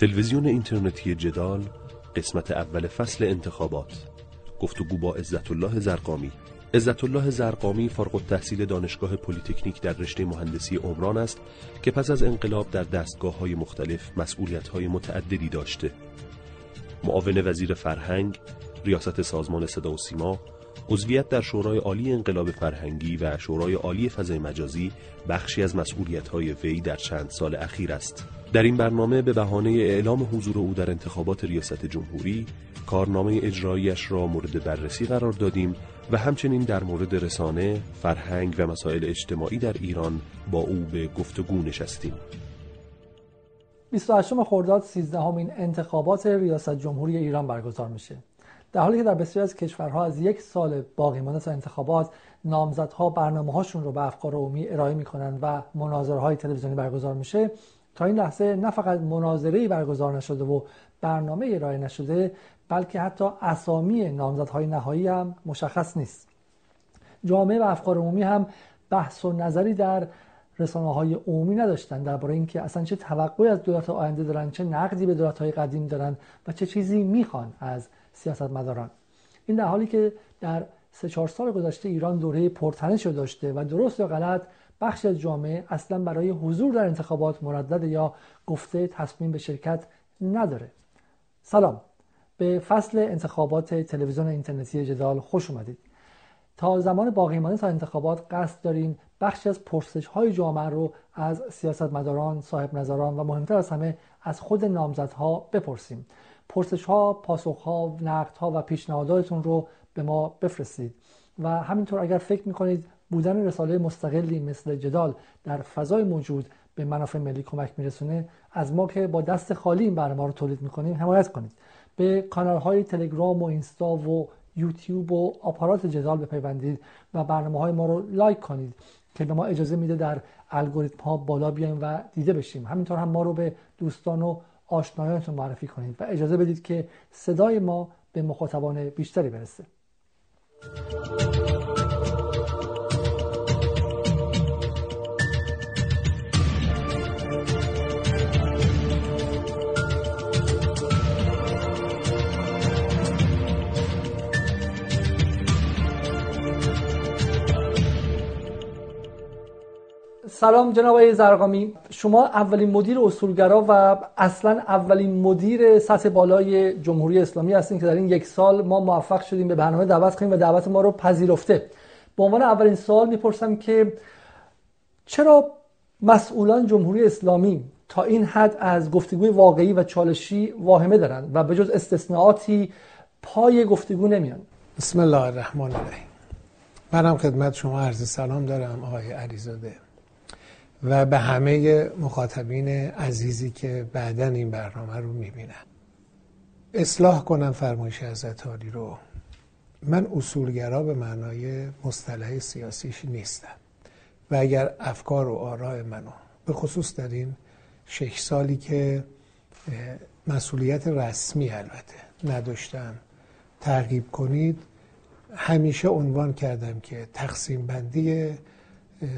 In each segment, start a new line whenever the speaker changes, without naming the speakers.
تلویزیون اینترنتی جدال قسمت اول فصل انتخابات. گفتگو با عزت الله ضرغامی. عزت الله ضرغامی فارغ التحصیل دانشگاه پلی‌تکنیک در رشته مهندسی عمران است که پس از انقلاب در دستگاه های مختلف مسئولیت های متعددی داشته. معاون وزیر فرهنگ ریاست سازمان صدا و سیما عضویت در شورای عالی انقلاب فرهنگی و شورای عالی فضای مجازی بخشی از مسئولیت‌های وی در چند سال اخیر است. در این برنامه به بهانه اعلام حضور او در انتخابات ریاست جمهوری کارنامه اجراییش را مورد بررسی قرار دادیم و همچنین در مورد رسانه، فرهنگ و مسائل اجتماعی در ایران با او به گفتگو نشستیم.
28 خرداد 13 همین انتخابات ریاست جمهوری ایران برگزار میشه. در حالی که در بسیاری از کشورها از یک سال باقی مانده تا انتخابات نامزدها برنامه هاشون رو به افکار عمومی ارائه می‌کنن و مناظره های تلویزیونی برگزار میشه تا این لحظه نه فقط مناظره برگزار نشده و برنامه ارائه نشده بلکه حتی اسامی نامزدهای نهایی هم مشخص نیست. جامعه و افکار عمومی هم بحث و نظری در رسانه های عمومی نداشتن درباره اینکه اصلا چه توقعی از دولت آینده دارن چه نقدی به دولت های قدیم دارن و چه چیزی می‌خوان از سیاستمداران. این در حالی که در سه چهار سال گذشته ایران دوره پرتنش رو داشته و درست یا غلط بخشی از جامعه اصلا برای حضور در انتخابات مردد یا گفته تصمیم به شرکت نداره. سلام. به فصل انتخابات تلویزیون اینترنتی جدال خوش اومدید. تا زمان باقی مانده تا انتخابات قصد داریم بخشی از پرسش های جامعه رو از سیاستمداران، صاحب نظران و مهمتر از همه از خود نامزدها بپرسیم. پرسش ها پاسخ ها نقد ها و پیشنهاداتتون رو به ما بفرستید. و همینطور اگر فکر می‌کنید بودن رساله مستقلی مثل جدال در فضای موجود به منافع ملی کمک میرسونه از ما که با دست خالی این برنامه رو تولید می‌کنیم حمایت کنید. به کانال های تلگرام و اینستا و یوتیوب و آپارات جدال بپیوندید و برنامه های ما رو لایک کنید که به ما اجازه میده در الگوریتم ها بالا بیایم و دیده بشیم. همینطور هم ما رو به دوستان و آشنایانتون معرفی کنید و اجازه بدید که صدای ما به مخاطبان بیشتری برسه. سلام جناب آقای زرقامی. شما اولین مدیر اصولگرا و اصلا اولین مدیر سطح بالای جمهوری اسلامی هستین که در این یک سال ما موفق شدیم به برنامه دعوت کنیم و دعوت ما رو پذیرفته. به عنوان اولین سوال می‌پرسم که چرا مسئولان جمهوری اسلامی تا این حد از گفتگوی واقعی و چالشی واهمه دارن و به جز استثناءاتی پای گفتگو نمیان؟
بسم الله الرحمن الرحیم. منم خدمت شما عرض سلام دارم آقای علیزاده. و به همه مخاطبین عزیزی که بعدا این برنامه رو می‌بینن. اصلاح کنم فرمایش عزتاری رو. من اصولگرا به معنای مصطلح سیاسیش نیستم و اگر افکار و آراء منو به خصوص در این شش سالی که مسئولیت رسمی البته نداشتم تعقیب کنید همیشه عنوان کردم که تقسیم بندی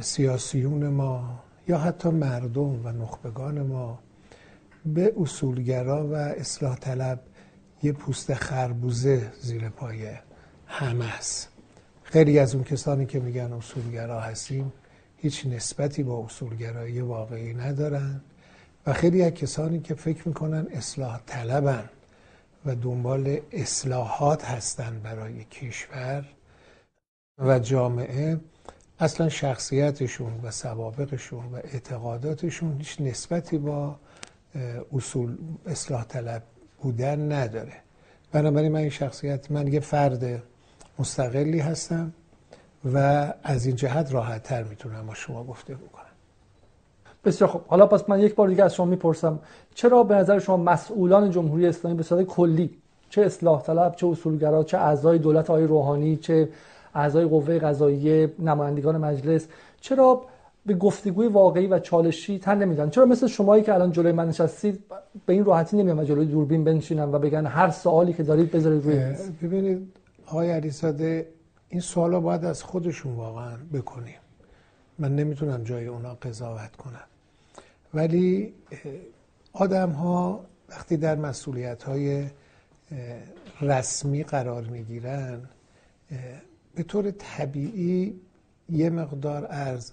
سیاسیون ما یا حتی مردم و نخبگان ما. به اصولگرا و اصلاح طلب یه پوست خربوزه زیر پای همه است. خیلی از اون کسانی که میگن اصولگرا هستیم هیچ نسبتی با اصولگرایی واقعی ندارن و خیلی از کسانی که فکر می‌کنن اصلاح طلبن و دنبال اصلاحات هستن برای کشور و جامعه اصلا شخصیتشون و سوابقشون و اعتقاداتشون هیچ نسبتی با اصول اصلاح طلب بودن نداره. بنابراین من این شخصیت من یه فرد مستقلی هستم و از این جهت راحت تر می‌تونم با شما گفته بکنم
بسیار خب حالا پس من یک بار دیگه از شما می‌پرسم چرا به نظر شما مسئولان جمهوری اسلامی به صورت کلی چه اصلاح طلب چه اصولگرا چه اعضای دولت آقای روحانی چه اعضای قوه قضاییه نمایندگان مجلس. چرا به گفتگوی واقعی و چالشی تن نمیدن؟ چرا مثل شمایی که الان جلوی من نشستید به این راحتی نمیان و جلوی دوربین بنشینن و بگن هر سوالی که دارید بذارید روی
ببینید آقای علیزاده این سوالا باید از خودشون واقعا بکنیم. من نمی‌تونم جای اونا قضاوت کنم. ولی آدم ها وقتی در مسئولیت های رسمی قرار می‌گیرن به طور طبیعی یه مقدار از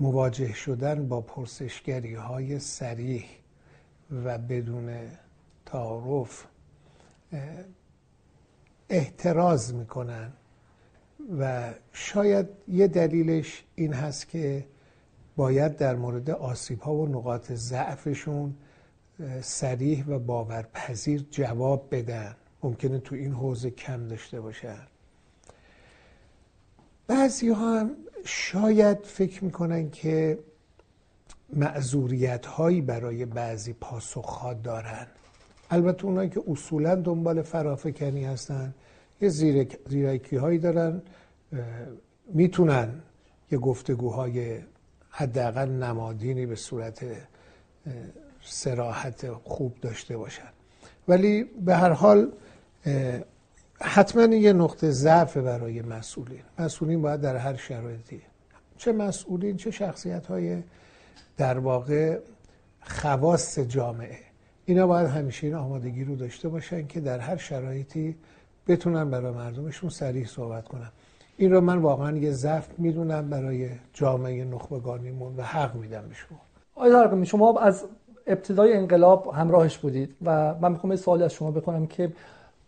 مواجه شدن با پرسشگری های سریح و بدون تعارف احتراز می‌کنن و شاید یه دلیلش این هست که باید در مورد آسیب ها و نقاط ضعفشون سریح و باورپذیر جواب بدن. ممکنه تو این حوزه کم داشته باشن. بعضی ها هم شاید فکر می‌کنن که معذوریت هایی برای بعضی پاسخ ها دارن. البته اونایی که اصولا دنبال فرافکنی هستن یه زیرکی هایی دارن می‌تونن یه گفتگوهای حداقل نمادینی به صورت سراحت خوب داشته باشن. ولی به هر حال حتما یه نقطه ضعف برای مسئولین. مسئولین باید در هر شرایطی. چه مسئولین چه شخصیت های در واقع خواست جامعه. اینا باید همیشه این آمادگی رو داشته باشن که در هر شرایطی بتونن برای مردمشون سریع صحبت کنن. این رو من واقعا یه ضعف می‌دونم برای جامعه نخبگانیمون و حق میدم به شما.
آقای شما از ابتدای انقلاب همراهش بودید و من می‌خوام سوالی از شما بکنم که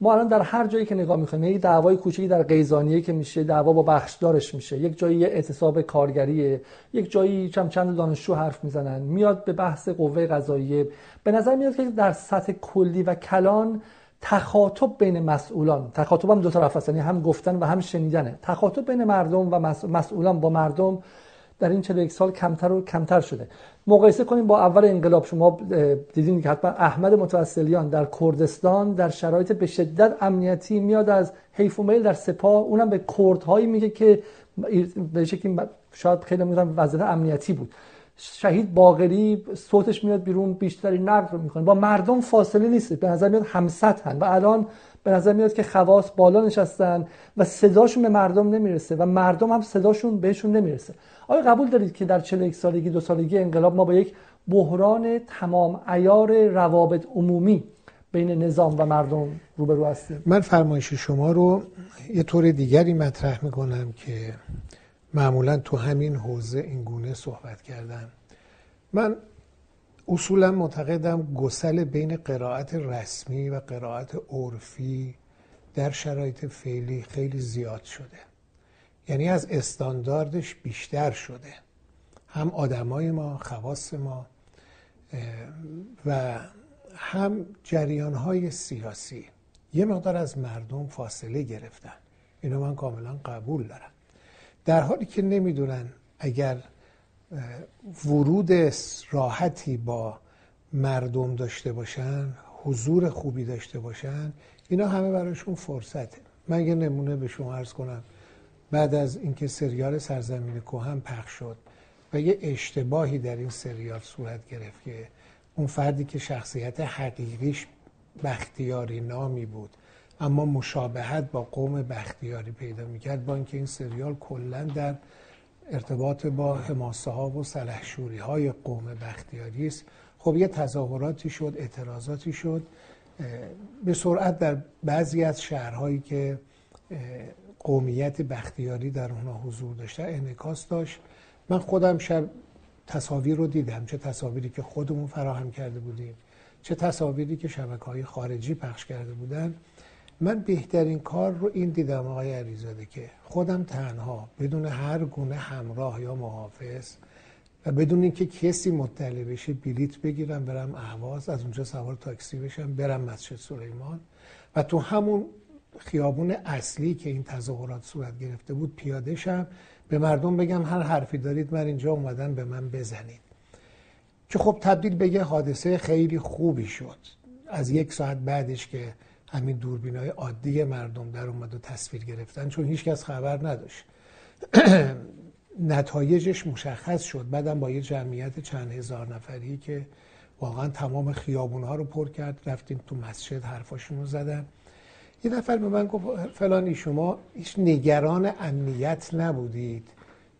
ما الان در هر جایی که نگاه می‌کنیم یک دعوای کوچیکی در قیزانیه که میشه دعوا با بخشدارش میشه. یک جایی اعتصاب کارگریه یک جایی چند چند دانشجو حرف می‌زنن میاد به بحث قوه قضاییه. به نظر میاد که در سطح کلی و کلان تخاطب بین مسئولان تخاطب هم دو طرف هست یعنی هم گفتن و هم شنیدنه. تخاطب بین مردم و مسئولان با مردم در این 41 سال کمتر و کمتر شده. مقایسه کنیم با اول انقلاب شما دیدین که حتما احمد متوسلیان در کردستان در شرایط به شدت امنیتی میاد از حیف و میل در سپاه. اونم به کردهایی میگه که به شکلی شاید خیلی میگن وضعیت امنیتی بود. شهید باقری صوتش میاد بیرون بیشتری نقد رو می‌کنه. با مردم فاصله نیست. به نظر میاد همسطحن و الان به نظر میاد که خواص بالا نشستن و صداشون به مردم نمی‌رسه و مردم هم صداشون بهشون نمی‌رسه. آیا قبول دارید که در 41 سالگی دو سالگی انقلاب ما با یک بحران تمام ایار روابط عمومی بین نظام و مردم روبرو هستیم؟
من فرمایش شما رو یه طور دیگری مطرح می‌کنم که معمولا تو همین حوزه این گونه صحبت کردن من اصولا معتقدم گسل بین قرائت رسمی و قرائت عرفی در شرایط فعلی خیلی زیاد شده. یعنی از استانداردش بیشتر شده. هم آدمای ما خواص ما و هم جریان های سیاسی. یه مقدار از مردم فاصله گرفتن. اینو من کاملا قبول دارم. در حالی که نمی‌دونن اگر ورود راحتی با مردم داشته باشن حضور خوبی داشته باشن اینا همه براشون فرصته. من یه نمونه به شما ارز کنم. بعد از اینکه سریال سرزمین کوهن پخش شد و یه اشتباهی در این سریال صورت گرفت که اون فردی که شخصیت حقیقیش بختیاری نامی بود اما مشابهت با قوم بختیاری پیدا می‌کرد با اینکه این سریال کلا در ارتباط با حماسه ها و سلحشوری های قوم بختیاری است. خب یه تظاهراتی شد اعتراضاتی شد به سرعت در بعضی از شهرهایی که قومیت بختیاری در اونها حضور داشته انعکاس داشت. من خودم شب تصاویر رو دیدم. چه تصاویری که خودمون فراهم کرده بودیم. چه تصاویری که شبکه های خارجی پخش کرده بودن. من بهترین کار رو این دیدم آقای علیزاده که خودم تنها بدون هر گونه همراه یا محافظ و بدون اینکه کسی مطلع بشه بلیت بگیرم برم اهواز از اونجا سوار تاکسی بشم برم مسجد سلیمان. و تو همون خیابون اصلی که این تظاهرات صورت گرفته بود پیاده شم. به مردم بگم هر حرفی دارید من اینجا اومدن به من بزنید. که خب تبدیل به یه حادثه خیلی خوبی شد. از یک ساعت بعدش که همین دوربین های عادی مردم در اومد و تصویر گرفتن چون هیچکس خبر نداشت. نتایجش مشخص شد. بعدم با یه جمعیت چند هزار نفری که واقعا تمام خیابون ها رو پر کرد رفتیم تو مسجد حرفاشون رو زدن. یه نفر به من گفت فلانی شما هیچ نگران امنیت نبودید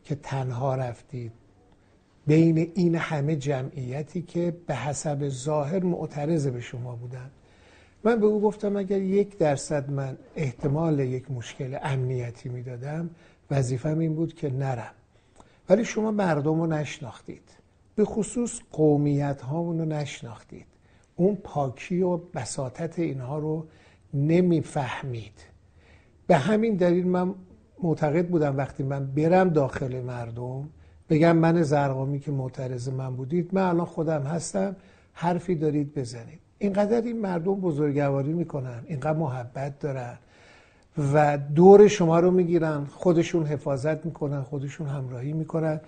که تنها رفتید. بین این همه جمعیتی که به حسب ظاهر معترض به شما بودن. من به او گفتم اگر یک درصد من احتمال یک مشکل امنیتی می‌دادم وظیفم این بود که نرم. ولی شما مردم رو نشناختید. به خصوص قومیت هامون رو نشناختید. اون پاکی و بساطت اینها رو نمی‌فهمید. به همین دلیل من معتقد بودم وقتی من برم داخل مردم بگم من زرقامی که معترض من بودید من الان خودم هستم حرفی دارید بزنید. اینقدر این مردم بزرگواری می‌کنن اینقدر محبت دارن و دور شما رو می‌گیرن خودشون حفاظت می‌کنن خودشون همراهی می‌کنن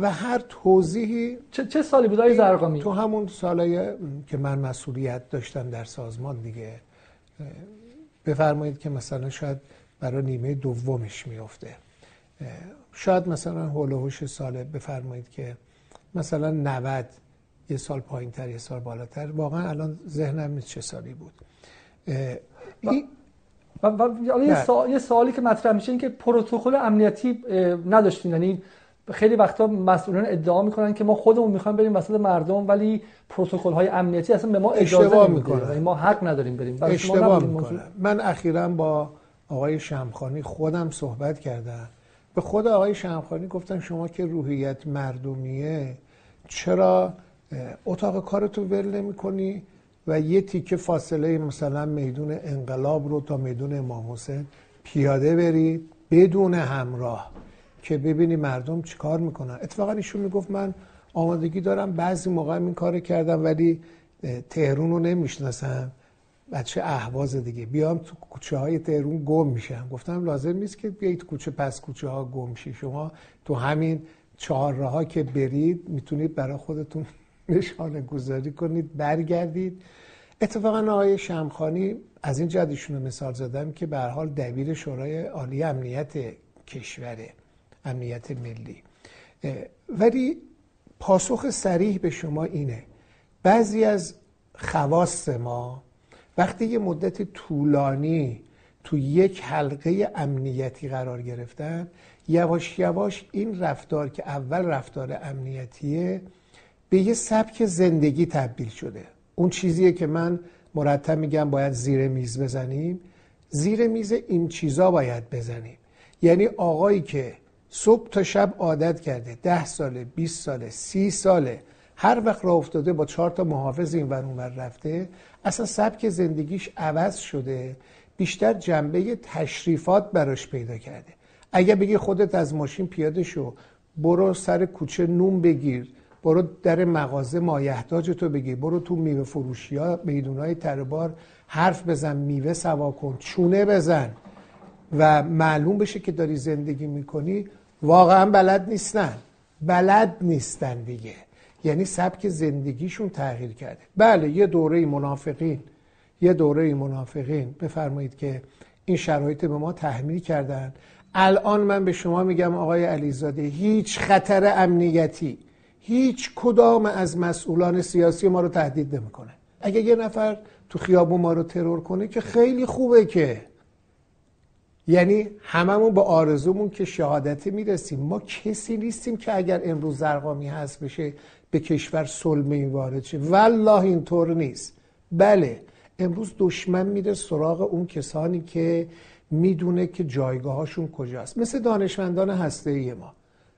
و هر توضیحی
چه, چه سالی بود آقای زرقامی؟
تو همون سالای که من مسئولیت داشتم در سازمان دیگه. بفرمایید که مثلا شاید برای نیمه دومش میفته شاید مثلا هول سال بفرمایید که مثلا 90 یه سال پایین تر یه سال بالاتر. واقعا الان ذهنم نیست چه سالی بود؟
این و, و یه سوالی که مطرح میشه این که پروتکل امنیتی نداشتین. یعنی خیلی وقتا مسئولان ادعا می‌کنن که ما خودمون می‌خوایم بریم وسط مردم ولی پروتکل های امنیتی اصلا به ما اجازه نمیده ما حق نداریم بریم.
اشتباه می‌کنن. من اخیرا با آقای شمخانی خودم صحبت کردم. به خود آقای شمخانی گفتم شما که روحیت مردمیه چرا اتاق کارتو ول نمی کنی و یه تیکه فاصله مثلا میدون انقلاب رو تا میدون امام حسین پیاده برید بدون همراه. که ببینی مردم چیکار می‌کنن. اتفاقا ایشون می‌گفت من آمادگی دارم بعضی موقع این کار کردم ولی تهرون رو نمی‌شناسم. بچه اهواز دیگه. بیام تو کوچه های تهرون گم میشم. گفتم لازم نیست که بیایید کوچه پس کوچه ها گم شی. شما تو همین چهار راه که برید می‌تونید برای خودتون نشانه گذاری کنید برگردید. اتفاقا آقای شمخانی از این جد رو مثال زدم که به حال دبیر شورای عالی امنیت کشوره. امنیت ملی. ولی پاسخ سریح به شما اینه. بعضی از خواست ما وقتی یه مدت طولانی تو یک حلقه امنیتی قرار گرفتن یواش یواش این رفتار که اول رفتار امنیتیه به یه سبک زندگی تبدیل شده. اون چیزیه که من مرتب میگم باید زیر میز بزنیم. زیر میز این چیزا باید بزنیم. یعنی آقایی که صبح تا شب عادت کرده. ده ساله 20 ساله سی ساله. هر وقت را افتاده با چهار تا محافظ این ور اونور رفته اصلا سبک زندگیش عوض شده. بیشتر جنبه تشریفات براش پیدا کرده. اگه بگی خودت از ماشین پیاده شو برو سر کوچه نون بگیر برو در مغازه مایحتاج تو بگیر برو تو میوه فروشی ها میدونای تربار حرف بزن میوه سوا کن چونه بزن و معلوم بشه که داری زندگی می‌کنی. واقعا بلد نیستن. بلد نیستن دیگه. یعنی سبک زندگیشون تغییر کرده. بله یه دوره منافقین یه دوره منافقین. بفرمایید که این شرایط به ما تحمیل کردن. الان من به شما میگم آقای علیزاده هیچ خطر امنیتی هیچ کدام از مسئولان سیاسی ما رو تهدید نمی‌کنه. اگه یه نفر تو خیابون ما رو ترور کنه که خیلی خوبه که یعنی هممون با آرزومون که شهادتی می‌رسیم. ما کسی نیستیم که اگر امروز زرقامی هست بشه به کشور سلمه وارد شه. والله اینطور نیست. بله امروز دشمن میره سراغ اون کسانی که می‌دونه که جایگاهاشون کجاست. مثل دانشمندان هسته ای ما.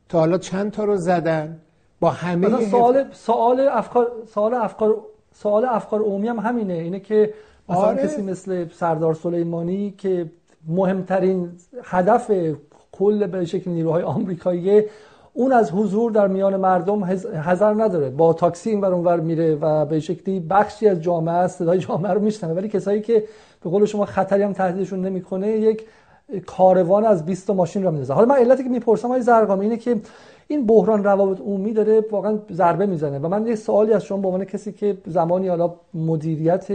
تا حالا چند تا رو زدن؟ با همه
سوال سوال افکار سوال افکار سوال افکار عمومی هم همینه. اینه که مثلا آره. کسی مثل سردار سلیمانی که مهمترین هدف کل به شکل نیروهای آمریکایی اون از حضور در میان مردم حذر نداره. با تاکسی این بر اونور میره و به شکلی بخشی از جامعه است صدای جامعه رو میشنوه. ولی کسایی که به قول شما خطری هم تهدیدشون نمی‌کنه یک کاروان از 20 ماشین رو میندازه. حالا من علتی که می‌پرسم های زرقامی اینه که این بحران روابط عمومی داره واقعا ضربه می‌زنه و من یه سوالی از شما به عنوان کسی که زمانی حالا مدیریت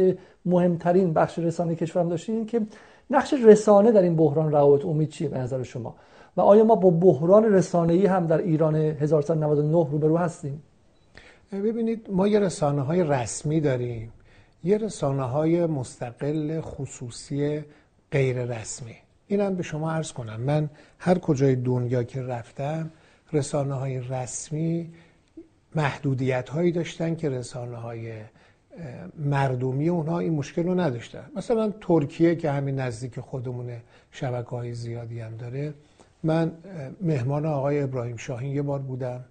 مهمترین بخش رسانه کشورم داشتین که نقش رسانه در این بحران روابط عمومی چیه به نظر شما؟ و آیا ما با بحران رسانه‌ای هم در ایران 1399 روبرو هستیم؟
ببینید ما یه رسانه های رسمی داریم. یه رسانه های مستقل خصوصی غیر رسمی. اینم به شما عرض کنم. من هر کجای دنیا که رفتم رسانه های رسمی محدودیت هایی داشتن که رسانه های مردمی اونها این مشکل رو نداشتن. مثلا ترکیه که همین نزدیک خودمونه شبکه های زیادی هم داره. من مهمان آقای ابراهیم شاهین یه بار بودم.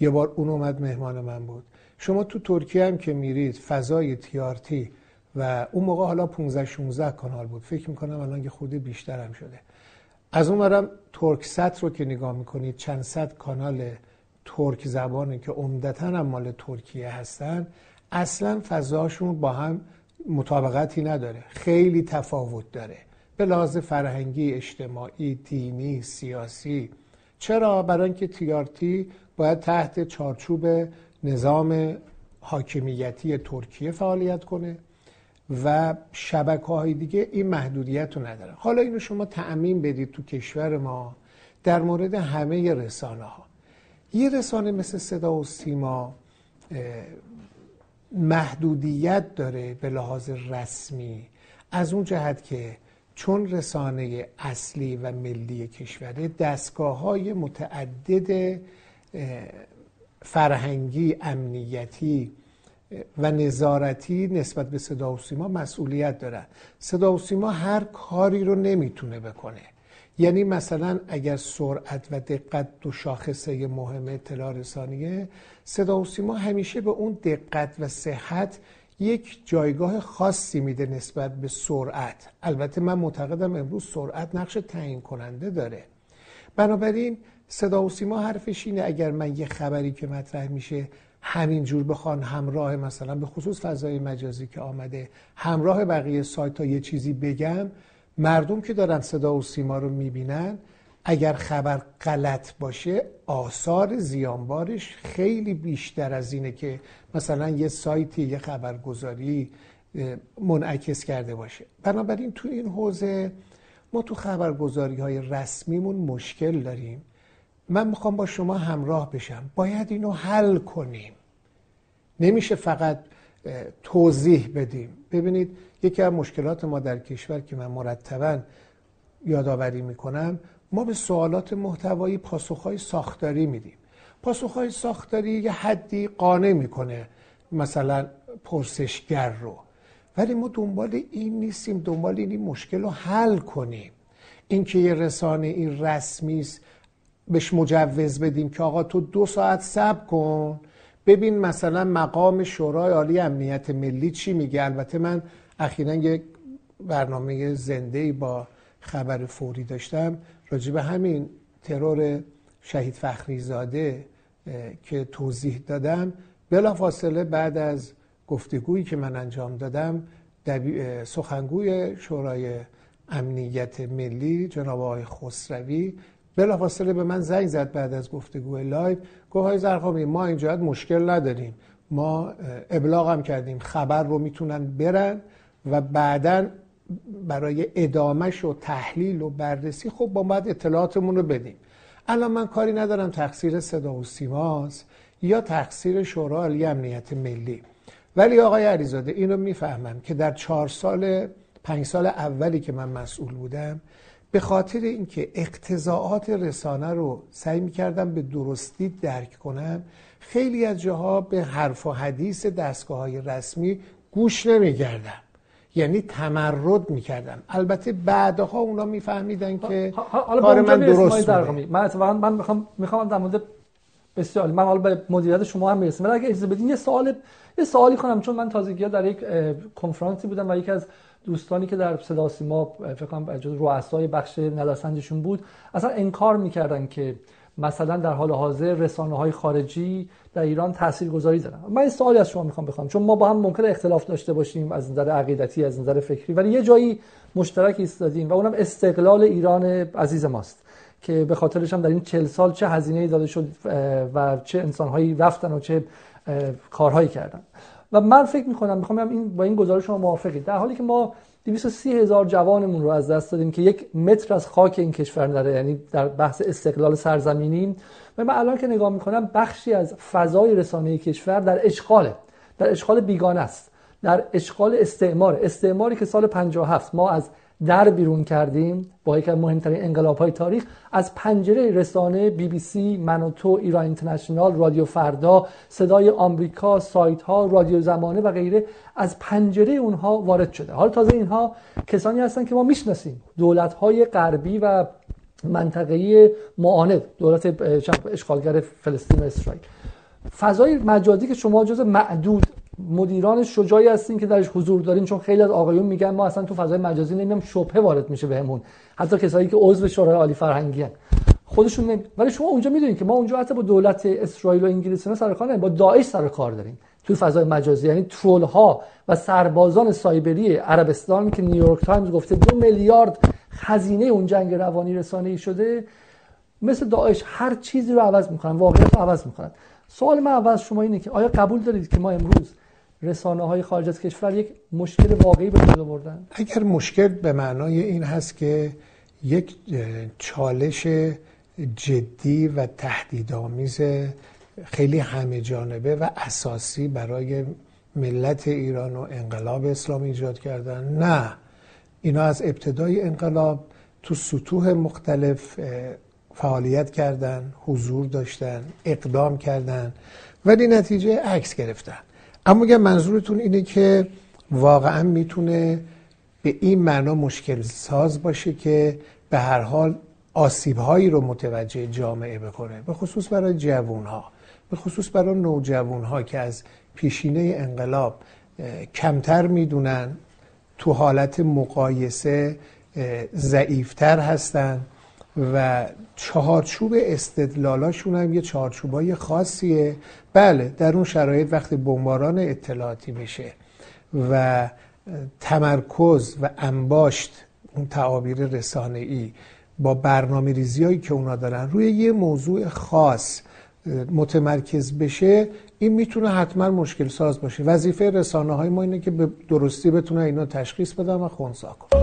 یه بار اون اومد مهمان من بود. شما تو ترکیه هم که میرید فضای تیارتی و اون موقع حالا 15 16 کانال بود. فکر می‌کنم الان یه خود بیشتر هم شده. از اون برم ترک ست رو که نگاه می‌کنید چند صد کانال ترک زبانه که عمدتا هم مال ترکیه هستن. اصلا فضاشون با هم مطابقتی نداره. خیلی تفاوت داره. به لحاظ فرهنگی اجتماعی دینی سیاسی. چرا؟ برای اینکه تیارتی باید تحت چارچوب نظام حاکمیتی ترکیه فعالیت کنه و شبکه های دیگه این محدودیت رو ندارن حالا اینو شما تعمین بدید تو کشور ما در مورد همه رسانه ها یه رسانه مثل صدا و سیما محدودیت داره به لحاظ رسمی. از اون جهت که چون رسانه اصلی و ملی کشوره دستگاه های متعدد فرهنگی امنیتی و نظارتی نسبت به صدا و سیما مسئولیت دارن. صدا و سیما هر کاری رو نمی‌تونه بکنه. یعنی مثلا اگر سرعت و دقت دو شاخصه مهم اطلاع رسانیه صدا و سیما همیشه به اون دقت و صحت یک جایگاه خاصی میده نسبت به سرعت. البته من معتقدم امروز سرعت نقش تعیین کننده داره. بنابراین صدا و سیما حرفش اینه اگر من یه خبری که مطرح میشه همینجور بخوان همراه مثلا به خصوص فضای مجازی که آمده همراه بقیه سایت ها یه چیزی بگم مردم که دارن صدا و سیما رو می‌بینن اگر خبر غلط باشه آثار زیانبارش خیلی بیشتر از اینه که مثلا یه سایتی یه خبرگزاری منعکس کرده باشه. بنابراین تو این حوزه ما تو خبرگزاری های رسمیمون مشکل داریم. من می‌خوام با شما همراه بشم. باید اینو حل کنیم. نمیشه فقط توضیح بدیم. ببینید یکی از مشکلات ما در کشور که من مرتبا یادآوری می‌کنم ما به سوالات محتوایی پاسخهای ساختاری میدیم. پاسخهای ساختاری یه حدی قانع می‌کنه مثلا پرسشگر رو. ولی ما دنبال این نیستیم دنبال این مشکل رو حل کنیم. اینکه یه رسانه این رسمی است بهش مجوز بدیم که آقا تو دو ساعت صبر کن. ببین مثلا مقام شورای عالی امنیت ملی چی میگه؟ البته من اخیرا یک برنامه زنده با خبر فوری داشتم. راجع به همین ترور شهید فخری زاده که توضیح دادم بلا فاصله بعد از گفتگویی که من انجام دادم سخنگوی شورای امنیت ملی جناب آقای خسروی بلافاصله به من زنگ زد بعد از گفتگو live. گفت آقای ضرغامی ما اینجا مشکل نداریم. ما ابلاغ هم کردیم. خبر رو می‌تونن برن و بعدا برای ادامش و تحلیل و بررسی خب با باید اطلاعاتمون رو بدیم. الان من کاری ندارم تقصیر صدا و سیماست یا تقصیر شورا عالی امنیت ملی. ولی آقای علیزاده اینو می‌فهمم که در چهار سال پنج سال اولی که من مسئول بودم به خاطر اینکه اقتضاعات رسانه رو سعی می‌کردم به درستی درک کنم خیلی از جاها به حرف و حدیث دستگاه های رسمی گوش نمیگردم یعنی تمرد می‌کردم البته بعدها اونا میفهمیدن که کار من درست
بوده. من اتفاقا من می‌خوام می‌خوام در مورد بسیار من حالا به مدیریت شما هم می‌رسم ولی اگه اجازه بدین یه سوال یه سوالی کنم چون من تازگی در یک کنفرانسی بودم و یکی از دوستانی که در صدا سیما فکر کنم رؤسای بخش نظرسنجشون بود اصلا انکار می‌کردن که مثلا در حال حاضر رسانه های خارجی در ایران تاثیرگذاری دارن. من این سوالی از شما می‌خوام بخوام. چون ما با هم ممکن اختلاف داشته باشیم از نظر عقیدتی از نظر فکری ولی یه جایی مشترک ایستادیم و اونم استقلال ایران عزیز ماست که به خاطرش هم در این چل سال چه هزینه داده شد و چه انسانهایی رفتن و چه کارهایی کردن. و من فکر می‌کنم می‌خوام این با این گزارش شما موافقید. در حالی که ما 230 هزار جوانمون رو از دست دادیم که یک متر از خاک این کشور نره یعنی در بحث استقلال سرزمینیم و من الان که نگاه می‌کنم بخشی از فضای رسانه کشور در اشغاله در اشغال بیگانه است در اشغال استعمار. استعماری که سال 57 ما از در بیرون کردیم با یکی از مهمترین انقلاب های تاریخ. از پنجره رسانه بی بی سی منوتو ایران اینترنشنال رادیو فردا صدای آمریکا سایت ها رادیو زمانه و غیره از پنجره اونها وارد شده. حالا تازه اینها کسانی هستن که ما می‌شناسیم. دولت های غربی و منطقه‌ای معاند. دولت اشغالگر فلسطین و اسرائیل. فضای مجازی که شما جز معدود مدیران شجاعی هستین که درش حضور دارین چون خیلی از آقایون میگن ما اصلا تو فضای مجازی نمی‌دونم شبهه وارد میشه بهمون. حتی کسایی که عضو شورای عالی فرهنگی هن. خودشون نمی... ولی شما اونجا می‌دونید که ما اونجا حتی با دولت اسرائیل و انگلیس سر کار با داعش سر کار داریم توی فضای مجازی. یعنی troll ها و سربازان سایبری عربستان که نیویورک تایمز گفته دو میلیارد خزینه اون جنگ روانی رسانه‌ای شده مثل داعش هر چیزی رو عوض می‌کنن واقعیت رو عوض می‌کنن. سوال من اول شما اینه که آیا قبول دارید که ما امروز رسانه های خارج از کشور یک مشکل واقعی به وجود آوردن.
اگر مشکل به معنای این هست که یک چالش جدی و تهدیدآمیز خیلی همه جانبه و اساسی برای ملت ایران و انقلاب اسلامی ایجاد کردن نه. اینا از ابتدای انقلاب تو سطوح مختلف فعالیت کردن حضور داشتن اقدام کردن ولی نتیجه عکس گرفتن. اما اگر منظورتون اینه که واقعا می‌تونه به این معنا مشکل ساز باشه که به هر حال آسیب هایی رو متوجه جامعه بکنه به خصوص برای جوون ها به خصوص برای نوجوان ها که از پیشینه انقلاب کمتر می‌دونن تو حالت مقایسه ضعیفتر هستن و چهارچوب استدلالاشون هم یه چهارچوبای خاصیه بله در اون شرایط وقتی بمباران اطلاعاتی میشه و تمرکز و انباشت اون تعابیر رسانه ای با برنامه ریزی هایی که اونا دارن روی یه موضوع خاص متمرکز بشه این می‌تونه حتما مشکل ساز باشه. وظیفه رسانه های ما اینه که به درستی بتونه اینا تشخیص بدن و خونسا کنن.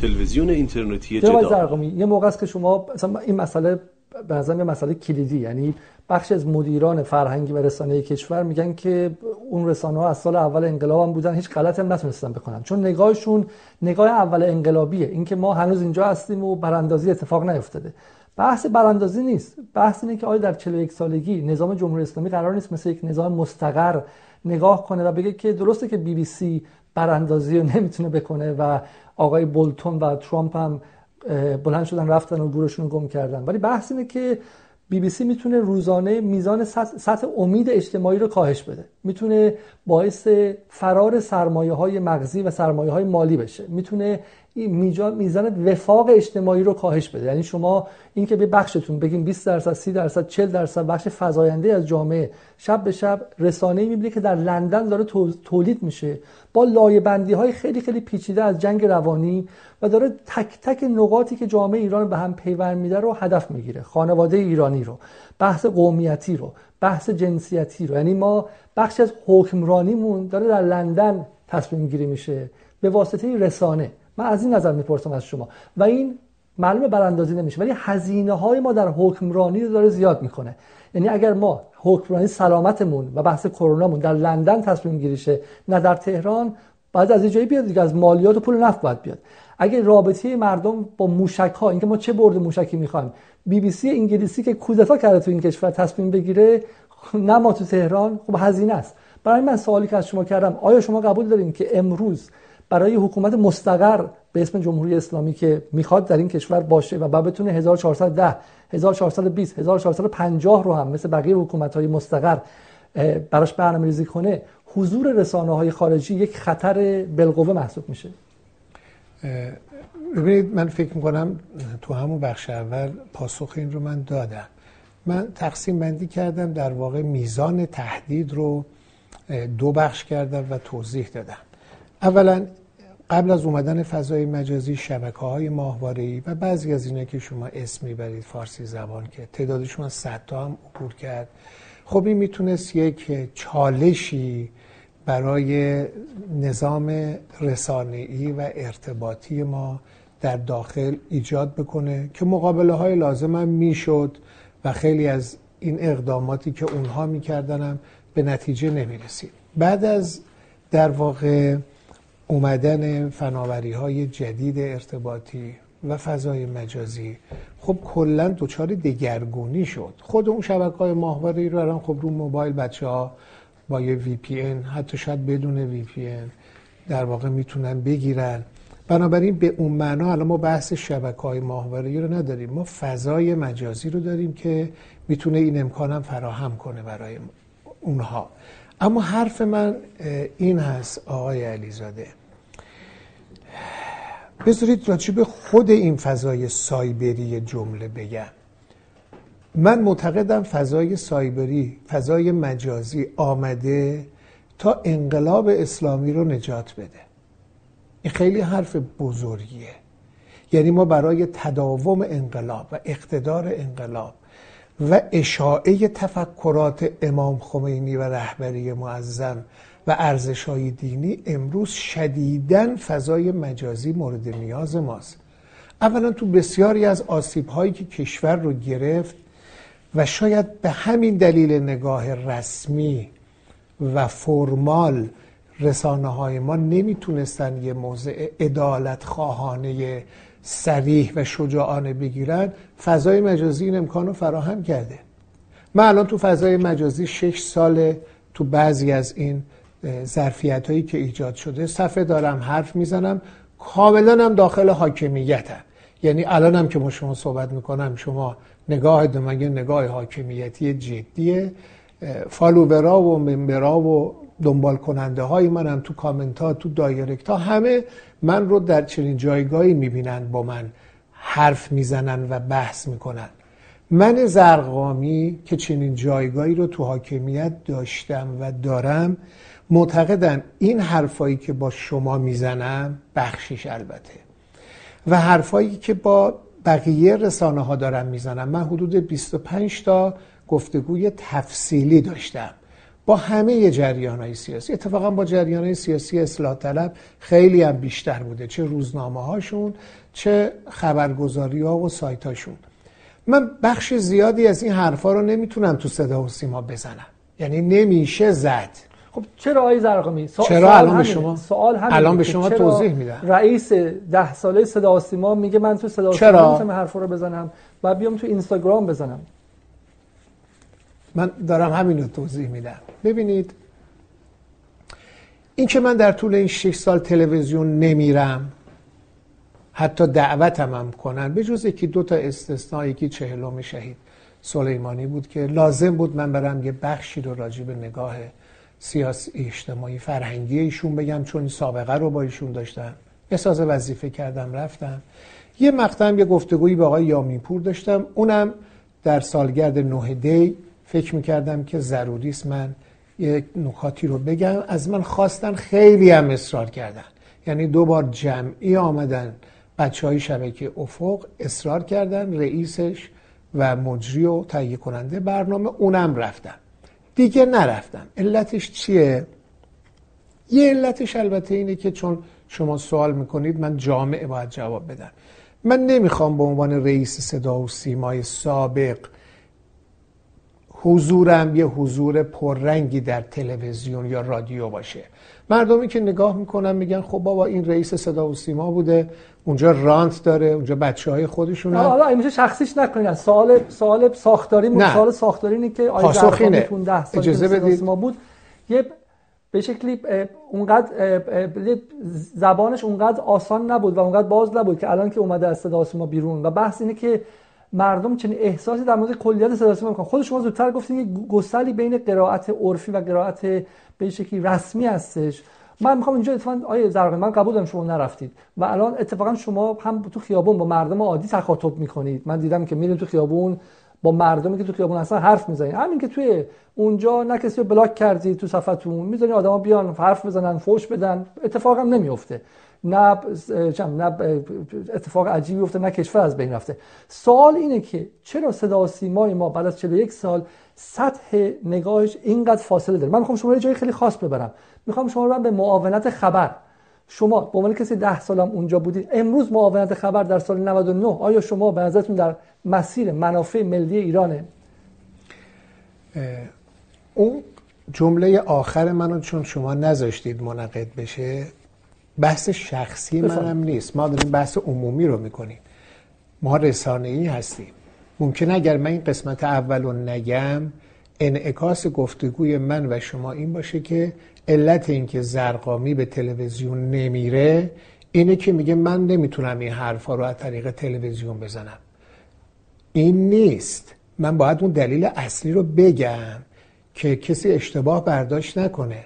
تلویزیون اینترنتی جدا
یه موقع است که شما مثلا این مسئله به یه مسئله کلیدی یعنی بخش از مدیران فرهنگی و رسانه کشور میگن که اون رسانه ها از سال اول انقلاب هم بودن هیچ غلطی هم نتونستن بکنن. چون نگاهشون نگاه اول انقلابیه. اینکه ما هنوز اینجا هستیم و براندازی اتفاق نیفتاده. بحث براندازی نیست. بحث اینه که آیا در 41 سالگی نظام جمهوری اسلامی قرار نیست مثل یک نظام مستقر نگاه کنه و بگه که درسته که بی بی سی براندازی رو نمی‌تونه بکنه و آقای بولتون و ترامپ هم بلند شدن رفتن و گورشون گم کردن. ولی بحث اینه که بی بی سی می‌تونه روزانه میزان سطح امید اجتماعی رو کاهش بده. می‌تونه باعث فرار سرمایه های مغزی و سرمایه های مالی بشه. می‌تونه میزان وفاق اجتماعی رو کاهش بده. یعنی شما اینکه به بخشتون بگیم 20 درصد 30 درصد 40 درصد بخش فزاینده از جامعه شب به شب رسانه‌ای می‌بینه که در لندن داره تولید میشه. با لایه بندی های خیلی خیلی پیچیده از جنگ روانی و داره تک تک نقاطی که جامعه ایران به هم پیوند میده رو هدف می‌گیره. خانواده ایرانی رو بحث قومیتی رو. بحث جنسیتی رو. یعنی ما بخش از حکمرانیمون داره در لندن تصمیم گیری میشه به واسطه رسانه. من از این نظر می‌پرسم از شما. و این معلومه براندازی نمیشه ولی هزینه های ما در حکمرانی رو داره زیاد می‌کنه. یعنی اگر ما حکمرانی سلامتمون و بحث کرونامون در لندن تصمیم گیریشه نه در تهران باید از جایی بیاد دیگه از مالیات و پول نفت باید بیاد. اگه رابطه مردم با موشک ها اینکه ما چه برد موشکی می‌خوایم بی بی سی انگلیسی که کودتا کرده تو این کشور تصمیم بگیره نه ما تو تهران خب هزینه است. برای من سوالی که از شما کردم آیا شما قبول دارین که امروز برای حکومت مستقر به اسم جمهوری اسلامی که می‌خواد در این کشور باشه و بعد بتونه 1410 1420 1450 رو هم مثل بقیه حکومت های مستقر براش برنامه ریزی کنه حضور رسانه های خارجی یک خطر بالقوه محسوب میشه؟
ببینید من فکر می‌کنم تو همون بخش اول پاسخ این رو من دادم. من تقسیم بندی کردم در واقع میزان تهدید رو دو بخش کردم و توضیح دادم. اولا قبل از اومدن فضای مجازی شبکه های ماهواره و بعضی از اینا که شما اسم می‌برید فارسی زبان که تعدادشون صد تا هم عبور کرد. خب این می‌تونست یک چالشی برای نظام رسانه‌ای و ارتباطی ما در داخل ایجاد بکنه که مقابله های لازم هم می‌شد و خیلی از این اقداماتی که اونها می‌کردن هم به نتیجه نمی‌رسید. بعد از در واقع اومدن فناوری های جدید ارتباطی و فضای مجازی خب کلا دچار دگرگونی شد. خود اون شبکه های ماهواره رو الان خب رو موبایل بچه ها با یه وی پی این حتی شاید بدون وی پی این در واقع می‌تونن بگیرن. بنابراین به اون معنا الان ما بحث شبکه های ماهواره رو نداریم. ما فضای مجازی رو داریم که می‌تونه این امکانم فراهم کنه برای اونها. اما حرف من این هست آقای علیزاده. بذارید به خود این فضای سایبری جمله بگم. من معتقدم فضای سایبری فضای مجازی آمده تا انقلاب اسلامی رو نجات بده. این خیلی حرف بزرگیه. یعنی ما برای تداوم انقلاب و اقتدار انقلاب و اشاعه تفکرات امام خمینی و رهبری معظم و ارزشهای دینی امروز شدیدن فضای مجازی مورد نیاز ماست. اولا تو بسیاری از آسیب هایی که کشور رو گرفت و شاید به همین دلیل نگاه رسمی و فرمال رسانه های ما نمی‌تونستن یه موضع ادالت خواهانه سریح و شجاعانه بگیرن. فضای مجازی این امکان رو فراهم کرده. من الان تو فضای مجازی شش سال تو بعضی از این ظرفیت هایی که ایجاد شده صفحه دارم حرف می‌زنم. کاملا هم داخل حاکمیتم یعنی الان هم که ما شما صحبت می‌کنم شما نگاه دمگه نگاه حاکمیتی جدیه؟ فالوورا و ممبرا و دنبال کننده های منم تو کامنت ها تو دایرکت ها همه من رو در چنین جایگاهی می‌بینن با من حرف می‌زنن و بحث می‌کنن. من زرقامی که چنین جایگاهی رو تو حاکمیت داشتم و دارم معتقدم این حرفایی که با شما می‌زنم بخشیش البته. و حرفایی که با بقیه رسانه ها دارم می‌زنم. من حدود 25 تا گفتگوی تفصیلی داشتم. با همه جریان های سیاسی. اتفاقا با جریان های سیاسی اصلاح طلب خیلی هم بیشتر بوده. چه روزنامه هاشون چه خبرگزاری ها و سایت هاشون من بخش زیادی از این حرفا رو نمی‌تونم تو صدا و سیما بزنم. یعنی نمیشه زد.
خب چرا آقای زرقامی؟
چرا الان به شما سوال الان به شما توضیح میدم.
رئیس ده ساله صدا و سیما میگه من تو صدا و سیما حرفا رو بزنم و بیام تو اینستاگرام بزنم.
من دارم همین رو توضیح میدم. ببینید این که من در طول این 6 سال تلویزیون نمیرم حتی دعوتم هم کنن به جز یکی دو تا استثناء یکی چهلم شهید سلیمانی بود که لازم بود من برم یه بخشی رو راجع به نگاه سیاسی اجتماعی فرهنگی ایشون بگم چون سابقه رو با ایشون داشتم. احساس وظیفه کردم رفتم. یه مقطعم یه گفتگویی با آقای یامیپور داشتم. اونم در سالگرد نه دی فکر می‌کردم که ضروری است من یک نکاتی رو بگم. از من خواستن خیلی هم اصرار کردن. یعنی دو بار جمعی آمدن بچه های شبکه افق اصرار کردن رئیسش و مجری و تهیه کننده برنامه اونم رفتم دیگه نرفتم علتش چیه؟ یه علتش البته اینه که چون شما سوال می‌کنید من جامعه باید جواب بدم. من نمی‌خوام به عنوان رئیس صدا و سیمای سابق حضورم یه حضور پررنگی در تلویزیون یا رادیو باشه. مردمی که نگاه می‌کنن میگن خب بابا این رئیس صدا و سیما بوده اونجا رانت داره اونجا بچه های خودشون
حالا این میشه شخصیش نکنید سوال سوال ساختاری
نه.
سوال ساختاری اینه که 10 سال اجازه بدید. بود یه به شکلی اونقدر زبانش اونقدر آسان نبود و اونقدر باز نبود که الان که اومده از صدا سیما بیرون. و بحث اینه که مردم چنین احساسی در مورد کلیت صدا سیما می‌کنن. خود شما زودتر گفتین یه گسلی بین قرائت عرفی و قرائت به شکلی رسمی هستش. من می‌خوام اینجا اتفاقا آیه زرقامی من قبول دارم شما نرفتید. و الان اتفاقا شما هم تو خیابون با مردم عادی تخاطب می‌کنید. من دیدم که میرین تو خیابون با مردمی که تو خیابون هستن حرف می‌زنید. همین که توی اونجا نه کسی رو بلاک کردید تو صفحتون می‌ذارین آدما بیان حرف بزنن فوش بدن اتفاقا نمیفته نه نه اتفاق عجیبی افته نه کشور از بین رفته. سوال اینه که چرا صدا و سیمای ما بعد از 41 سال سطح نگاهش اینقدر فاصله داره؟ من می‌خوام شما یه جای خیلی خاص ببرم. می‌خوام شما رو به معاونت خبر. شما به عنوان کسی ده سالم اونجا بودید امروز معاونت خبر در سال 99 آیا شما به نظرتون در مسیر منافع ملی ایرانه؟
اون جمله آخر منو چون شما نذاشتید منعقد بشه بحث شخصی منم نیست. ما داریم بحث عمومی رو می‌کنیم. ما رسانه ای هستیم. ممکن اگر من این قسمت اول رو نگم انعکاس گفتگوی من و شما این باشه که علت اینکه زرقامی به تلویزیون نمیره اینه که میگه من نمی‌تونم این حرفا رو از طریق تلویزیون بزنم. این نیست. من باید اون دلیل اصلی رو بگم که کسی اشتباه برداشت نکنه.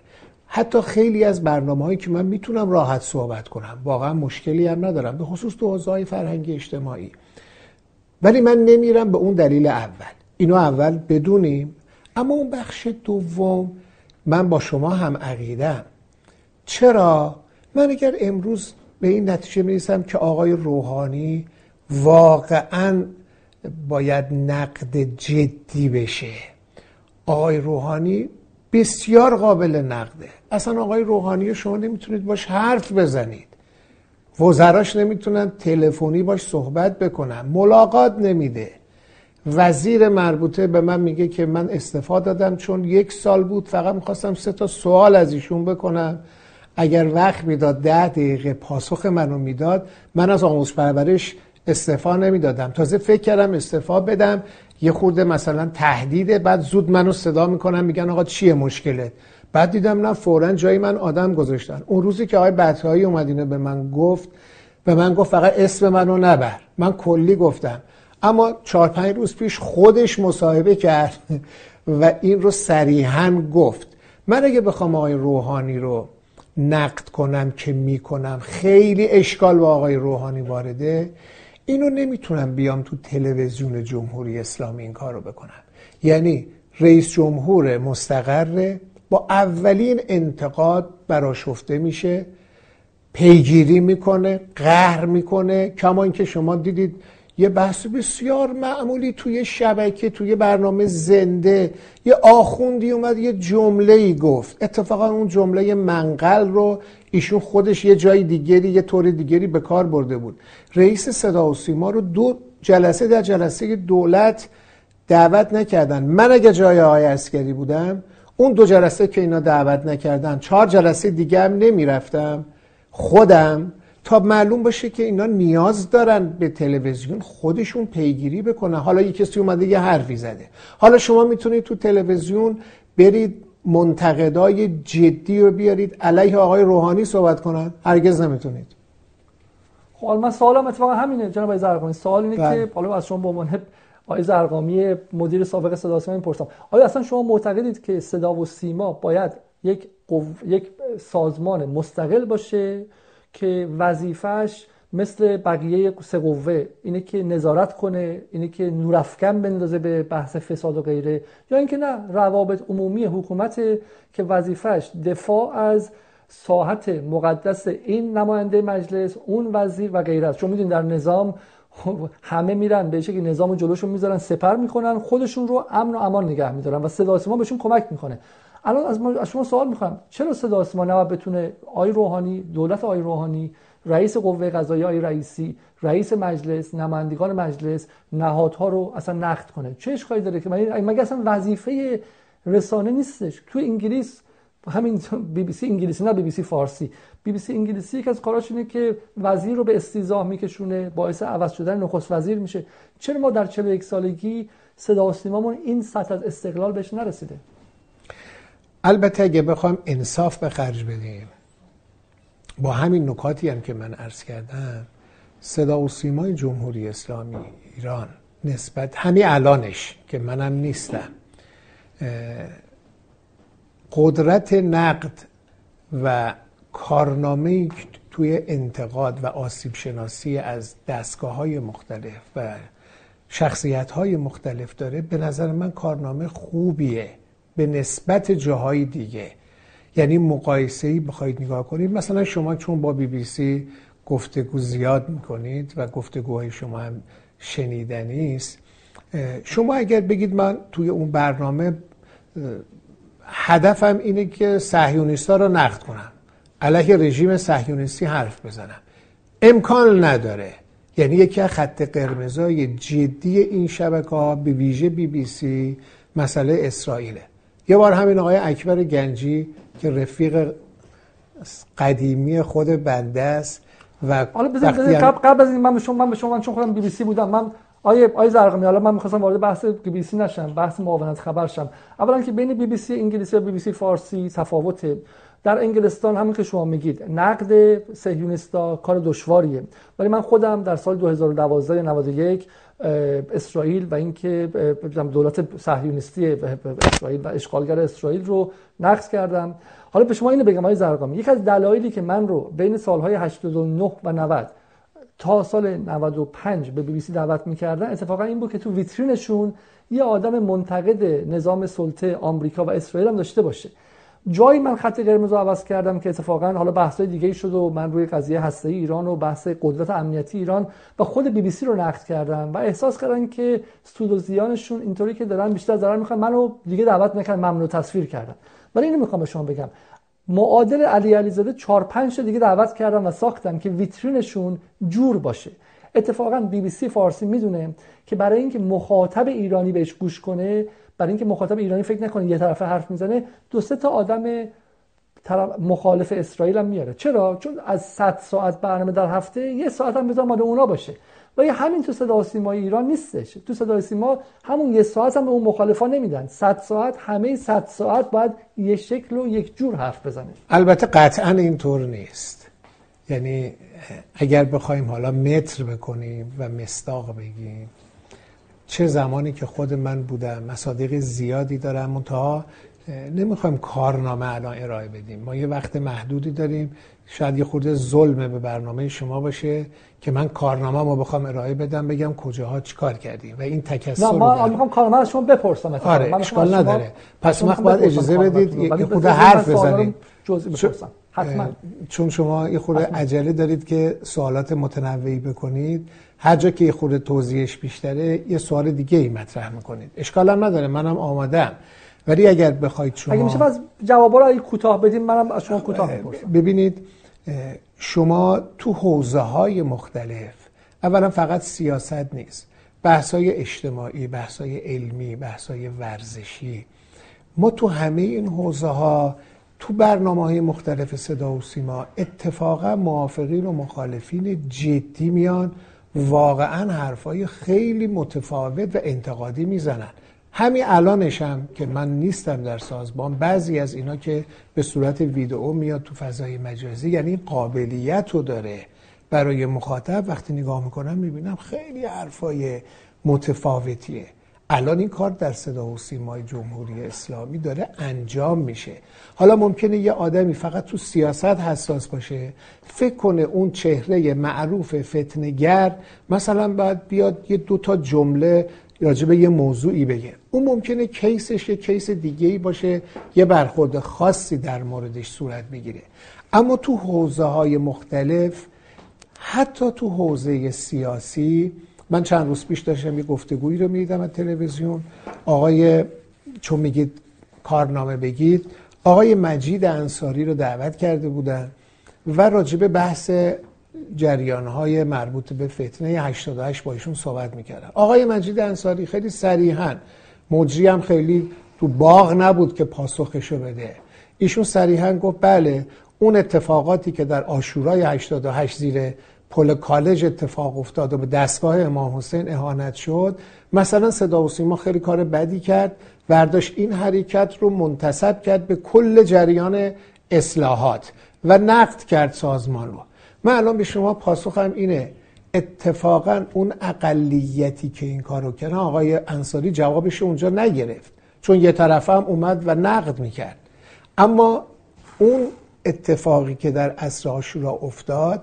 حتی خیلی از برنامه هایی که من می‌تونم راحت صحبت کنم. واقعا مشکلی هم ندارم به خصوص تو حوزه فرهنگی اجتماعی. ولی من نمیرم به اون دلیل اول. اینو اول بدونیم. اما اون بخش دوم من با شما هم عقیدم چرا؟ من اگر امروز به این نتیجه می‌رسم که آقای روحانی واقعا باید نقد جدی بشه. آقای روحانی بسیار قابل نقده. اصلا آقای روحانی شما نمی‌تونید باش حرف بزنید. وزراش نمی‌تونن تلفنی باش صحبت بکنن. ملاقات نمیده. وزیر مربوطه به من میگه که من استفاده دادم چون یک سال بود فقط می‌خواستم سه تا سوال از ایشون بکنم. اگر وقت می‌داد ده دقیقه پاسخ منو می‌داد من از آموزش پرورش استفا نمی‌دادم. تازه فکر کردم استفا بدم. یه خورده مثلا تهدیده بعد زود منو صدا می‌کنن میگن آقا چیه مشکلت؟ بعد دیدم نه فورا جای من آدم گذاشتن. اون روزی که آقای بطهایی اومدینه به من گفت به من گفت فقط اسم منو نبر. من کلی گفتم. اما چهار پنج روز پیش خودش مصاحبه کرد و این رو صریحا گفت. من اگه بخوام آقای روحانی رو نقد کنم که می‌کنم خیلی اشکال با آقای روحانی وارده. اینو نمی‌تونم بیام تو تلویزیون جمهوری اسلامی این کار رو بکنم. یعنی رئیس جمهور مستقر با اولین انتقاد براشفته میشه پیگیری می‌کنه قهر می‌کنه. کما اینکه شما دیدید یه بحث بسیار معمولی توی شبکه توی برنامه زنده. یه آخوندی اومد یه جمله ای گفت. اتفاقا اون جمله منقل رو ایشون خودش یه جای دیگری یه طور دیگری به کار برده بود. رئیس صدا و سیما رو دو جلسه در جلسه دولت دعوت نکردن. من اگه جای آقای اسکری بودم اون دو جلسه که اینا دعوت نکردن چهار جلسه دیگه هم نمی‌رفتم. خودم تا معلوم باشه که اینا نیاز دارن به تلویزیون خودشون پیگیری بکنن. حالا یه کسی اومده یه حرفی زده. حالا شما می‌تونید تو تلویزیون برید منتقدای جدی رو بیارید علیه آقای روحانی صحبت کنن. هرگز نمی‌تونید.
خب من سوالم اتفاقا همینه جناب زرقامی. سوال اینه
بله.
که حالا از شما به عنوان آقای زرقامی مدیر سابق صدا سیما می‌پرسم آیا اصلا شما معتقدید که صدا و سیما باید یک قو... یک سازمان مستقل باشه؟ که وظیفش مثل بقیه سه قوه اینه که نظارت کنه اینه که نورافکن بندازه به بحث فساد و غیره یا اینکه نه روابط عمومی حکومت که وظیفش دفاع از ساحت مقدس این نماینده مجلس اون وزیر و غیره است. چون می‌دونید در نظام همه میرن به که نظام جلوشون می‌ذارن سپر می‌کنن خودشون رو امن و امان نگه میدارن و صدا سیما بهشون کمک می‌کنه. الان از, از شما سوال می‌کنم چرا صدا سیما نباید بتونه آی روحانی دولت آی روحانی رئیس قوه قضاییه آی رئیسی رئیس مجلس نمایندگان مجلس نهادها رو اصلا نقد کنه؟ چه اشکالی داره که مگه اصلا وظیفه رسانه نیستش؟ تو انگلیس همین بی بی سی انگلیسی نه بی بی سی فارسی. بی بی سی انگلیسی یک از کاراش اینه که وزیر رو به استیزاه میکشونه باعث عوض شدن نخست وزیر میشه. چرا ما در 41 سالگی صدا و سیمامون این سطح از استقلال بهش نرسیده؟
البته اگه بخوام انصاف به خرج بدیم با همین نکاتی هم که من عرض کردم صدا و سیمای جمهوری اسلامی ایران نسبت همین الانش که منم نیستم قدرت نقد و کارنامه توی انتقاد و آسیب شناسی از دستگاه های مختلف و شخصیت های مختلف داره به نظر من کارنامه خوبیه. به نسبت جاهای دیگه. یعنی مقایسه ای بخواید نگاه کنید. مثلا شما چون با بی بی سی گفتگو زیاد می‌کنید و گفتگوهای شما هم شنیدنی است شما اگر بگید من توی اون برنامه هدفم اینه که صهیونیستا رو نقد کنم. علیه رژیم صهیونیستی حرف بزنم. امکان نداره. یعنی یکی خط قرمزای جدی این شبکه ها به ویژه بی بی سی مسئله اسرائیله. یه بار همین آقای اکبر گنجی که رفیق قدیمی خود بنده است
و حالا بذارید قبل قبل از این من به شما من به شما چون خودم بی بی سی بودم من آیه آیه زرقمی حالا من می‌خواستم وارد بحث بی بی سی نشم بحث معاونت خبر شم. اولا که بین بی بی سی انگلیسی و بی بی سی فارسی تفاوته. در انگلستان همین که شما میگید نقد سهیونیستا کار دشواریه. ولی من خودم در سال 2012 91 اسرائیل و اینکه دولت صهیونیستی اسرائیل و اشغالگر اسرائیل رو نقص کردم. حالا به شما اینو بگم آقای زرقامی یکی از دلایلی که من رو بین سالهای 89 و 90 تا سال 95 به بی بی سی دعوت می‌کردن اتفاقا این بود که تو ویترینشون یه آدم منتقد نظام سلطه آمریکا و اسرائیل هم داشته باشه. جایی من خط قرمز رو عوض کردم که اتفاقا حالا بحثای دیگه شد و من روی قضیه هسته ایران و بحث قدرت امنیتی ایران و خود بی بی سی رو نقد کردم و احساس کردن که زیانشون اینطوری که دارن بیشتر ضرر می‌خوان. منو دیگه دعوت نکردن ممنوع تصویر کردن ولی اینو می‌خوام به شما بگم. معادل علی علیزاده 4 5 دیگه دعوت کردم و ساختم که ویترینشون جور باشه. اتفاقا بی بی سی فارسی می‌دونه که برای اینکه مخاطب ایرانی بهش گوش کنه برای اینکه مخاطب ایرانی فکر نکنه یه طرفه حرف می‌زنه دو سه تا آدم مخالف اسرائیل هم میاره. چرا؟ چون از 100 ساعت برنامه در هفته یه ساعت هم بذار مال اونا باشه. و همین تو صدا سیما ایران نیستش. تو صدا سیما همون یه ساعت هم به اون مخالفا نمیدن. 100 ساعت همه 100 ساعت باید یه شکل و یک جور حرف بزنه.
البته قطعا اینطور نیست. یعنی اگر بخوایم حالا متر بکنیم و مستاق بگیم چه زمانی که خود من بودم مصادیق زیادی دارم. منتها نمی‌خوایم کارنامه الان ارائه بدیم. ما یه وقت محدودی داریم. شاید یه خورده ظلمه به برنامه شما باشه که من کارنامه ما بخوام ارائه بدم بگم کجاها چیکار کردیم. و این تکسر
نه ما می‌خوام کارنامه از شما بپرسم.
آره اشکال نداره. پس وقت باید اجازه بدید یه خورده حرف بزنید حتما. چون شما یه خورده عجله دارید که سوالات متنوعی بکنید هر جا که یه خورده توضیحش بیشتره یه سوال دیگه ای مطرح می‌کنید. اشکال هم نداره منم آمادم ولی اگر بخواید شما
اگه میشه از جوابا رو کوتاه بدیم منم از شما کوتاه
بپرسم ببینید شما تو حوزه های مختلف اولا فقط سیاست نیست. بحث های اجتماعی بحث های علمی بحث های ورزشی ما تو همه این حوزه ها تو برنامه های مختلف صدا و سیما اتفاقا موافقین و مخالفین جدی میان. واقعا حرفای خیلی متفاوت و انتقادی می‌زنن. همین الانش هم که من نیستم در سازمان بعضی از اینا که به صورت ویدئو میاد تو فضای مجازی یعنی قابلیت رو داره برای مخاطب. وقتی نگاه می‌کنم می‌بینم خیلی حرفای متفاوتیه. الان این کار در صدا و سیمای جمهوری اسلامی داره انجام میشه. حالا ممکنه یه آدمی فقط تو سیاست حساس باشه فکر کنه اون چهره معروف فتنگر مثلا باید بیاد یه دوتا جمله راجبه یه موضوعی بگه. اون ممکنه کیسش یه کیس دیگه ای باشه یه برخورد خاصی در موردش صورت بگیره. اما تو حوزه های مختلف حتی تو حوزه سیاسی من چند روز پیش داشتم یه گفتگویی رو می‌دیدم از تلویزیون. آقای چون میگید کارنامه بگید آقای مجید انصاری رو دعوت کرده بودن و راجب بحث جریانهای مربوط به فتنه 88 با ایشون صحبت می‌کردن آقای مجید انصاری خیلی صریحا مجری هم خیلی تو باغ نبود که پاسخشو بده. ایشون صریحا گفت بله اون اتفاقاتی که در آشورای 88 زیر پل کالج اتفاق افتاد و به دستگاه امام حسین اهانت شد. مثلا صدا و سیما خیلی کار بدی کرد. ورداشت این حرکت رو منتصب کرد به کل جریان اصلاحات و نقد کرد سازمان رو. من الان به شما پاسخم اینه اتفاقا اون اقلیتی که این کارو کرد آقای انصاری جوابش اونجا نگرفت. چون یه طرف هم اومد و نقد می‌کرد. اما اون اتفاقی که در عصر آشورا افتاد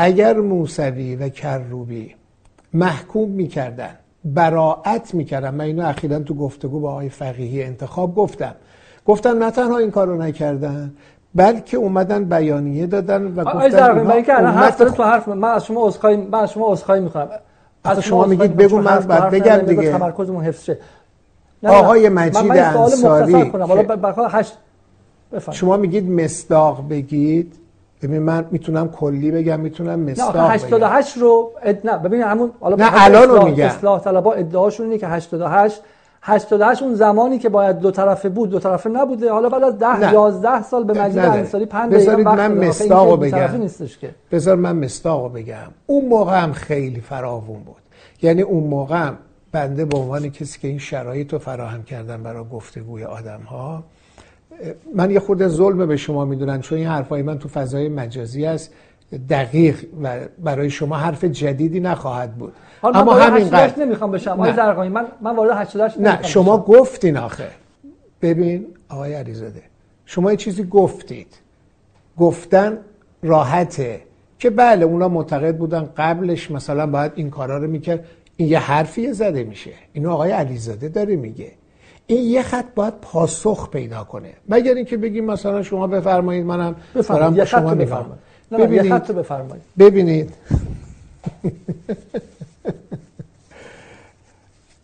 اگر موسوی و کروبی محکوم می‌کردن براعت می‌کردن من اینو اخیرا تو گفتگو با آقای فقیهی انتخاب گفتم. گفتن نه تنها این کارو نکردن بلکه اومدن بیانیه دادن و گفتن
من که الان حرف تو حرف من از شما عذرخواهی من از شما عذرخواهی می‌کنم
از شما میگید بگو من بعد بگم دیگه.
تمرکزمون حفظ شه.
آقای مجید انصاری.
بفرم.
شما میگید مصداق بگید؟ ببین من می‌تونم کلی بگم می‌تونم مصداق
نه 88 رو اد... نه ببین همون
حالا نه الان رو میگم.
اصلاح طلبا ادعاشون اینه که 88 88 اون زمانی که باید دو طرفه بود دو طرفه نبوده. حالا بعد از 10 11 سال به مجید انصاری 5
دقیقه وقت من مستاقو بگم.
نیستش که.
بذار من مستاقو بگم. اون موقع هم خیلی فراوون بود. یعنی اون موقع هم بنده به عنوان کسی که این شرایط رو فراهم کردم برای گفتگوی آدم ها من یه خورده ظلمه به شما می‌دونن چون این حرفای من تو فضای مجازی است دقیق و برای شما حرف جدیدی نخواهد بود.
اما همین قدر. نمی‌خوام بشم. آقای زرقامی من من وارد 88
نه شما گفتین آخه. ببین آقای علیزاده شما یه چیزی گفتید. گفتن راحته. که بله اونا معتقد بودن قبلش مثلا باید این کارا رو می‌کرد. این یه حرفی زده میشه. اینو آقای علیزاده داره میگه. این یه خط باید پاسخ پیدا کنه. مگر اینکه بگیم مثلا شما بفرمایید منم
دارم شما بفرمایید. ببینید یه خط بفرمایید.
ببینید.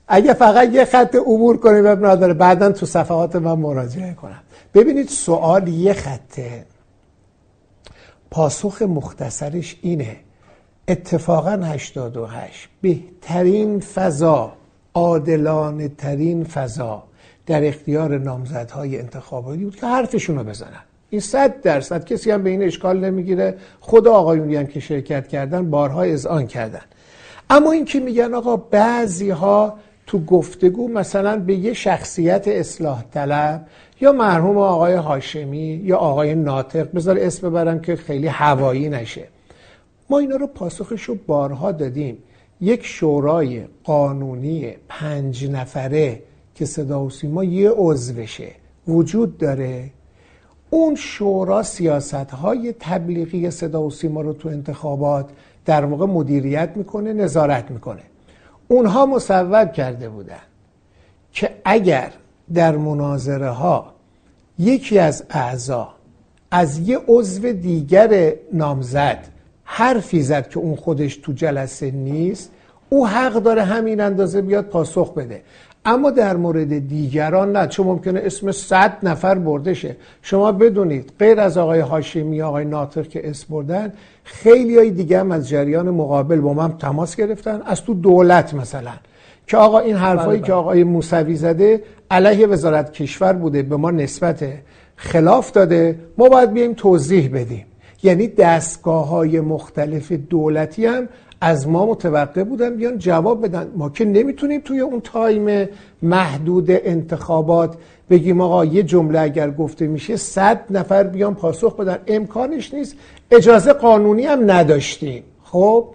اگه فقط یه خط عبور کنیم اب نداره بعدا تو صفحات من مراجعه کنم. ببینید سوال یه خطه. پاسخ مختصرش اینه. اتفاقا 88 بهترین فضا عادلانه ترین فضا. در اختیار نامزدهای انتخاباتی بود که حرفشون رو بزنن. این صد درصد کسی هم به این اشکال نمی‌گیره. خود آقایونی هم که شرکت کردن بارها اذعان کردن. اما این که میگن آقا بعضی ها تو گفتگو مثلا به یه شخصیت اصلاح طلب یا مرحوم آقای هاشمی یا آقای ناطق بذار اسم ببرم که خیلی هوایی نشه. ما اینا رو پاسخش رو بارها دادیم. یک شورای قانونی پنج نفره که صدا و سیما یه عضوشه. وجود داره. اون شورا سیاست های تبلیغی صدا و سیما رو تو انتخابات در موقع مدیریت می‌کنه نظارت می‌کنه. اونها مصوب کرده بودن که اگر در مناظره ها یکی از اعضا از یه عضو دیگر نامزد حرفی زد که اون خودش تو جلسه نیست او حق داره همین اندازه بیاد پاسخ بده. اما در مورد دیگران نه چون ممکنه اسم صد نفر برده شه. شما بدونید غیر از آقای هاشمی آقای ناطق که اسم بردن خیلی های دیگه هم از جریان مقابل با من تماس گرفتن. از تو دولت مثلا. که آقا این حرفایی بله، که بله. آقای موسوی زده علیه وزارت کشور بوده به ما نسبت خلاف داده. ما باید بیایم توضیح بدیم. یعنی دستگاه های مختلف دولتی هم از ما متوقع بودن بیان جواب بدن. ما که نمی‌تونیم توی اون تایم محدود انتخابات بگیم آقا یه جمله اگر گفته میشه صد نفر بیان پاسخ بدن. امکانش نیست. اجازه قانونی هم نداشتیم. خب؟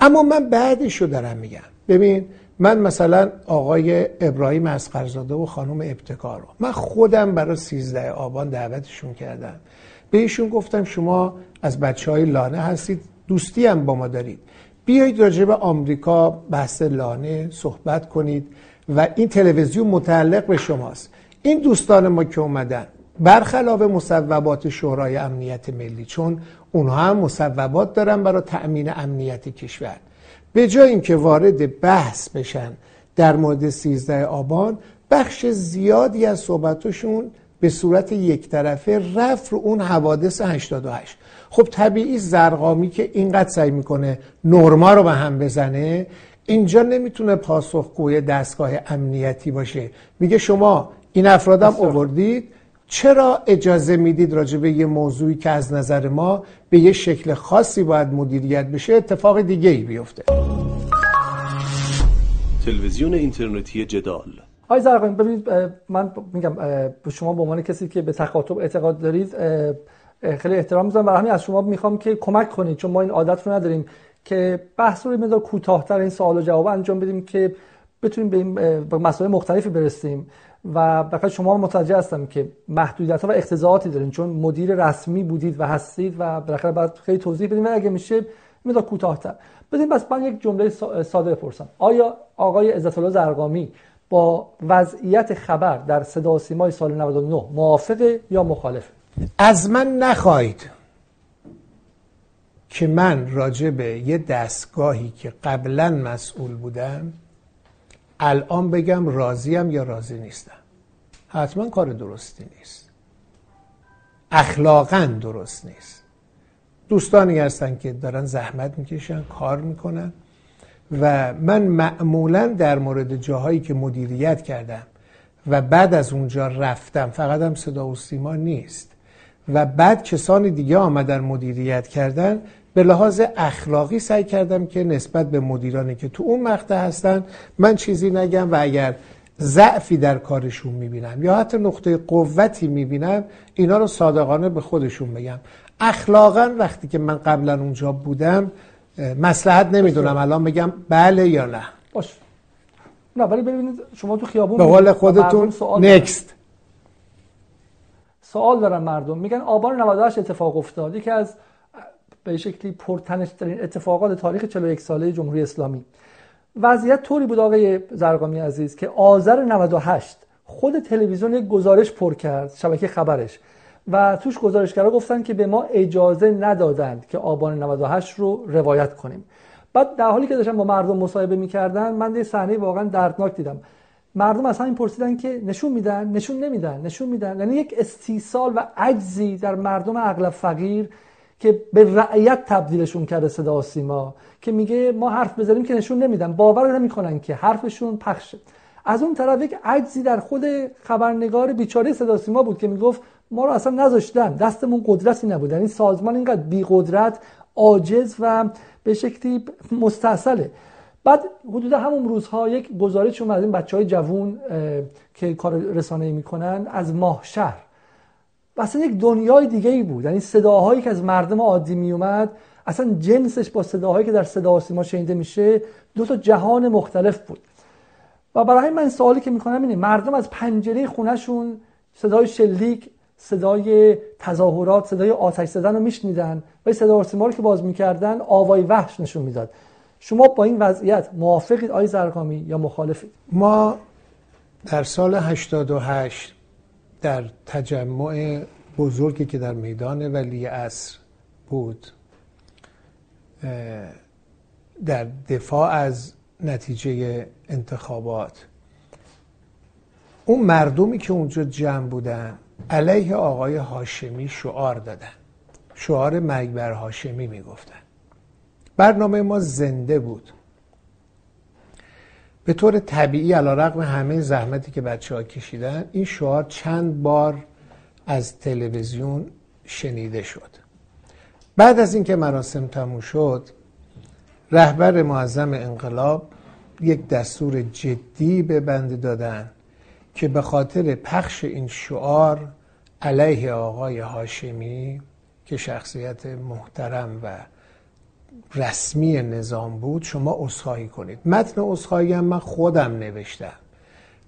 اما من بعدش رو دارم میگم. ببین من مثلا آقای ابراهیم اسقرزاده و خانم ابتکار رو من خودم برای 13 آبان دعوتشون کردم. بهشون گفتم شما از بچه های لانه هستید دوستی هم با ما دارید. بیایید راجع به آمریکا بحث لانه صحبت کنید و این تلویزیون متعلق به شماست. این دوستان ما که اومدن برخلاف مصوبات شورای امنیت ملی چون اونها هم مصوبات دارن برای تأمین امنیت کشور. به جای اینکه وارد بحث بشن در مورد 13 آبان بخش زیادی از صحبتشون به صورت یک طرفه رفت رو اون حوادث 88 خب طبیعی زرقامی که اینقدر سعی می‌کنه نرما رو به هم بزنه اینجا نمی‌تونه پاسخگوی دستگاه امنیتی باشه. میگه شما این افرادم اووردید چرا اجازه می‌دید راجع به یه موضوعی که از نظر ما به یه شکل خاصی باید مدیریت بشه اتفاق دیگه ای بیفته؟
تلویزیون اینترنتی جدال.
آقای زرقامی ببینید من میگم به شما به عنوان کسی که به تخاطب اعتقاد دارید خیلی احترام می‌ذارم. برای همین از شما می‌خوام که کمک کنید چون ما این عادت رو نداریم که بحث رو مقدار کوتاهتر این سوال و جواب انجام بدیم که بتونیم به این مسائل مختلفی برسیم. و بخاطر شما متوجه هستم که محدودیت ها و اختزاعاتی دارین. چون مدیر رسمی بودید و هستید و بالاخره باید خیلی توضیح بدیم. و اگه میشه مقدار کوتاهتر. بدین بس من یک جمله ساده بپرسم. آیا آقای عزت الله زرقامی با وضعیت خبر در صدا و سیمای سال 99 موافقه یا مخالفه؟
از من نخواهید که من راجع به یه دستگاهی که قبلا مسئول بودم الان بگم راضیم یا راضی نیستم. حتما کار درستی نیست. اخلاقا درست نیست. دوستانی هستن که دارن زحمت می‌کشن کار می‌کنن و من معمولا در مورد جاهایی که مدیریت کردم و بعد از اونجا رفتم فقط هم صدا و سیما نیست. و بعد کسان دیگه آمدن مدیریت کردن به لحاظ اخلاقی سعی کردم که نسبت به مدیرانی که تو اون مقطع هستن من چیزی نگم و اگر ضعفی در کارشون می‌بینم یا حتی نقطه قوتی می‌بینم اینا رو صادقانه به خودشون بگم. اخلاقا وقتی که من قبلا اونجا بودم مسلحت نمی‌دونم. الان بگم بله یا نه.
باش. نه ولی ببینید شما تو خیابون
به حال خودتون نکست
سوال دارن مردم. میگن آبان 98 اتفاق افتاد. یکی از به شکلی پرتنشترین اتفاقات تاریخ 41 ساله جمهوری اسلامی. وضعیت طوری بود آقای زرگامی عزیز که آذر 98 خود تلویزیون یک گزارش پر کرد شبکه خبرش. و توش گزارشگرا گفتن که به ما اجازه ندادند که آبان 98 رو روایت کنیم. بعد در حالی که داشتن با مردم مصاحبه می‌کردن من یه صحنه واقعا دردناک دیدم. مردم از همین پرسیدن که نشون میدن نشون نمیدن نشون میدن. یعنی یک استیصال و عجزی در مردم اغلب فقیر که به رعیت تبدیلشون کرده صدا سیما که میگه ما حرف بزنیم که نشون نمیدن. باور نمی‌کنن که حرفشون پخشه. از اون طرف یک عجزی در خود خبرنگار بیچاره صدا سیما بود که می‌گفت ما رو اصلا نذاشتن. دستمون قدرتی نبود. یعنی سازمان اینقدر بی قدرت عاجز و به شکلی مستصله بعد حدود همون روزها یک گزارش از این بچه های جوون که کار رسانه می‌کنن از ماه شهر. اصلا یک دنیای دیگه ای بود. یعنی صداهایی که از مردم عادی میومد اصلا جنسش با صداهایی که در صدا سیما شنیده میشه دو تا جهان مختلف بود. و برای من سوالی که می‌کنم اینه مردم از پنجره خونهشون صدای شلیک صدای تظاهرات صدای آتش زدن رو میشنیدن؟ و صدا سیما رو که باز می‌کردن آوای وحش نشون می‌داد. شما با این وضعیت موافقید آی زرگامی یا مخالفید؟
ما در سال 88 در تجمع بزرگی که در میدان ولی اصر بود در دفاع از نتیجه انتخابات اون مردمی که اونجا جمع بودن علیه آقای هاشمی شعار دادن. شعار مرگ بر هاشمی می‌گفتن. برنامه ما زنده بود. به طور طبیعی علا رقم همه زحمتی که بچه ها کشیدن این شعار چند بار از تلویزیون شنیده شد. بعد از اینکه مراسم تموم شد رهبر معظم انقلاب یک دستور جدی به بند دادن که به خاطر پخش این شعار علیه آقای هاشمی که شخصیت محترم و رسمی نظام بود شما اصخایی کنید. متن اصخایی هم من خودم نوشتم.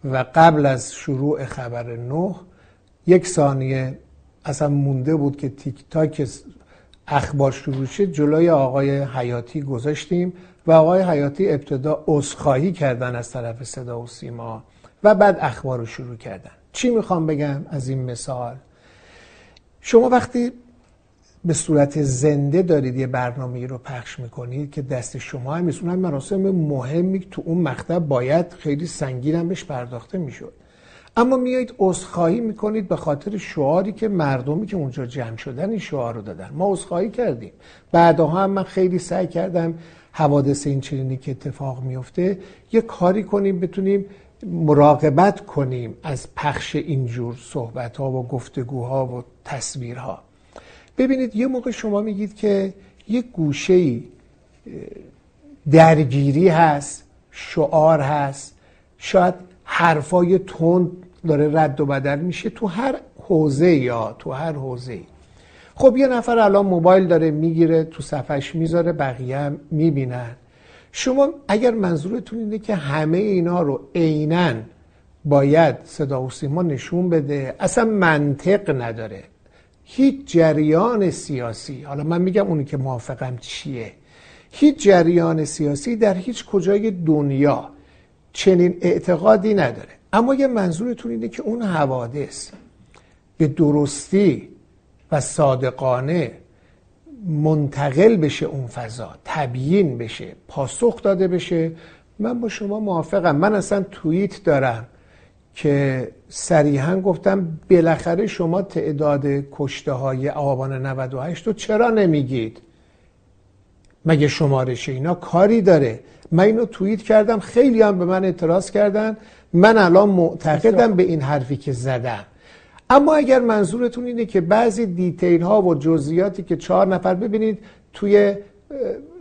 و قبل از شروع خبر نه یک ثانیه اصلا مونده بود که تیک تاک اخبار شروع شد. جلوی آقای حیاتی گذاشتیم و آقای حیاتی ابتدا اصخایی کردن از طرف صدا و سیما و بعد اخبار رو شروع کردن. چی می‌خوام بگم از این مثال؟ شما وقتی به صورت زنده دارید یه برنامه رو پخش می‌کنید که دست شما هم نیست. اونم مراسم مهمی تو اون مقطع باید خیلی سنگین هم بهش پرداخته می‌شد. اما میایید عذرخواهی می‌کنید به خاطر شعاری که مردمی که اونجا جمع شدن این شعار رو دادن. ما عذرخواهی کردیم. بعدها هم من خیلی سعی کردم حوادث این چنینی که اتفاق میفته یه کاری کنیم بتونیم مراقبت کنیم از پخش اینجور صحبت ها و گفتگوها و تصویرها. ببینید یه موقع شما میگید که یه گوشه درگیری هست شعار هست شاید حرفای تند داره رد و بدل میشه تو هر حوزه یا تو هر حوزه خب یه نفر الان موبایل داره می‌گیره تو صفحش می‌ذاره بقیه هم می‌بینن. شما اگر منظورتون اینه که همه اینا رو عینا باید صدا و سیما نشون بده اصلا منطق نداره. هیچ جریان سیاسی حالا من میگم اونی که موافقم چیه. هیچ جریان سیاسی در هیچ کجای دنیا چنین اعتقادی نداره. اما یه منظورتون اینه که اون حوادث به درستی و صادقانه منتقل بشه اون فضا تبیین بشه پاسخ داده بشه. من با شما موافقم. من اصلا توییت دارم. که صریحا گفتم بالاخره شما تعداد کشته های آبان 98 رو چرا نمیگید؟ مگه شمارش اینا کاری داره؟ من اینو توییت کردم خیلی هم به من اعتراض کردن. من الان معتقدم به این حرفی که زدم. اما اگر منظورتون اینه که بعضی دیتیل ها و جزئیاتی که چهار نفر ببینید توی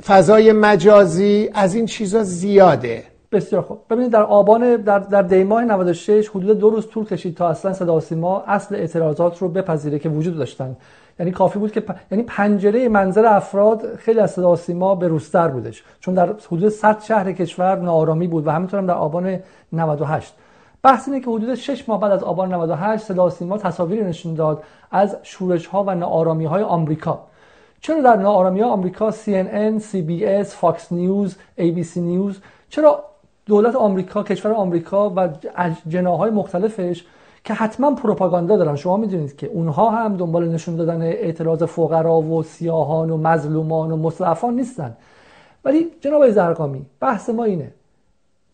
فضای مجازی از این چیزا زیاده.
بسیار خوب. ببینید در آبان در در دیماه 96 حدود دو روز طول کشید تا اصلا صدا سیما اصل اعتراضات رو بپذیره که وجود داشتن. یعنی کافی بود که پ... یعنی پنجره منظر افراد خیلی از صدا سیما به روستر بودش. چون در حدود 100 شهر کشور ناآرامی بود و همینطور هم در آبان 98 بحث اینه که حدود 6 ماه بعد از آبان 98 صدا سیما تصاویری نشون داد از شورش ها و ناآرامی های آمریکا. چرا در ناآرامی های آمریکا CNN, CBS, Fox News, ABC News چرا دولت آمریکا کشور آمریکا و جناهای مختلفش که حتما پروپاگاندا دارن. شما می‌دونید که اونها هم دنبال نشون دادن اعتراض فقرا و سیاهان و مظلومان و مصرفان نیستن. ولی جناب زرقامی بحث ما اینه.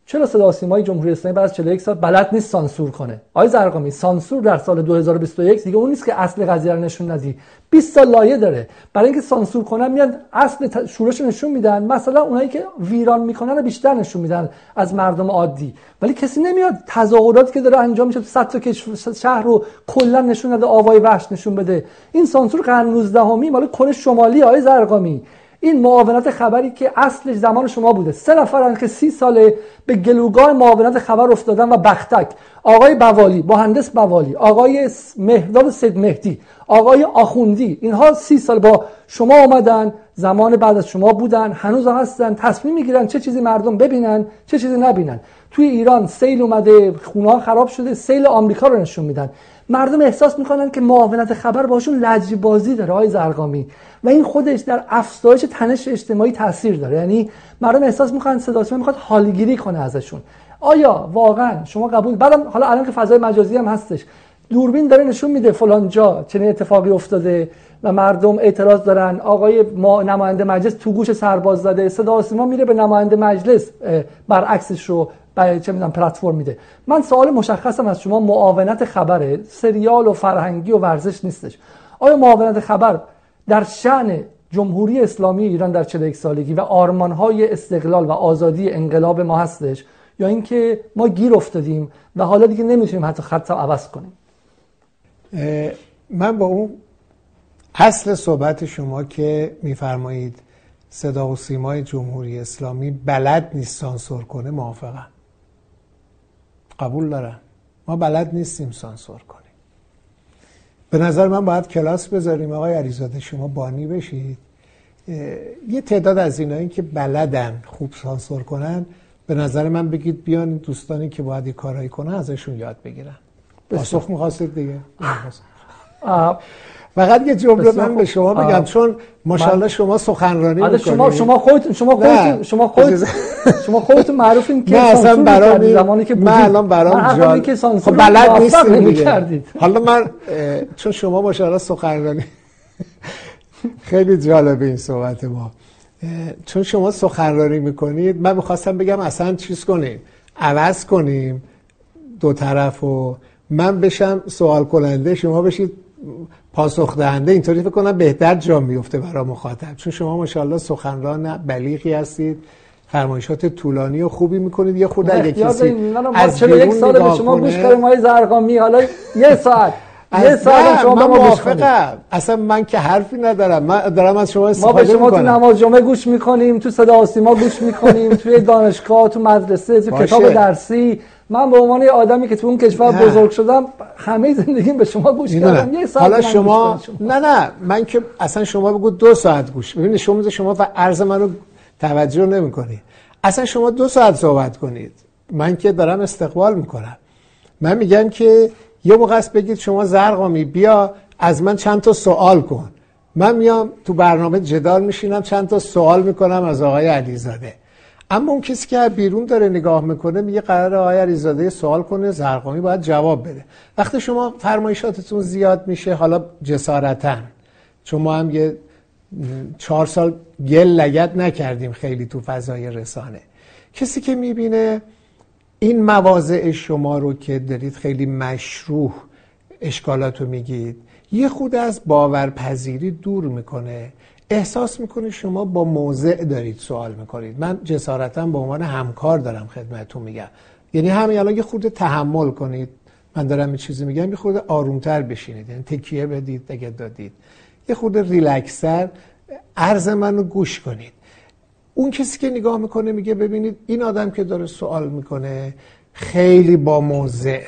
چرا صدا سیمای جمهوری اسلامی بعد از 41 سال بلد نیست سانسور کنه؟ آقای زرقامی سانسور در سال 2021 دیگه اون نیست که اصل قضیه رو نشون ندی. 20 سال لایه داره. برای اینکه سانسور کنن میاد اصل شورش نشون میدن. مثلا اونایی که ویران می‌کنن بیشتر نشون میدن از مردم عادی. ولی کسی نمیاد تظاهراتی که داره انجام میشه 100 تا شهر رو کلا نشون نده آوای وحش نشون بده. این سانسور قرن 19 همی مال کره شمالی آقای زرقامی. این معاونت خبری که اصلش زمان شما بوده. سه نفرن که سی ساله به گلوگاه معاونت خبر افتادن و بختک. آقای بوالی مهندس بوالی آقای مهداد سید مهدی آقای آخوندی اینها سی سال با شما آمدن زمان بعد از شما بودن هنوز هستن تصمیم می‌گیرن چه چیزی مردم ببینن چه چیزی نبینن. توی ایران سیل اومده خونه خراب شده سیل آمریکا رو نشون میدن. مردم احساس می‌کنن که معاونت خبر باشون لجبازی بازی داره های زرقامی و این خودش در افزایش تنش اجتماعی تاثیر داره. یعنی مردم احساس می‌کنن صدا می‌خواد حالگیری کنه ازشون. آیا واقعا شما قبول بعدم حالا الان که فضای مجازی هم هستش دوربین داره نشون میده فلان جا چنین اتفاقی افتاده و مردم اعتراض دارن آقای ما نماینده مجلس تو گوش سرباز زده صدا سیما میره به نماینده مجلس برعکسش رو چه می‌دونم پلتفرم میده. من سوال مشخصم از شما معاونت خبره؟ سریال و فرهنگی و ورزش نیستش. آیا معاونت خبر در شعن جمهوری اسلامی ایران در 41 سالگی و آرمانهای استقلال و آزادی انقلاب ما هستش؟ یا اینکه ما گیر افتادیم و حالا دیگه نمی‌تونیم حتی خط عوض کنیم؟
من با اون اصل صحبت شما که میفرمایید صدا و سیمای جمهوری اسلامی بلد نیست سانسور کنه موافقم. قبول دارم ما بلد نیستیم سانسور کنیم. به نظر من باید کلاس بذاریم. آقای علیزاده شما بانی بشید. یه تعداد از اینایی که بلدن خوب سانسور کنن به نظر من بگید بیان دوستانی که باید یه کارهایی کنن ازشون یاد بگیرن. پاسخ می‌خواستید دیگه؟ فقط یه جمله من به شما بگم چون ماشاءالله شما سخنرانی
می‌کنید. شما شما خودتون شما خودتون شما خودتون شما خودتون معروفین که
اصلا برام زمانی که من الان برام جان خب بلد نیستید حالا من چون شما ماشاءالله سخنرانی خیلی جالبه این صحبت ما. چون شما سخنرانی می‌کنید من می‌خواستم بگم اصلا چیز کنیم. عوض کنیم دو طرف و من بشم سوال کننده شما بشید پاسخ دهنده اینطوری فکر کنم بهتر جا میفته برای مخاطب. چون شما ماشاءالله سخنران بلیغی هستید فرمایشات طولانی و خوبی می‌کنید. یه خود اگه کسی
از یک سال به شما گوش کردم های زرقامی. حالا یه ساعت. یه ساعت شما
من موافقم. اصلا من که حرفی ندارم. من دارم از شما استفاده
ما به شما تو نماز جمعه گوش می‌کنیم تو صدا آسیما گوش می‌کنیم توی دانشگاه تو مدرسه تو کتاب درسی. من به عنوان آدمی که تو اون کشور بزرگ شدم همه زندگیم به شما گوش کردم. یه ساعت
حالا شما... نه نه. من که اصلا شما بگو دو ساعت گوش. ببینید شما شما و عرض منو توجه نمی‌کنید اصلا شما دو ساعت صحبت کنید. من که دارم استقبال می‌کنم. من میگم که یه موقع است بگید شما زرقامی بیا از من چند تا سوال کن. من میام تو برنامه جدال میشینم چند تا سوال می‌کنم از آقای علیزاده. اما اون کسی که بیرون داره نگاه می‌کنه میگه قرار آقای علیزاده سوال کنه زرقامی باید جواب بده. وقتی شما فرمایشاتتون زیاد میشه حالا جسارتا. چون ما هم یه چهار سال گل لگت نکردیم خیلی تو فضای رسانه. کسی که می‌بینه این مواضع شما رو که دارید خیلی مشروع اشکالات رو میگید یه خود از باورپذیری دور می‌کنه. احساس می‌کنه شما با موضع دارید سوال می‌کنید. من جسارتا به عنوان همکار دارم خدمتتون میگم. یعنی همین الان یه خورده تحمل کنید. من دارم یه چیزی میگم یه خورده آرومتر بشینید. یعنی تکیه بدید اگه دادید. یه خورده ریلکسر عرض من رو گوش کنید. اون کسی که نگاه می‌کنه میگه ببینید این آدم که داره سوال می‌کنه خیلی با موضع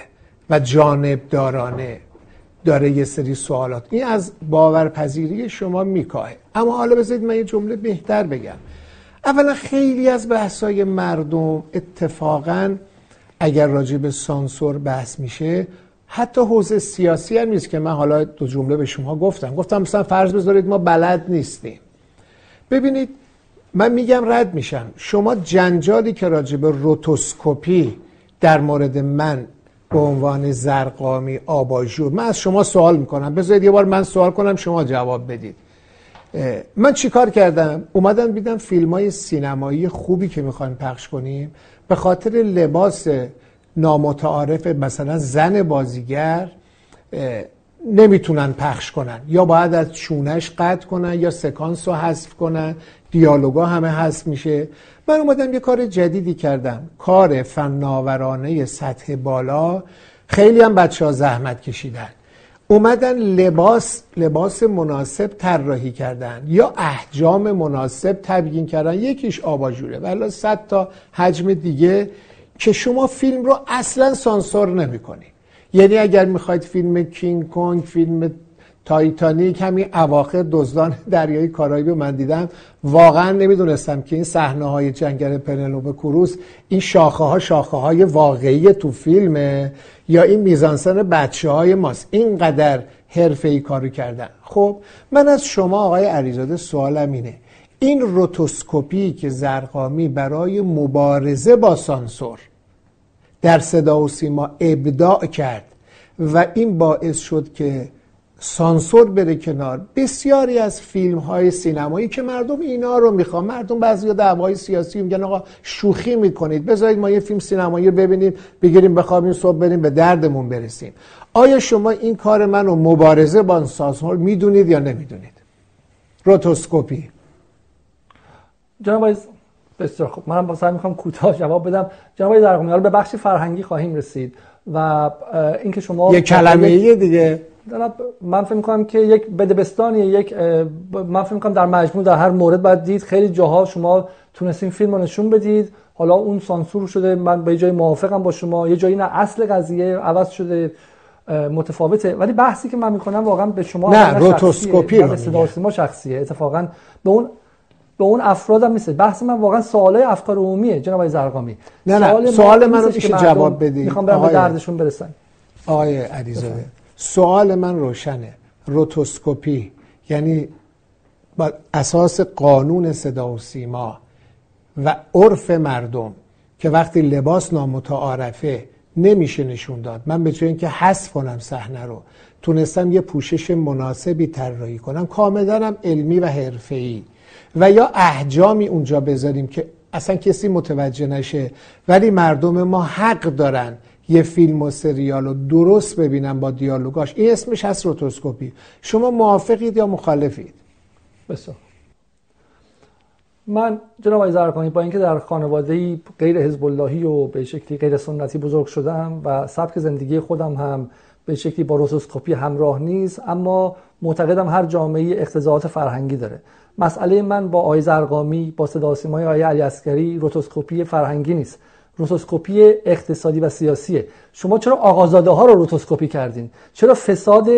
و جانبدارانه. داره یه سری سوالات. این از باورپذیری شما میکاهه. اما حالا بذارید من یه جمله بهتر بگم. اولا خیلی از بحثای مردم اتفاقا اگر راجع به سانسور بحث میشه حتی حوزه سیاسی هم نیست که من حالا دو جمله به شما گفتم. گفتم مثلا فرض بذارید ما بلد نیستیم. ببینید من میگم رد میشم. شما جنجالی که راجع به روتوسکوپی در مورد من به عنوان زرقامی آباژور من از شما سوال می‌کنم. بذارید یه بار من سوال کنم شما جواب بدید. من چیکار کردم؟ اومدم بیدم فیلم های سینمایی خوبی که می‌خوایم پخش کنیم. به خاطر لباس نامتعارف مثلا زن بازیگر نمی‌تونن پخش کنن. یا باید از چونش قطع کنن یا سکانس رو حذف کنن. دیالوگا همه حذف میشه. من اومدم یه کار جدیدی کردم. کار فناورانه سطح بالا. خیلی هم بچه ها زحمت کشیدن. اومدن لباس لباس مناسب طراحی کردن. یا احجام مناسب تبیین کردن. یکیش آباژوره ولی صد تا حجم دیگه که شما فیلم رو اصلا سانسور نمی‌کنی. یعنی اگر می‌خواید فیلم کینگ کونگ فیلم تایتانیک همین اواخر دزدان دریای کارائیب من دیدم. واقعا نمی‌دونستم که این صحنه های جنگل پنلوپ کروس این شاخه ها شاخه های واقعی تو فیلمه یا این میزانسن بچه های ماست. اینقدر حرفه ای کارو کردن. خب من از شما آقای علیزاده سوالم اینه. این روتوسکوپی که زرقامی برای مبارزه با سانسور در صدا و سیما ابداع کرد و این باعث شد که سانسور بره کنار. بسیاری از فیلم های سینمایی که مردم اینا رو می‌خوان مردم بعضی دعوای سیاسی میگن آقا شوخی می‌کنید بذارید ما یه فیلم سینمایی رو ببینیم بگیریم بخوابیم صبح بریم به دردمون برسیم. آیا شما این کار من رو مبارزه با سانسور می‌دونید یا نمی‌دونید؟ روتوسکوپی
جناب بسیار خوب. منم سعی می‌خوام کوتاه جواب بدم. جناب در به بخش فرهنگی خواهیم رسید و اینکه شما
یه کلمه دیگه.
من فکر می‌کنم که یک بدبستانی یک من فکر می‌کنم در مجموع در هر مورد باید دید. خیلی جاها شما تونستین فیلم رو نشون بدید. حالا اون سانسور شده. من به جای موافقم با شما. یه جایی نه اصل قضیه عوض شده متفاوته. ولی بحثی که من می‌کنم واقعا به شما
نه روتوسکوپی
رو شخصیه. اتفاقا به اون به اون افرادم نیست. بحث من واقعا سوالای افکار عمومیه جناب زرقامی.
نه نه. سوال من رو میشه جواب بدید
می‌خوام برم به دردشون برسن.
آقای علیزاده. سوال من روشنه. روتوسکوپی. یعنی با اساس قانون صدا و سیما و عرف مردم که وقتی لباس نامتعارفه نمیشه نشون داد. من به جای اینکه حذف کنم صحنه رو تونستم یه پوشش مناسبی طراحی کنم. کاملا هم علمی و حرفه‌ای. و یا احجامی اونجا بذاریم که اصلا کسی متوجه نشه. ولی مردم ما حق دارن یه فیلم و سریال رو درست ببینن با دیالوگاش. این اسمش هست روتوسکوپی. شما موافقید یا مخالفید؟
بسیار. من جناب آقای زرقانی با اینکه در خانواده غیر حزب اللهی و به شکلی غیر سنتی بزرگ شدم و سبک زندگی خودم هم به شکلی با روتوسکوپی همراه نیست اما معتقدم هر جامعه اقتضاعات فرهنگی داره. مسئله من با آقای زرقامی با صدا سیمای آقای علی اسکری روتوسکوپی فرهنگی نیست. روتوسکوپی اقتصادی و سیاسیه. شما چرا آقازاده ها رو روتوسکوپی کردین؟ چرا فساد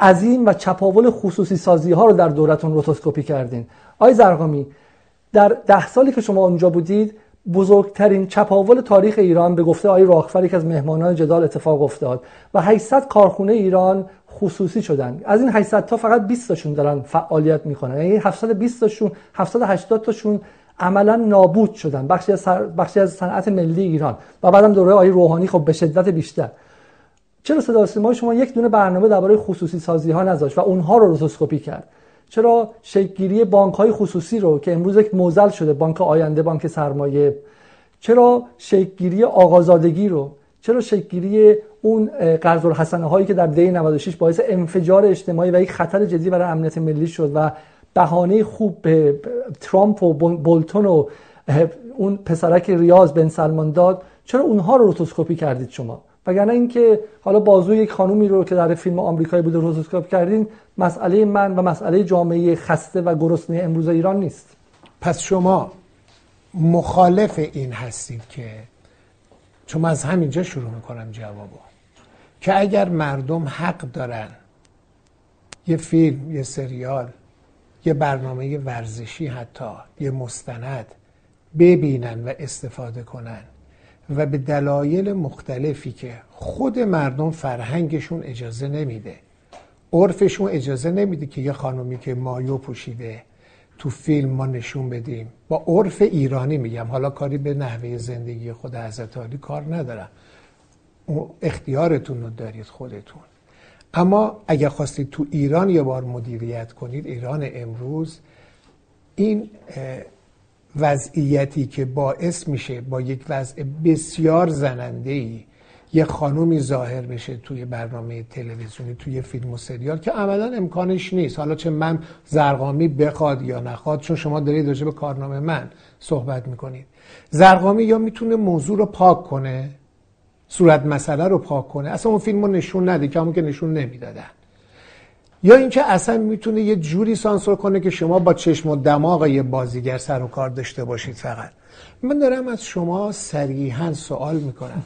عظیم و چپاول خصوصی سازی ها رو در دورتون روتوسکوپی کردین؟ آقای زرقامی در ده سالی که شما اونجا بودید بزرگترین چپاول تاریخ ایران به گفته آقای راخفر یک از مهمانان جدال اتفاق افتاد و 800 کارخونه ایران خصوصی شدن از این 800 تا فقط 20 تاشون دارن فعالیت می‌کنن. یعنی 720 تاشون 780 تاشون عملا نابود شدن. بخشی از بخشی از صنعت ملی ایران. و بعدم دوره آقای روحانی خب به شدت بیشتر. چرا صدا سیما شما یک دونه برنامه درباره خصوصی سازی ها نذاشت و اونها رو روتوسکوپی کرد؟ چرا شکلگیری بانک های خصوصی رو که امروز یک موزل شده بانک آینده بانک سرمایه چرا شکلگیری آقازادگی رو چرا شکلگیری اون قرض الحسنه هایی که در دی 96 باعث انفجار اجتماعی و یک خطر جدی برای امنیت ملی شد و بهانه خوب به ترامپ و بولتون و اون پسرک ریاض بن سلمان داد چرا اونها رو روتوسکوپی کردید شما؟ وگرنه اینکه حالا بازو یک خانومی رو که در فیلم آمریکایی بوده روتوسکوپ کردین مسئله من و مسئله جامعه خسته و گرسنه امروز ایران نیست.
پس شما مخالف این هستید که چون از همینجا شروع می‌کنم جوابو. که اگر مردم حق دارن یه فیلم یه سریال یه برنامه ورزشی حتی یه مستند ببینن و استفاده کنن و به دلایل مختلفی که خود مردم فرهنگشون اجازه نمیده عرفشون اجازه نمیده که یه خانومی که مایو پوشیده تو فیلم ما نشون بدیم. با عرف ایرانی میگم. حالا کاری به نحوه زندگی خود حضرت علی کار ندارم. اختیارتون رو دارید خودتون. اما اگر خواستید تو ایران یه بار مدیریت کنید ایران امروز این وضعیتی که باعث میشه با یک وضع بسیار زننده ای یه خانومی ظاهر بشه توی برنامه تلویزیونی توی فیلم و سریال که عملا امکانش نیست. حالا چه من زرقامی بخواد یا نخواد چون شما دارید راجع به کارنامه من صحبت می‌کنید. زرقامی یا می‌تونه موضوع رو پاک کنه صورت مسئله رو پاک کنه اصلا اون فیلم رو نشون نده که همون که نشون نمی‌دادن. یا اینکه اصلا می‌تونه یه جوری سانسور کنه که شما با چشم و دماغ یه بازیگر سر و کار داشته باشید فقط. من دارم از شما صریحا سوال می‌کنم.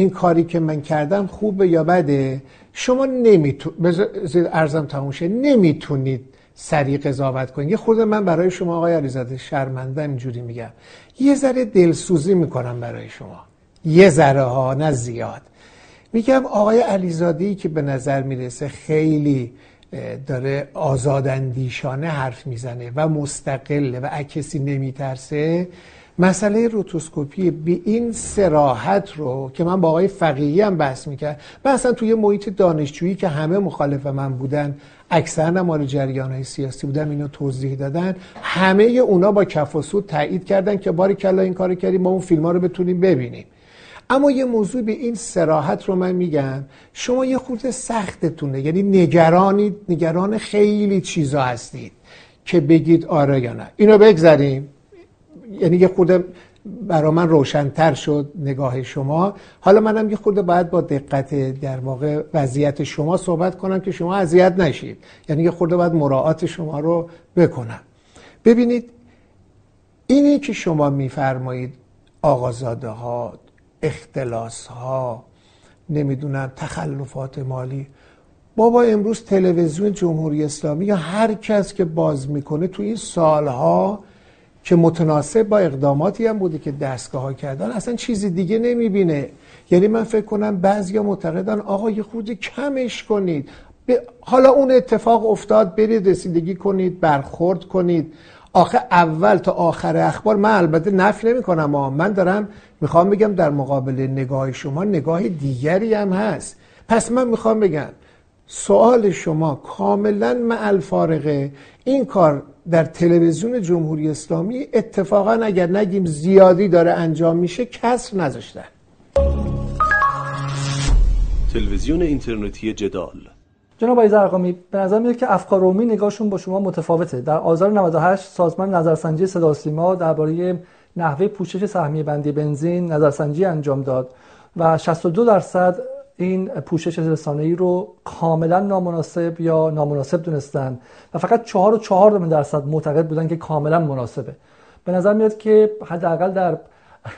این کاری که من کردم خوبه یا بده؟ شما نمی‌تونید ارزم تموم نمی‌تونید سریع قضاوت کنید. یه خورده من برای شما آقای علیزاده شرمنده اینجوری میگم. یه ذره دلسوزی می‌کنم برای شما. یه ذره ها نه زیاد. میگم آقای علیزاده که به نظر می‌رسه خیلی داره آزاداندیشانه حرف می‌زنه و مستقله و کسی نمیترسه مسئله روتوسکوپی به این سراحت رو که من با آقای فقیهی هم بحث می‌کرد من اصلا توی محیط دانشجویی که همه مخالف من بودن اکثر مال جریان های سیاسی بودن اینو توضیح دادن. همه اونا با کف و سود تایید کردن که باری کلا این کار کردیم ما اون فیلم ها رو بتونیم ببینیم. اما یه موضوع به این سراحت رو من میگم شما یه خورده سختتونه یعنی نگرانید نگران خیلی چیزا هستید که بگید آره یا نه. اینو بگذاریم. یعنی یه خورده برا من روشنتر شد نگاه شما. حالا منم یه خورده باید با دقت در واقع وضعیت شما صحبت کنم که شما اذیت نشید. یعنی یه خورده باید مراعات شما رو بکنم. ببینید اینی که شما میفرمایید آقازاده ها اختلاس ها نمی‌دونم تخلفات مالی. بابا امروز تلویزیون جمهوری اسلامی یا هر کس که باز می‌کنه تو این سالها که متناسب با اقداماتی هم بوده که دستگاه ها کردن اصلا چیزی دیگه نمی‌بینه. یعنی من فکر کنم بعضیا معتقدن آقا یه خود کمش کنید. حالا اون اتفاق افتاد برید رسیدگی کنید برخورد کنید. آخه اول تا آخر اخبار من البته نفی نمی کنم من دارم می‌خوام بگم در مقابل نگاه شما نگاه دیگری هم هست. پس من می‌خوام بگم سوال شما کاملا مع فارغه این کار در تلویزیون جمهوری اسلامی اتفاقا اگر نگیم زیادی داره انجام میشه کسر نذاشتن.
تلویزیون اینترنتی جدال.
جناب آقای زرقامی به نظر میاد که افکار عمومی نگاهشون با شما متفاوته. در آذر 98 سازمان نظرسنجی صدا سیما درباره نحوه پوشش سهمیه بندی بنزین نظرسنجی انجام داد و 62 درصد این پوشش رسانه‌ای رو کاملا نامناسب یا نامناسب دونستن. و فقط 4 و 4 درصد معتقد بودن که کاملا مناسبه. به نظر میاد که حداقل در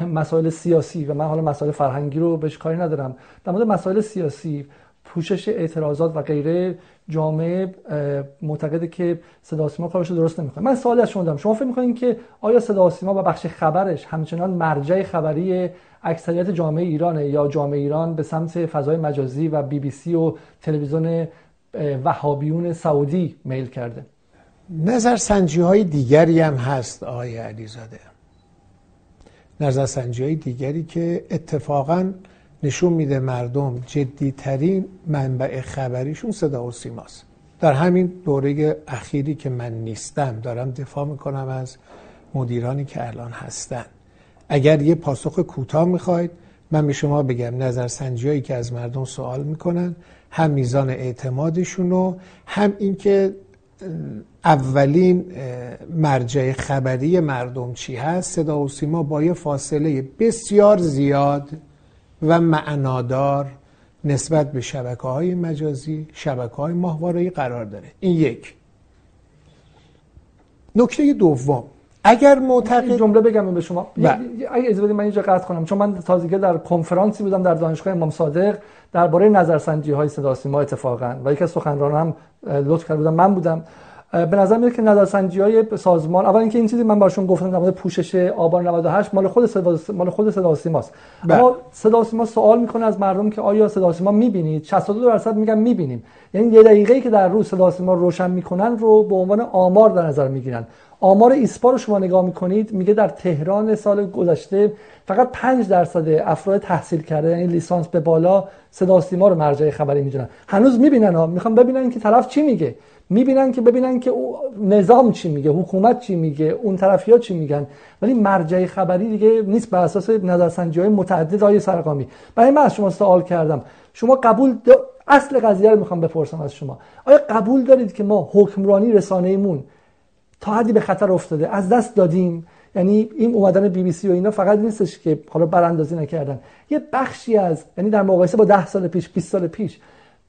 مسائل سیاسی و من حالا مسائل فرهنگی رو بهش کاری ندارم. در مورد مسائل سیاسی پوشش اعتراضات و غیره جامعه معتقده که صدا سیما کارش رو درست نمی‌کنه. من سوالی از شما دارم. شما فکر می‌کنین که آیا صدا سیما و بخش خبرش همچنان مرجع خبری اکثریت جامعه ایرانه یا جامعه ایران به سمت فضای مجازی و بی بی سی و تلویزیون وهابیون سعودی میل کرده.
نظر سنجی های دیگری هم هست آقای علیزاده. نظر سنجی های دیگری که اتفاقا نشون میده مردم جدیترین منبع خبریشون صدا و سیماست. در همین دوره اخیری که من نیستم دارم دفاع می‌کنم از مدیرانی که الان هستن. اگر یه پاسخ کوتاه می‌خواید من به شما بگم نظرسنجی که از مردم سوال می‌کنن هم میزان اعتمادشون و هم اینکه اولین مرجع خبری مردم چی هست. صدا و سیما با یه فاصله بسیار زیاد و معنادار نسبت به شبکه های مجازی شبکه های قرار داره. این یک. نکته دوم. اگر معتقد
جمله بگم به شما. بله. اگه اجازه بدید من اینجا قطع کنم. چون من تازگی در کنفرانسی بودم در دانشگاه امام صادق درباره نظرسنجی های صدا سیما اتفاقا و یکی از سخنرانان هم لطف کرده بودم من بودم. به نظر میاد که نظرسنجی های سازمان اول اینکه این چیزی من براشون گفتم در مورد پوشش آبان 98 مال خود صدا مال خود صدا سیماست. بله. اما صدا سیما سوال می‌کنه از مردم که آیا صدا سیما می‌بینید 62 درصد میگن می‌بینیم. یعنی یه دقیقه‌ای که در روز صدا سیما روشن می‌کنن رو به عنوان آمار در نظر می‌گیرن. آمار ایسپا رو شما نگاه می‌کنید میگه در تهران سال گذشته فقط 5 درصد افراد تحصیل کرده یعنی لیسانس به بالا صدا سیما رو مرجع خبری می‌دونن. هنوز می‌بینن ها. می‌خوام ببینن که طرف چی میگه. می‌بینن که ببینن که نظام چی میگه حکومت چی میگه اون طرفی ها چی میگن. ولی مرجع خبری دیگه نیست بر اساس نظرسنجی های متعدد های سرقامی. برای من از شما سوال کردم. شما قبول اصل قضیه رو می‌خوام بپرسم از شما. آیا قبول دارید که ما حکمرانی رسانه ایمون تا حدی به خطر افتاده؟ از دست دادیم. یعنی این اومدن بی بی سی و اینا فقط نیستش که حالا براندازی نکردن. یه بخشی از یعنی در مقایسه با 10 سال پیش 20 سال پیش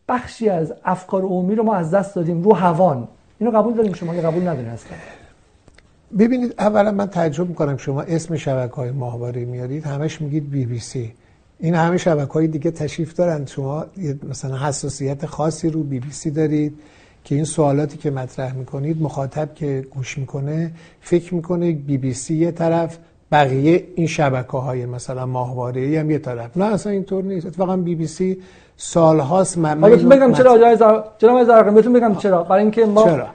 بخشی از افکار عمومی رو ما از دست دادیم رو هوان. اینو قبول داریم شما؟ یا قبول ندارین اصلا؟
ببینید اولا من تعجب می‌کنم شما اسم شبکه های ماهواره میارید. همش میگید بی بی سی. این همه شبکه های دیگه تشریف دارن. شما مثلا حساسیت خاصی رو بی بی سی دارید که این سوالاتی که مطرح می‌کنید مخاطب که گوش می‌کنه فکر می‌کنه بی بی سی یه طرف بقیه این شبکه های مثلا ماهواره هم یه طرف. نه اصلا اینطور نیست. اتفاقا بی بی سی سال هاست من
بهتون بگم چرا آقای. جناب ضرغامی بهتون بگم چرا؟ برای اینکه ما چرا؟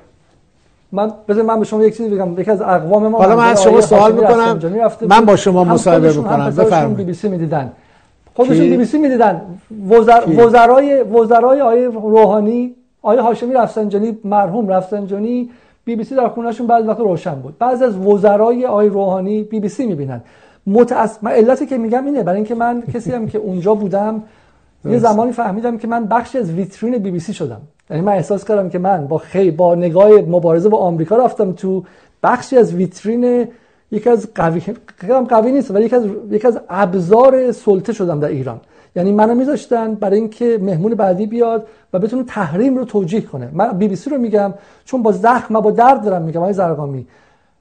من بذار من به شما یک چیزی بگم. یکی از اقوام ما
حالا من از شما سوال می‌کنم. من با شما مصاحبه می‌کنم
بفرمایید. بی بی سی می‌دیدن. خودشون بی بی سی می‌دیدن. وزر... وزرای وزرای آقای روحانی آقای هاشمی رفسنجانی مرحوم رفسنجانی بی بی سی در خونهشون بعضی وقت روشن بود. بعضی از وزرای آقای روحانی بی بی سی می‌بینن. متأس... من علتی که میگم اینه برای اینکه من کسی هم که اونجا بودم یه زمانی فهمیدم که من بخشی از ویترین بی بی سی شدم. یعنی من احساس کردم که من با خی با نگاه مبارزه با آمریکا رفتم تو بخشی از ویترین یکی از قوی قوی نیست ولی یکی از یکی از ابزار سلطه شدم در ایران. یعنی منو میذاشتن برای اینکه مهمون بعدی بیاد و بتونه تحریم رو توجیه کنه. من بی بی سی رو میگم چون با زخم با درد دارم میگم آقای زرقامی.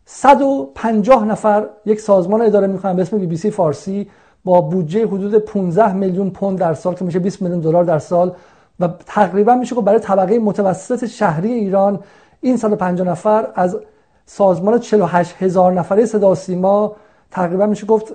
150 نفر یک سازمان اداره می‌کنن به اسم بی بی سی فارسی. با بودجه حدود 15 میلیون پوند در سال که میشه 20 میلیون دلار در سال و تقریبا میشه که برای طبقه متوسط شهری ایران این 150 نفر از سازمان 48 هزار نفره صدا سیما تقریبا میشه گفت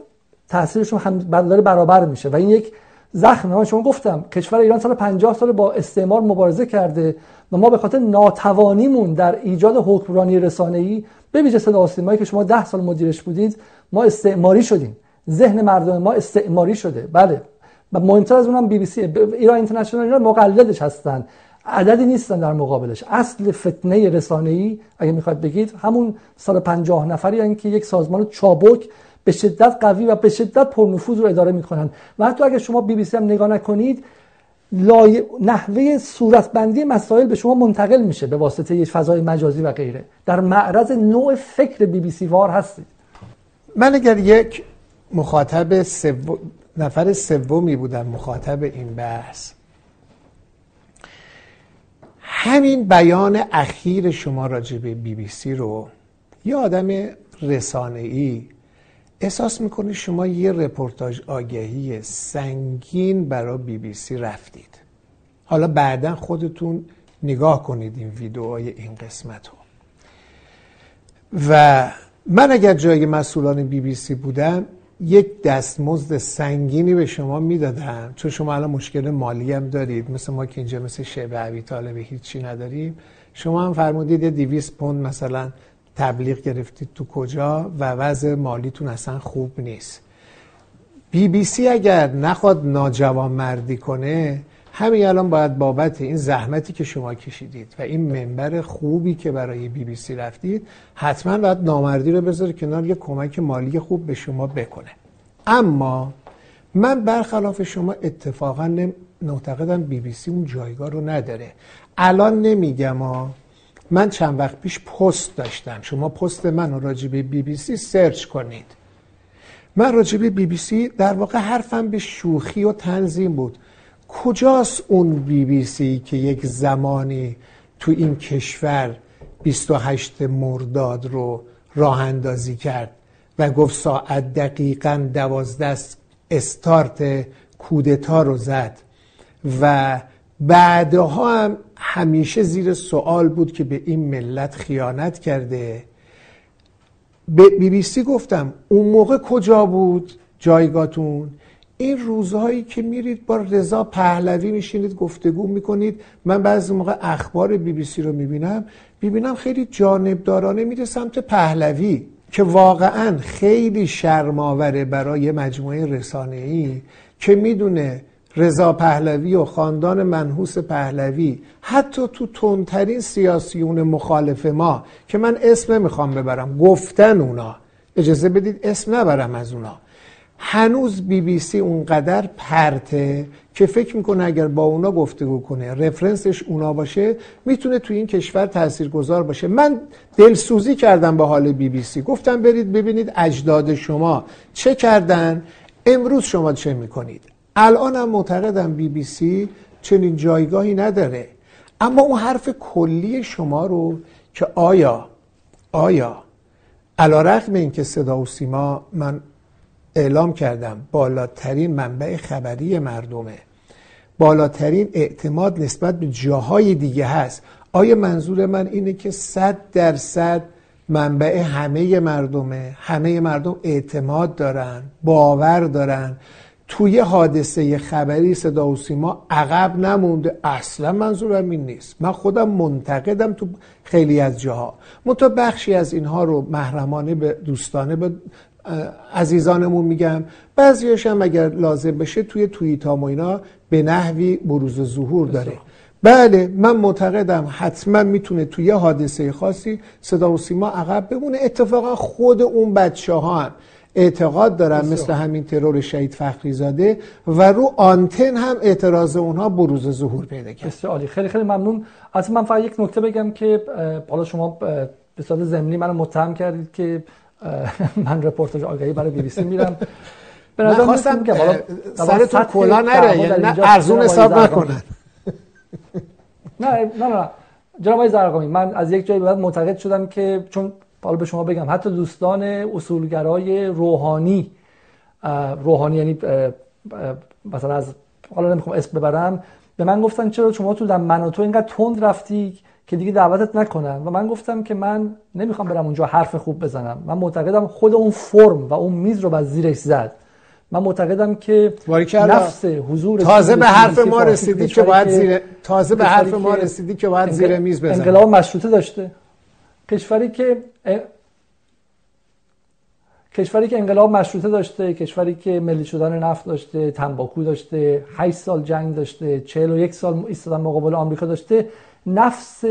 تاثیرشون هم داره برابر میشه و این یک زخم من شما گفتم کشور ایران سال 50 سال با استعمار مبارزه کرده و ما به خاطر ناتوانیمون در ایجاد حکمرانی رسانه‌ای به ویژه صدا که شما 10 سال مدیرش بودید ما استعماری شدیم. ذهن مردم ما استعماری شده. بله. و مهمتر از اونم بی بی سی ایران اینترنشنال اینا مقلدش هستن. عددی نیستن در مقابلش. اصل فتنه رسانه‌ای اگه می‌خواد بگید همون سال 50 نفری یعنی که یک سازمان چابک به شدت قوی و به شدت پرنفوذ رو اداره می‌کنن. و حتی اگر شما بی بی سی هم نگاه نکنید لای... نحوه صورتبندی مسائل به شما منتقل میشه به واسطه یک فضای مجازی و غیره. در معرض نوع فکر بی بی سی وار هستید.
من اگر یک مخاطب سو... نفر سومی بودم مخاطب این بحث. همین بیان اخیر شما راجع به بی بی سی رو یه آدم رسانه ای احساس می‌کنه شما یه رپورتاج آگهی سنگین برای بی بی سی رفتید. حالا بعدا خودتون نگاه کنید این ویدیوهای این قسمت رو. و من اگر جای مسئولان بی بی سی بودم یک دستمزد سنگینی به شما می‌دادم چون شما الان مشکل مالی هم دارید مثل ما که اینجا مثل شبه عبی طالب هیچی نداریم. شما هم فرمودید یه دیویس پوند مثلا تبلیغ گرفتید تو کجا و وضع مالیتون اصلا خوب نیست. بی بی سی اگر نخواد ناجوان مردی کنه همین الان باید بابت این زحمتی که شما کشیدید و این منبر خوبی که برای بی بی سی رفتید حتما باید نامردی رو بذاره کنار یه کمک مالی خوب به شما بکنه. اما من برخلاف شما اتفاقا معتقدم بی بی سی اون جایگاه رو نداره. الان نمیگم من چند وقت پیش پست داشتم. شما پست من رو راجع به بی بی سی search کنید. من راجع به بی بی سی در واقع حرفم به شوخی و طنز بود. کجاست اون بی بی سی که یک زمانی تو این کشور 28 مرداد رو راه اندازی کرد و گفت ساعت دقیقا دوازده استارت کودتا رو زد و بعدها هم همیشه زیر سوال بود که به این ملت خیانت کرده. به بی بی سی گفتم اون موقع کجا بود جایگاتون این روزهایی که میرید با رضا پهلوی میشینید گفتگو می‌کنید. من بعضی موقع اخبار بی بی سی رو می‌بینم. می‌بینم خیلی جانبدارانه میره سمت پهلوی که واقعا خیلی شرماوره برای مجموعه رسانه‌ای که می‌دونه رضا پهلوی و خاندان منحوس پهلوی حتی تو تندترین سیاسیون مخالف ما که من اسم نمی‌خوام ببرم گفتن اونا. اجازه بدید اسم نبرم از اونا. هنوز بی بی سی اونقدر پرته که فکر می‌کنه اگر با اونا گفتگو کنه رفرنسش اونا باشه می‌تونه تو این کشور تاثیرگذار باشه. من دلسوزی کردم به حال بی بی سی. گفتم برید ببینید اجداد شما چه کردن امروز شما چه می‌کنید؟ الانم معتقدم بی بی سی چنین جایگاهی نداره. اما اون حرف کلی شما رو که آیا آیا علا رقم این که صدا و سیما من اعلام کردم بالاترین منبع خبری مردمه. بالاترین اعتماد نسبت به جاهای دیگه هست. آیا منظور من اینه که صد درصد منبع همه مردمه؟ همه مردم اعتماد دارن باور دارن. توی حادثه خبری صدا و سیما عقب نمونده. اصلا منظورم این نیست. من خودم منتقدم تو خیلی از جاها. منتها بخشی از اینها رو محرمانه به دوستانه به عزیزانمون میگم بعضیش هم اگر لازم بشه توی توییت و اینا به نحوی بروز ظهور داره. بله من معتقدم حتما می‌تونه توی حادثه خاصی صدا و سیما عقب بمونه. اتفاقا خود اون بچه ها هم اعتقاد دارن مثل همین ترور شهید فخری زاده و رو آنتن هم اعتراض اونها بروز ظهور پیدا کرد.
بسیار عالی. خیلی خیلی ممنون. از من فقط یک نکته بگم که حالا شما به صورت ضمنی منو متهم کردید که من رپورتاج آگهی برای بی بی سی میرم.
به نظر خواستم که سرتون کلا نره یعنی نه ارزون حساب نکنن
نه نه نه جناب آقای زرقامی من از یک جایی بعد معتقد شدم که چون حالا به شما بگم حتی دوستان اصولگرای روحانی روحانی یعنی مثلا از حالا نمی‌خوام اسم ببرم به من گفتن چرا شما تو در من و تو اینقدر تند رفتی؟ که دیگه دعوتت نکنن. و من گفتم که من نمی‌خوام برم اونجا حرف خوب بزنم. من معتقدم خود اون فرم و اون میز رو باز زیرش زد. من معتقدم که نفس حضور
تازه به حرف ما رسیدی که باید زیر تازه به حرف ما رسیدی که باید زیر میز بزنی.
انقلاب مشروطه داشته. کشوری که کشوری که انقلاب مشروطه داشته کشوری که ملی شدن نفت داشته تنباکو داشته 8 سال جنگ داشته 41 سال ایستادن مقابل آمریکا داشته. نفس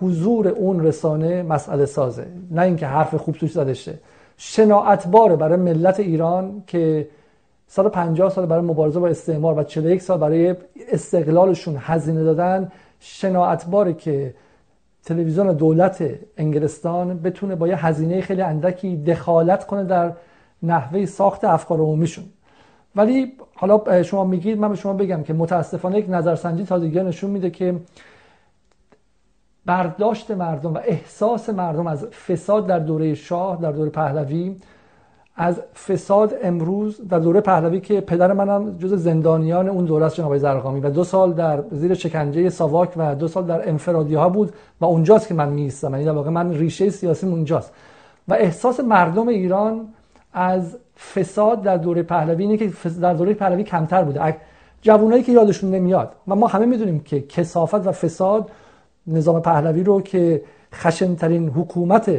حضور اون رسانه مسئله سازه. نه اینکه حرف خوب توش زده شه شناعت باره برای ملت ایران که 150 سال برای مبارزه با استعمار و 41 سال برای استقلالشون هزینه دادن شناعت باره که تلویزیون دولت انگلستان بتونه با یه هزینه خیلی اندکی دخالت کنه در نحوه ساخت افکار عمومیشون. ولی حالا شما میگید من به شما بگم که متاسفانه یک نظرسنجی تازگی نشون میده که برداشت مردم و احساس مردم از فساد در دوره شاه در دوره پهلوی از فساد امروز در دوره پهلوی که پدر منم جز زندانیان اون دوره است جناب زرقامی. و دو سال در زیر شکنجه ساواک و دو سال در انفرادی ها بود و اونجاست که من میستم یعنی در واقع من ریشه سیاسی اونجاست. و احساس مردم ایران از فساد در دوره پهلوی اینه که در دوره پهلوی کمتر بوده. جوانایی که یادشون نمیاد. و ما همه می‌دونیم که کسافت و فساد نظام پهلوی رو که خشنترین حکومت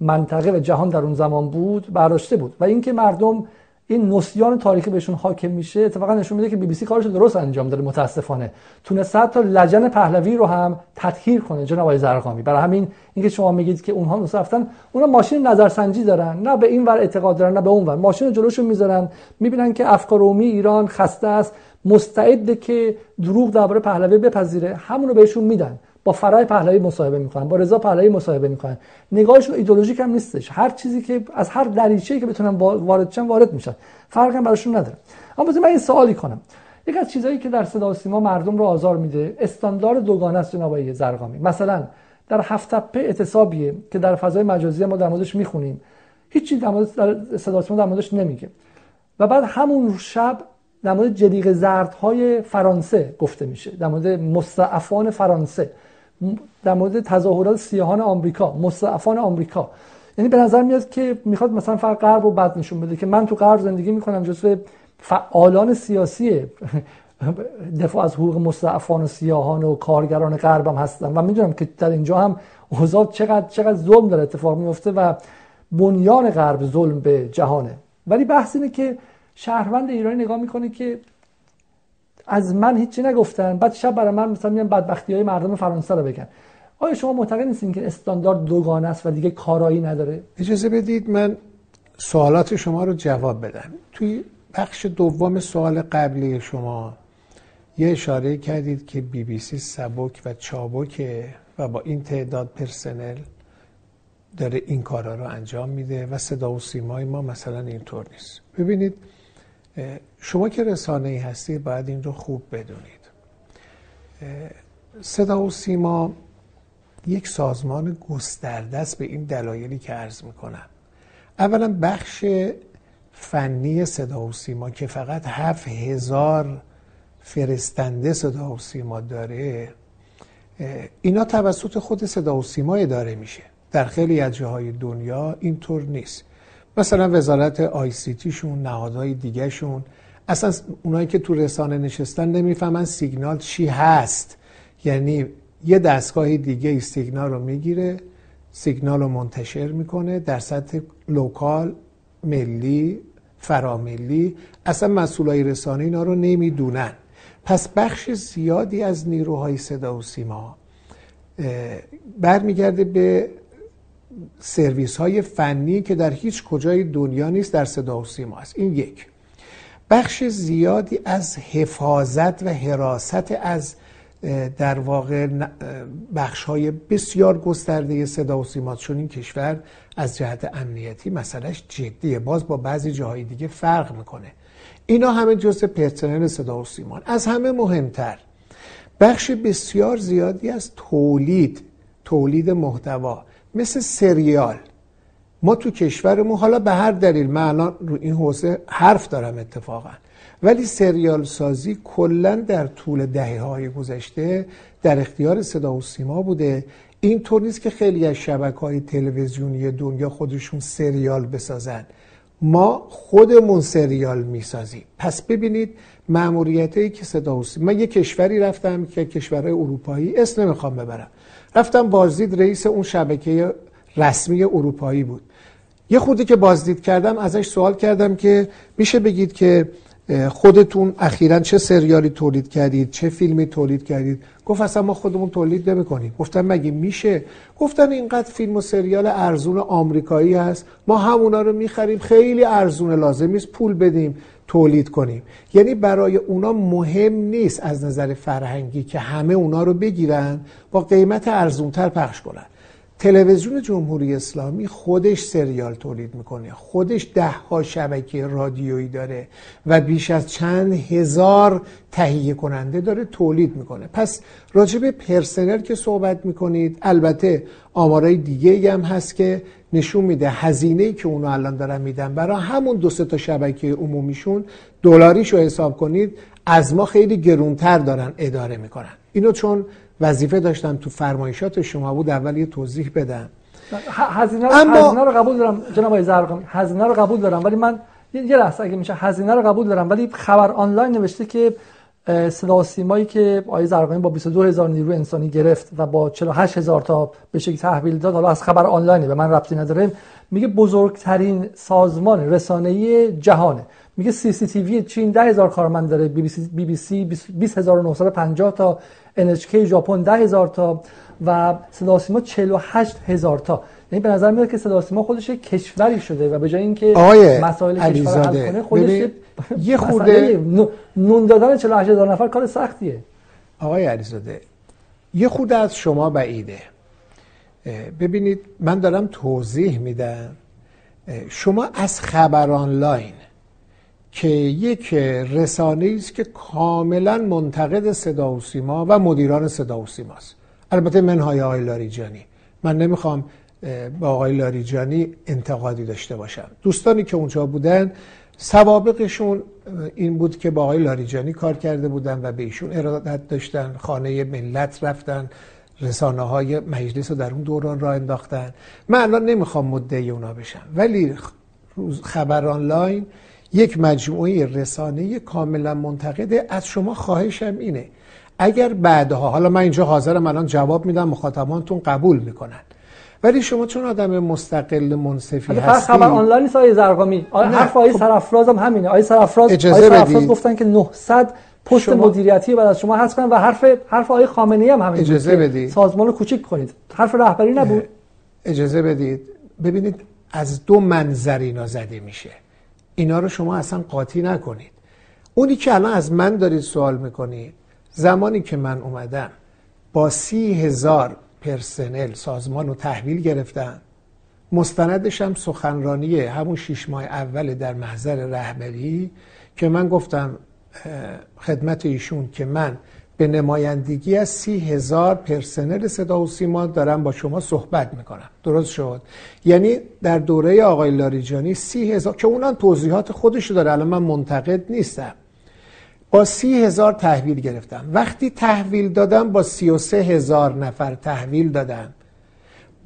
منطقه و جهان در اون زمان بود برداشته بود. و اینکه مردم این نسیان تاریخی بهشون حاکم میشه اتفاقا نشون میده که بی بی سی کارش درست انجام داره متاسفانه. تونسته تا لجن پهلوی رو هم تطهیر کنه جناب آقای زرقامی. برای همین اینکه شما میگید که اونها رفتن اونها ماشین نظرسنجی دارن. نه به این ور اعتقاد دارن نه به اون ور. ماشین جلوشون می‌ذارن می‌بینن که افکار عمومی ایران خسته است مستعده که دروغ درباره پهلوی بپذیره. همون رو بهشون میدن. با فرای پهلوی مصاحبه می‌کنن با رضا پهلوی مصاحبه می‌کنن. نگاهشون ایدولوژیک هم نیستش. هر چیزی که از هر دریچه‌ای که بتونن وارد شن وارد میشن. فرق هم براشون نداره. اما من این سوالی کنم. یک از چیزهایی که در صدا و سیما مردم رو آزار میده استاندارد دوگانه است جناب زرقامی. مثلا در هفت تپه اعتصابیه که در فضای مجازی ما در موردش می‌خونیم. هیچی در مورد صدا در موردش نمیگه. و بعد همون شب در مورد جلیق زردهای فرانسه گفته میشه. در مورد مستعفان فرانسه. در مورد تظاهرات سیاهان آمریکا مستعفان آمریکا. یعنی به نظر میاد که می‌خواد مثلا فقط غرب رو بد نشون بده که من تو غرب زندگی می‌کنم جزو فعالان سیاسی دفاع از حقوق مستعفان و سیاهان و کارگران غربم هستم و می‌دونم که در اینجا هم اوضاع چقدر چقدر ظلم داره اتفاق میفته و بنیان غرب ظلم به جهانه. ولی بحث اینه که شهروند ایرانی نگاه می‌کنه که از من هیچی نگفتن. بعد شب برای من مثلا میان بدبختی های مردم فرانسه رو بگن. آیا شما معتقد نیستین که استاندارد دوگانه است و دیگه کارایی نداره؟
اجازه بدید من سوالات شما رو جواب بدم. توی بخش دوم سوال قبلی شما یه اشاره کردید که بی بی سی سبک و چابکه و با این تعداد پرسنل داره این کارا رو انجام میده و صدا و سیمای ما مثلا اینطور نیست. ببینید شما که رسانه ای هستید باید این رو خوب بدونید. صدا و سیما یک سازمان گسترده است به این دلایلی که عرض می‌کنم. اولا بخش فنی صدا و سیما که فقط هفت هزار فرستنده صدا و سیما داره اینا توسط خود صدا و سیما اداره میشه. در خیلی از جاهای دنیا اینطور نیست. مثلا وزارت آی سی تیشون نهادهای دیگه شون اصلا اونایی که تو رسانه نشستن نمی‌فهمن سیگنال چی هست. یعنی یه دستگاه دیگه سیگنال رو می‌گیره سیگنال رو منتشر می‌کنه در سطح local ملی فراملی. اصلا مسئولای رسانه اینا رو نمی‌دونن. پس بخش زیادی از نیروهای صدا و سیما برمیگرده به سرویس های فنی که در هیچ کجای دنیا نیست در صدا و سیما است. این یک. بخش زیادی از حفاظت و حراست از در واقع بخش های بسیار گسترده صدا و سیما چون این کشور از جهت امنیتی مسئلهش جدیه. باز با بعضی جاهای دیگه فرق می‌کنه. اینا همه جزء پرسنل صدا و سیمان از همه مهمتر بخش بسیار زیادی از تولید تولید محتوا. مثل سریال. ما تو کشورمون حالا به هر دلیل من الان رو این حوزه حرف دارم اتفاقا. ولی سریال سازی کلا در طول دهه های گذشته در اختیار صدا و سیما بوده. این طور نیست که خیلی از شبکه های تلویزیونی دنیا خودشون سریال بسازن. ما خودمون سریال می‌سازیم. پس ببینید معمولیت که صدا و سیما من یه کشوری رفتم که کشورهای اروپایی اسم نمی‌خوام ببرم. رفتم بازدید رئیس اون شبکه رسمی اروپایی بود. یه خودی که بازدید کردم ازش سوال کردم که میشه بگید که خودتون اخیرا چه سریالی تولید کردید چه فیلمی تولید کردید؟ گفت اصلا ما خودمون تولید نمی‌کنیم. گفتم مگه میشه؟ گفتن اینقدر فیلم و سریال ارزون آمریکایی هست. ما همونا رو می‌خریم خیلی ارزون لازم نیست پول بدیم تولید کنیم. یعنی برای اونا مهم نیست از نظر فرهنگی که همه اونا رو بگیرن با قیمت ارزونتر پخش کنن. تلویزیون جمهوری اسلامی خودش سریال تولید می‌کنه. خودش ده ها شبکه رادیویی داره و بیش از چند هزار تهیه کننده داره تولید می‌کنه. پس راجب پرسنل که صحبت می‌کنید البته آمارای دیگه هم هست که نشون میده. هزینه که اونو الان دارن میدن برای همون دو سه تا شبکه عمومیشون دلاریشو حساب کنید از ما خیلی گرونتر دارن اداره می‌کنن. اینو چون وظیفه داشتم تو فرمایشات شما بود اول یه توضیح بدم.
هزینه رو, اما... هزینه رو قبول دارم جناب آقای ضرغامی هزینه رو قبول دارم ولی من یه لحظه اگه میشه هزینه رو قبول دارم ولی خبر آنلاین نوشته که صدا سیمایی که آقای ضرغامی با 22 هزار نیرو انسانی گرفت و با 48 هزار تا به شکل تحویل داد حالا از خبر آنلاینه به من ربطی نداره. میگه بزرگترین سازمان رسانه‌ای جهانه. میگه CCTV چین 10 هزار کارمند داره بی بی سی, بی بی سی 20950 تا NHK ژاپن 10 هزار تا و صدا سیما 48 هزار تا. یعنی به نظر میاد که صدا سیما خودش کشوری شده و به جای اینکه مسائل کشور حل کنه خودش یه خورده نون دادن 48 هزار نفر کار سختیه.
آقای علیزاده یه خود از شما بعیده. ببینید من دارم توضیح میدم. شما از خبر آنلاین که یک رسانه است که کاملا منتقد صدا و سیما و مدیران صدا و سیماست. البته منهای آقای لاریجانی. من نمی‌خوام با آقای لاریجانی انتقادی داشته باشم. دوستانی که اونجا بودن سوابقشون این بود که با آقای لاریجانی کار کرده بودن و به ایشون ارادت داشتن خانه ملت رفتن رسانه های مجلس رو در اون دوران را انداختن. من الان نمی‌خوام مدعی اونا بشم ولی خبر آنلاین یک مجموعه رسانه کاملا منتقده. از شما خواهشم اینه اگر بعدها حالا من اینجا حاضرم الان جواب میدم مخاطبانتون قبول می‌کنن. ولی شما چون آدم مستقل منصفی هستی
خبر آنلاین نیست آیه زرقامی. حرف آیه خب. سرافراز هم همینه. آیه سرافراز اجازه آیه سرافراز گفتن که 900 پست شما... مدیریتی بعد از شما حذف کنن و حرف حرف آیه خامنه‌ای هم همین
اجازه بدید
سازمان رو کوچیک کنید. حرف رهبری نبود.
اجازه بدید. ببینید از دو منظر اینا زده میشه. اینا رو شما اصلا قاطی نکنید. اونی که الان از من دارید سوال می‌کنید زمانی که من اومدم با سی هزار پرسنل سازمان رو تحویل گرفتن. مستندش هم سخنرانی همون شیش ماه اول در محضر رهبری که من گفتم خدمت ایشون که من به نمایندگی از سی هزار پرسنل صدا و سیما دارم با شما صحبت می‌کنم. درست شد. یعنی در دوره آقای لاریجانی سی هزار که اونم توضیحات خودشو داره. الان من منتقد نیستم. با سی هزار تحویل گرفتم. وقتی تحویل دادم با سی و سه هزار نفر تحویل دادم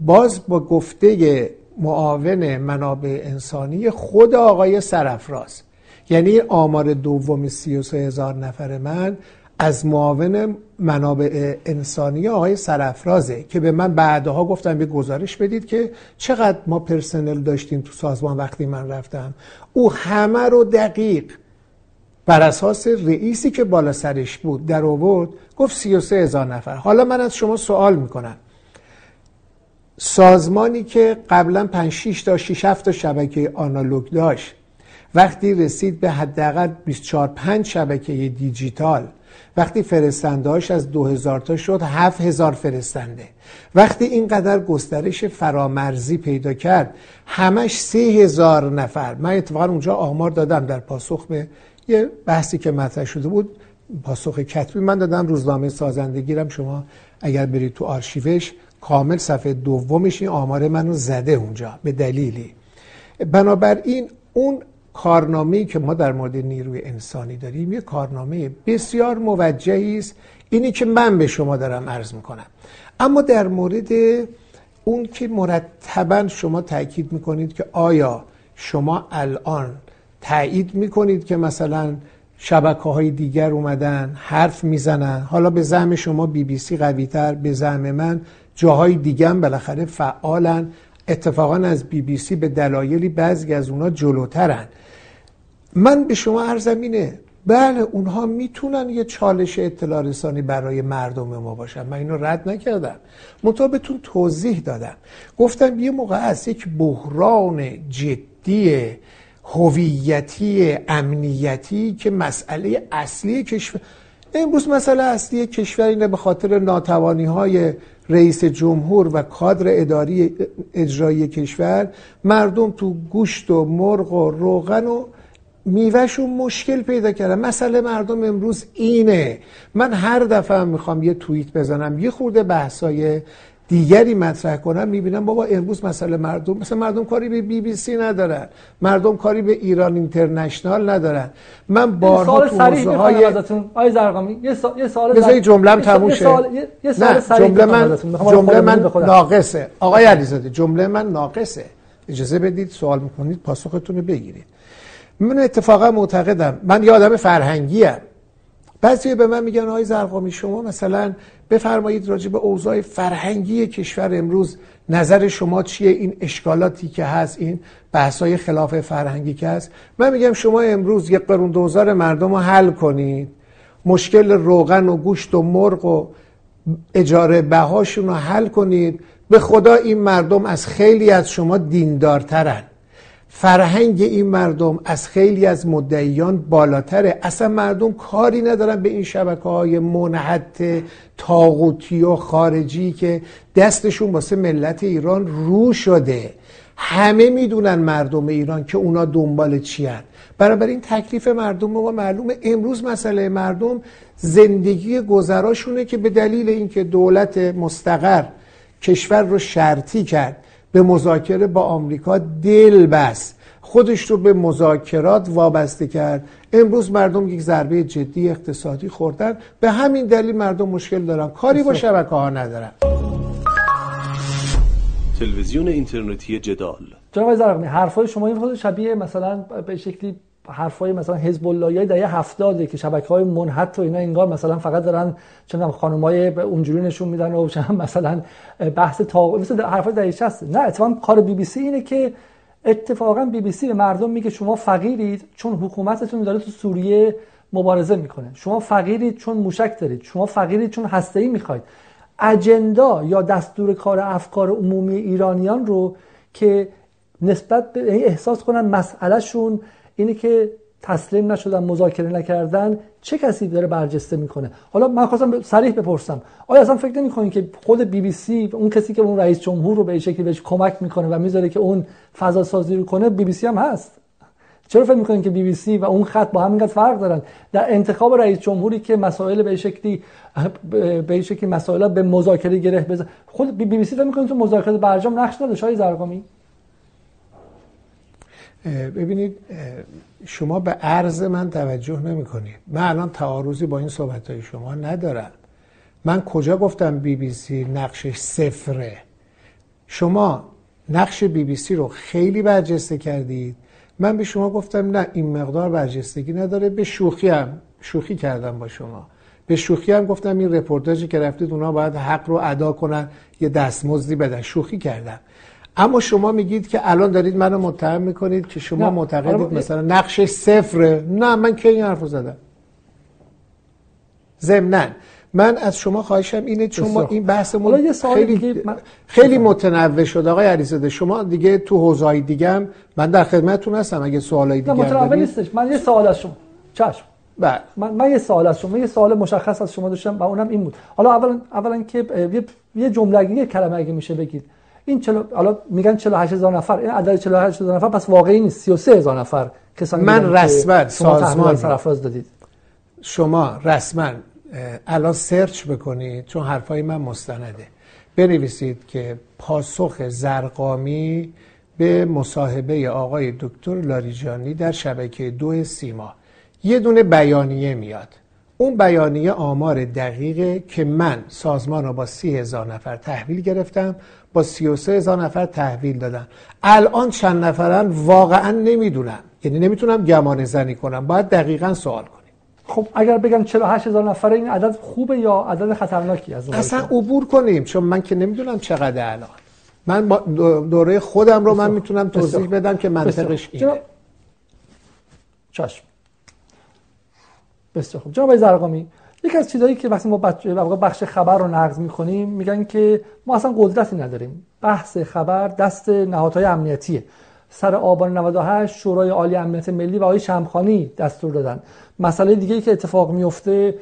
باز با گفته معاون منابع انسانی خود آقای سرفراز. یعنی آمار دوم سی و سه هزار نفر من از معاون منابع انسانی آقای سرفرازه که به من بعدها گفتم به گزارش بدید که چقدر ما پرسنل داشتیم تو سازمان وقتی من رفتم. او همه رو دقیق بر اساس رئیسی که بالا سرش بود در آورد گفت 33 هزار نفر. حالا من از شما سوال می‌کنم. سازمانی که قبلا 5 6 تا 6 7 تا شبکه آنالوگ داشت وقتی رسید به حداقل 24 5 شبکه دیجیتال وقتی فرستندهاش از 2000 تا شد 7000 فرستنده. وقتی اینقدر گسترش فرامرزی پیدا کرد همش 3000 نفر. من اتفاقا اونجا آمار دادم در پاسخ به یه بحثی که مطرح شده بود پاسخ کتبی من دادم روزنامه سازندگیرم شما اگر برید تو آرشیوش کامل صفحه دومش این آمار منو زده اونجا به دلیلی. بنابراین اون کارنامه‌ای که ما در مورد نیروی انسانی داریم یه کارنامه بسیار موجهی است. اینی که من به شما دارم عرض می‌کنم. اما در مورد اون که مرتبا شما تاکید می‌کنید که آیا شما الان تایید می‌کنید که مثلا شبکه های دیگر اومدن حرف می‌زنن. حالا به زعم شما بی بی سی قوی تر به زعم من جاهای دیگه هم بالاخره فعالن. اتفاقا از بی بی سی به دلایلی بعضی از اونا جلوترن. من به شما عرضم اینه. بله اونها می‌تونن یه چالش اطلاع رسانی برای مردم ما باشن. من اینو رد نکردم. مطابقتون توضیح دادم. گفتم یه موقع از یک بحران جدی هویتی امنیتی که مسئله اصلی کشور امروز مسئله اصلی کشور اینه به خاطر ناتوانی های رئیس جمهور و کادر اداری اجرایی کشور مردم تو گوشت و مرغ و روغن و میوهشون مشکل پیدا کردن. مسئله مردم امروز اینه. من هر دفعه می‌خوام یه توییت بزنم یه خورده بحثای دیگری مطرح کنم می‌بینم بابا امروز مسئله مردم مثلا مردم کاری به بی بی سی ندارن. مردم کاری به ایران اینترنشنال ندارن. من بارها تو حوزه های
آی زرقامی یه سوال یه
سوال بذاری جمله‌ام تموم شه. یه سوال جمله من جمله من ناقصه. آقای علیزاده جمله من ناقصه. اجازه بدید سوال می‌کنید پاسختون رو بگیرید. من اتفاقا معتقدم. من یه آدم فرهنگی ام بعضی به من میگن آقای زرقامی شما مثلا بفرمایید راجع به اوضاع فرهنگی کشور امروز نظر شما چیه؟ این اشکالاتی که هست این بحثای خلاف فرهنگی که هست. من میگم شما امروز یک قرون دوزار مردم رو حل کنید. مشکل روغن و گوشت و مرغ و اجاره بهاشون رو حل کنید. به خدا این مردم از خیلی از شما دیندارترن. فرهنگ این مردم از خیلی از مدعیان بالاتره. اصلا مردم کاری ندارن به این شبکه های منحت تاغوتی و خارجی که دستشون واسه ملت ایران رو شده. همه می‌دونن مردم ایران که اونا دنبال چی هن. این تکلیف مردم ما معلومه. امروز مسئله مردم زندگی گذراشونه که به دلیل اینکه دولت مستقر کشور رو شرطی کرد به مذاکره با آمریکا دل بست. خودش رو به مذاکرات وابسته کرد. امروز مردم یک ضربه جدی اقتصادی خوردن. به همین دلیل مردم مشکل دارن. کاری با شبکه ها ندارن.
تلویزیون اینترنتی جدال.
جناب زرقمی حرفای شما این خود شبیه مثلا به شکلی حرفای مثلا حزب اللهی دهه 70 که شبکه های منحت و اینا انگار مثلا فقط دارن چون خانمای اونجوری نشون میدن و مثلا بحث تا مثل حرفای دهه 60 نه اتفاقا کار بی بی سی اینه که اتفاقا بی بی سی به مردم میگه شما فقیرید چون حکومتتون داره تو سوریه مبارزه می‌کنه. شما فقیرید چون موشک دارید. شما فقیرید چون هسته ای می‌خواید. اجندا یا دستور کار افکار عمومی ایرانیان رو که نسبت به احساس کنن مسئلهشون اینه که تسلیم نشدن مذاکره نکردن چه کسی داره برجسته می‌کنه؟ حالا من خواستم صریح بپرسم. آیا اصلا فکر نمی‌کنید که خود بی بی سی اون کسی که اون رئیس جمهور رو به شکلی بهش کمک می‌کنه و می‌ذاره که اون فضا سازی رو کنه بی بی سی هم هست؟ چرا فکر می‌کنید که بی بی سی و اون خط با هم فرق دارن؟ در انتخاب رئیس جمهوری که مسائل به شکلی به شکلی مسائل به مذاکره گره بزن خود بی بی سی فکر می‌کنید تو مذاکره برجام نقش نداره شای زرقامی
ببینید شما به عرض من توجه نمی کنید من الان تعارضی با این صحبت های شما ندارم. من کجا گفتم بی بی سی نقشش صفره؟ شما نقش بی بی سی رو خیلی برجسته کردید. من به شما گفتم نه این مقدار برجستگی نداره. به شوخی هم شوخی کردم با شما. به شوخی هم گفتم این رپورتاجی که رفتید اونا باید حق رو ادا کنن یه دستمزدی بدن. شوخی کردم. اما شما میگید که الان دارید منو متهم می‌کنید که شما معتقدید مثلا نقشش صفره. نه من کی این حرفو زدم؟ ضمناً من از شما خواهشم اینه چون ما این بحثمون خیلی خیلی متنوع شد. آقای علیزاده شما دیگه تو حوزه‌های دیگه هم من در خدمتتون هستم اگه سوالای دیگه
متنوع نیستش. من یه سوال از شما. چشم. بله. من, من یه سوال از شما. یه سوال مشخص از شما داشتم و اونم این بود. حالا اولا اولا که یه جمله یه کلمه اگه میشه بگید. این چلو... حالا میگن 48 هزار نفر این عدد 48 هزار نفر پس واقعی نیست. 33 هزار نفر
کسانی من رسما سازمان
سرافراز دادید.
شما رسما الان سرچ بکنید چون حرفای من مستنده. بنویسید که پاسخ زرقامی به مصاحبه آقای دکتر لاریجانی در شبکه دو سیما. یه دونه بیانیه میاد. اون بیانیه آمار دقیقه که من سازمان رو با سی هزار نفر تحویل گرفتم. با سی و سه هزار نفر تحویل دادن. الان چند نفرن واقعا نمی‌دونم یعنی نمی‌تونم گمان زنی کنم. باید دقیقا سوال کنم
خب اگر بگم 48 هزار نفره این عدد خوبه یا عدد خطرناکی از
اصلا عبور کنیم. چون من که نمی‌دونم چقدر الان. من دوره خودم رو من می‌تونم توضیح بدم که منطقش اینه.
چشم. بسیار خوب. جناب زرقامی یکی از چیزهایی که وقتی ما بخش خبر رو نقض می‌کنیم میگن که ما اصلا قدرتی نداریم. بحث خبر دست نهادهای امنیتیه. سر آبان 98 شورای عالی امنیت ملی و آقای شمخانی دستور دادن. مسئله دیگه که اتفاق میفته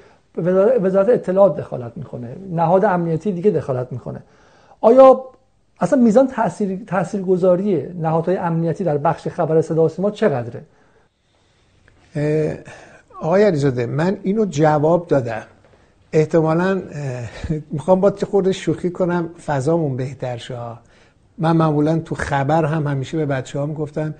وزارت اطلاعات دخالت می‌کنه. نهاد امنیتی دیگه دخالت می‌کنه. آیا اصلا میزان تاثیر تاثیرگذاری نهادهای امنیتی در بخش خبر صدا و سیما چقدره؟
آقای علیزاده من اینو جواب دادم. احتمالا می‌خوام با خورده شوخی کنم فضامون بهتر شه من معمولا تو خبر هم همیشه به بچه ها گفتم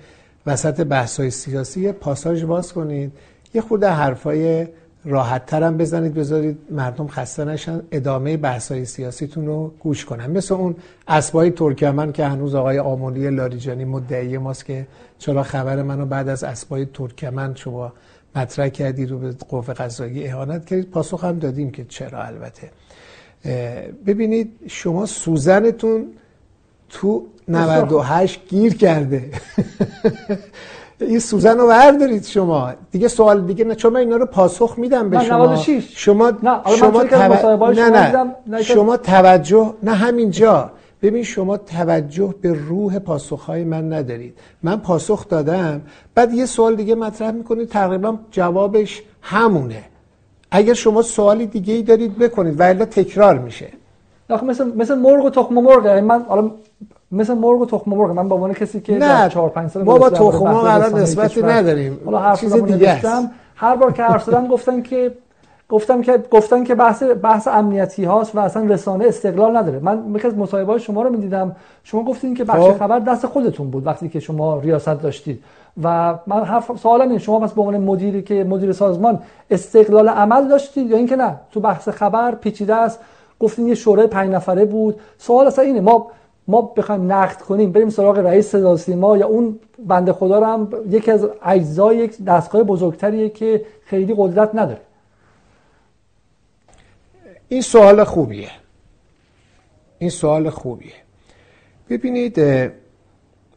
وسط بحث سیاسی یه پاساژ باز کنید. یه خورده حرفای راحت ترم بزنید بذارید مردم خسته نشن ادامه بحث سیاسیتون رو گوش کنن. مثل اون اسبای ترکمن که هنوز آقای آمولی لاریجانی مدعی ماست که چرا خبر منو بعد از اسبای ترکمن شما مطرح کردی رو به قوه قضایی اهانت کردید پاسخ هم دادیم که چرا. البته ببینید شما سوزنتون تو 98 گیر کرده. این سوزن رو بردارید شما. دیگه سوال دیگه نه چون من اینا رو پاسخ میدم به شما. شما
نه
شما, نه, نه. شما توجه نه همینجا. ببین شما توجه به روح پاسخهای من ندارید. من پاسخ دادم بعد یه سوال دیگه مطرح می‌کنید تقریبا جوابش همونه. اگر شما سوالی دیگه ای دارید بکنید و الا تکرار میشه.
مثل مثل مرغ و تخم مرغ. یعنی من حالا مثل مرغ و تخم مرغ. من با عنوان کسی که
نه 4 5 سال ما با تخم مرغ الان نسبتی نداریم.
حالا چیز دیگه. هر بار که حرف زدم گفتن که گفتم که گفتن که بحث بحث امنیتی هاست و اصلا رسانه استقلال نداره. من یکی از مصاحبه شما رو می‌دیدم. شما گفتین که بخش خب. خبر دست خودتون بود وقتی که شما ریاست داشتید. و من حرف سوالم اینه شما پس به عنوان مدیری که مدیر سازمان استقلال عمل داشتید یا اینکه نه؟ تو بحث خبر پیچیده است. گفتین یه شورای پنج نفره بود. سوال اصلا اینه ما ما بخوایم نقد کنیم بریم سراغ رئیس صدا سیما یا اون بنده خدا رو هم یکی از اجزای یک دستگاه بزرگتریه که خیلی قدرت نداره.
این سوال خوبیه. این سوال خوبیه. ببینید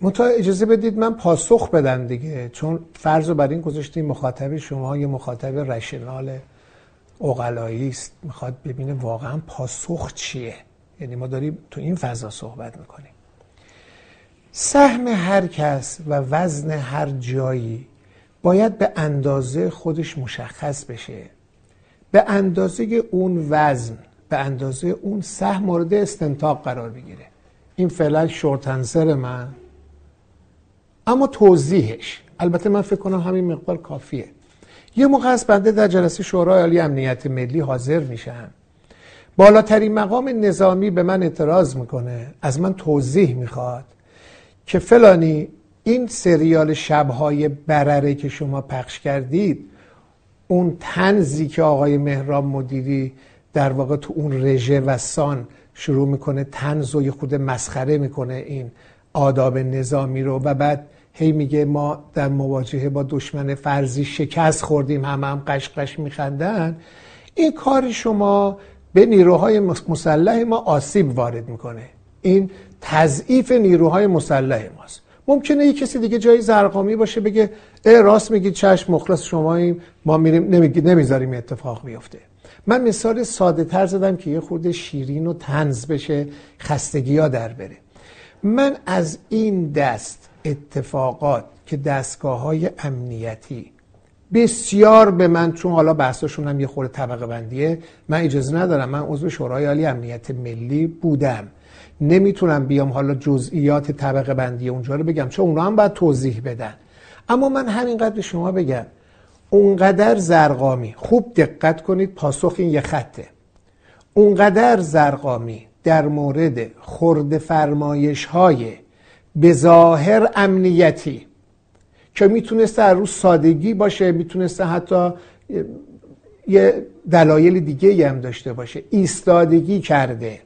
متا اجازه بدید من پاسخ بدم دیگه چون فرض رو بر این گذاشتیم مخاطب شما یه مخاطب رشنال اقلایی است. می‌خواد ببینه واقعا پاسخ چیه. یعنی ما داریم تو این فضا صحبت می‌کنیم. سهم هر کس و وزن هر جایی باید به اندازه خودش مشخص بشه. به اندازه اون وزن به اندازه اون سهم مورد استنتاق قرار بگیره. این فعلا شورت من. اما توضیحش. البته من فکر کنم همین مقدار کافیه. یه موقع از بنده در جلسه شورای عالی امنیت ملی حاضر میشم. بالاترین مقام نظامی به من اعتراض می‌کنه از من توضیح می‌خواد که فلانی این سریال شبهای برره که شما پخش کردید اون تنزی که آقای مهراب مدیری در واقع تو اون رژه و سان شروع می‌کنه تنز و یه خود مسخره می‌کنه این آداب نظامی رو و بعد هی میگه ما در مواجهه با دشمن فرضی شکست خوردیم هم هم قشقش میخندن. این کار شما به نیروهای مسلح ما آسیب وارد می‌کنه. این تضعیف نیروهای مسلح ماست. ممکنه یه کسی دیگه جای زرقامی باشه بگه اه راست میگید چشم مخلص شماییم ما میریم نمی‌ذاریم اتفاق بیفته من مثال ساده تر زدم که یه خورده شیرین و تنز بشه خستگی ها در بره. من از این دست اتفاقات که دستگاه های امنیتی بسیار به من چون حالا بحثاشون هم یه خورده طبقه بندیه من اجازه ندارم من عضو شورای عالی امنیت ملی بودم. نمی‌تونم بیام حالا جزئیات طبقه بندی اونجا رو بگم چون اونا هم باید توضیح بدن. اما من همینقدر به شما بگم اونقدر زرقامی. خوب دقت کنید پاسخ این یه خطه. اونقدر زرقامی در مورد خورد فرمایش های به ظاهر امنیتی که می‌تونسته هر روز سادگی باشه می‌تونسته حتی یه دلایل دیگه هم داشته باشه. ایستادگی کرده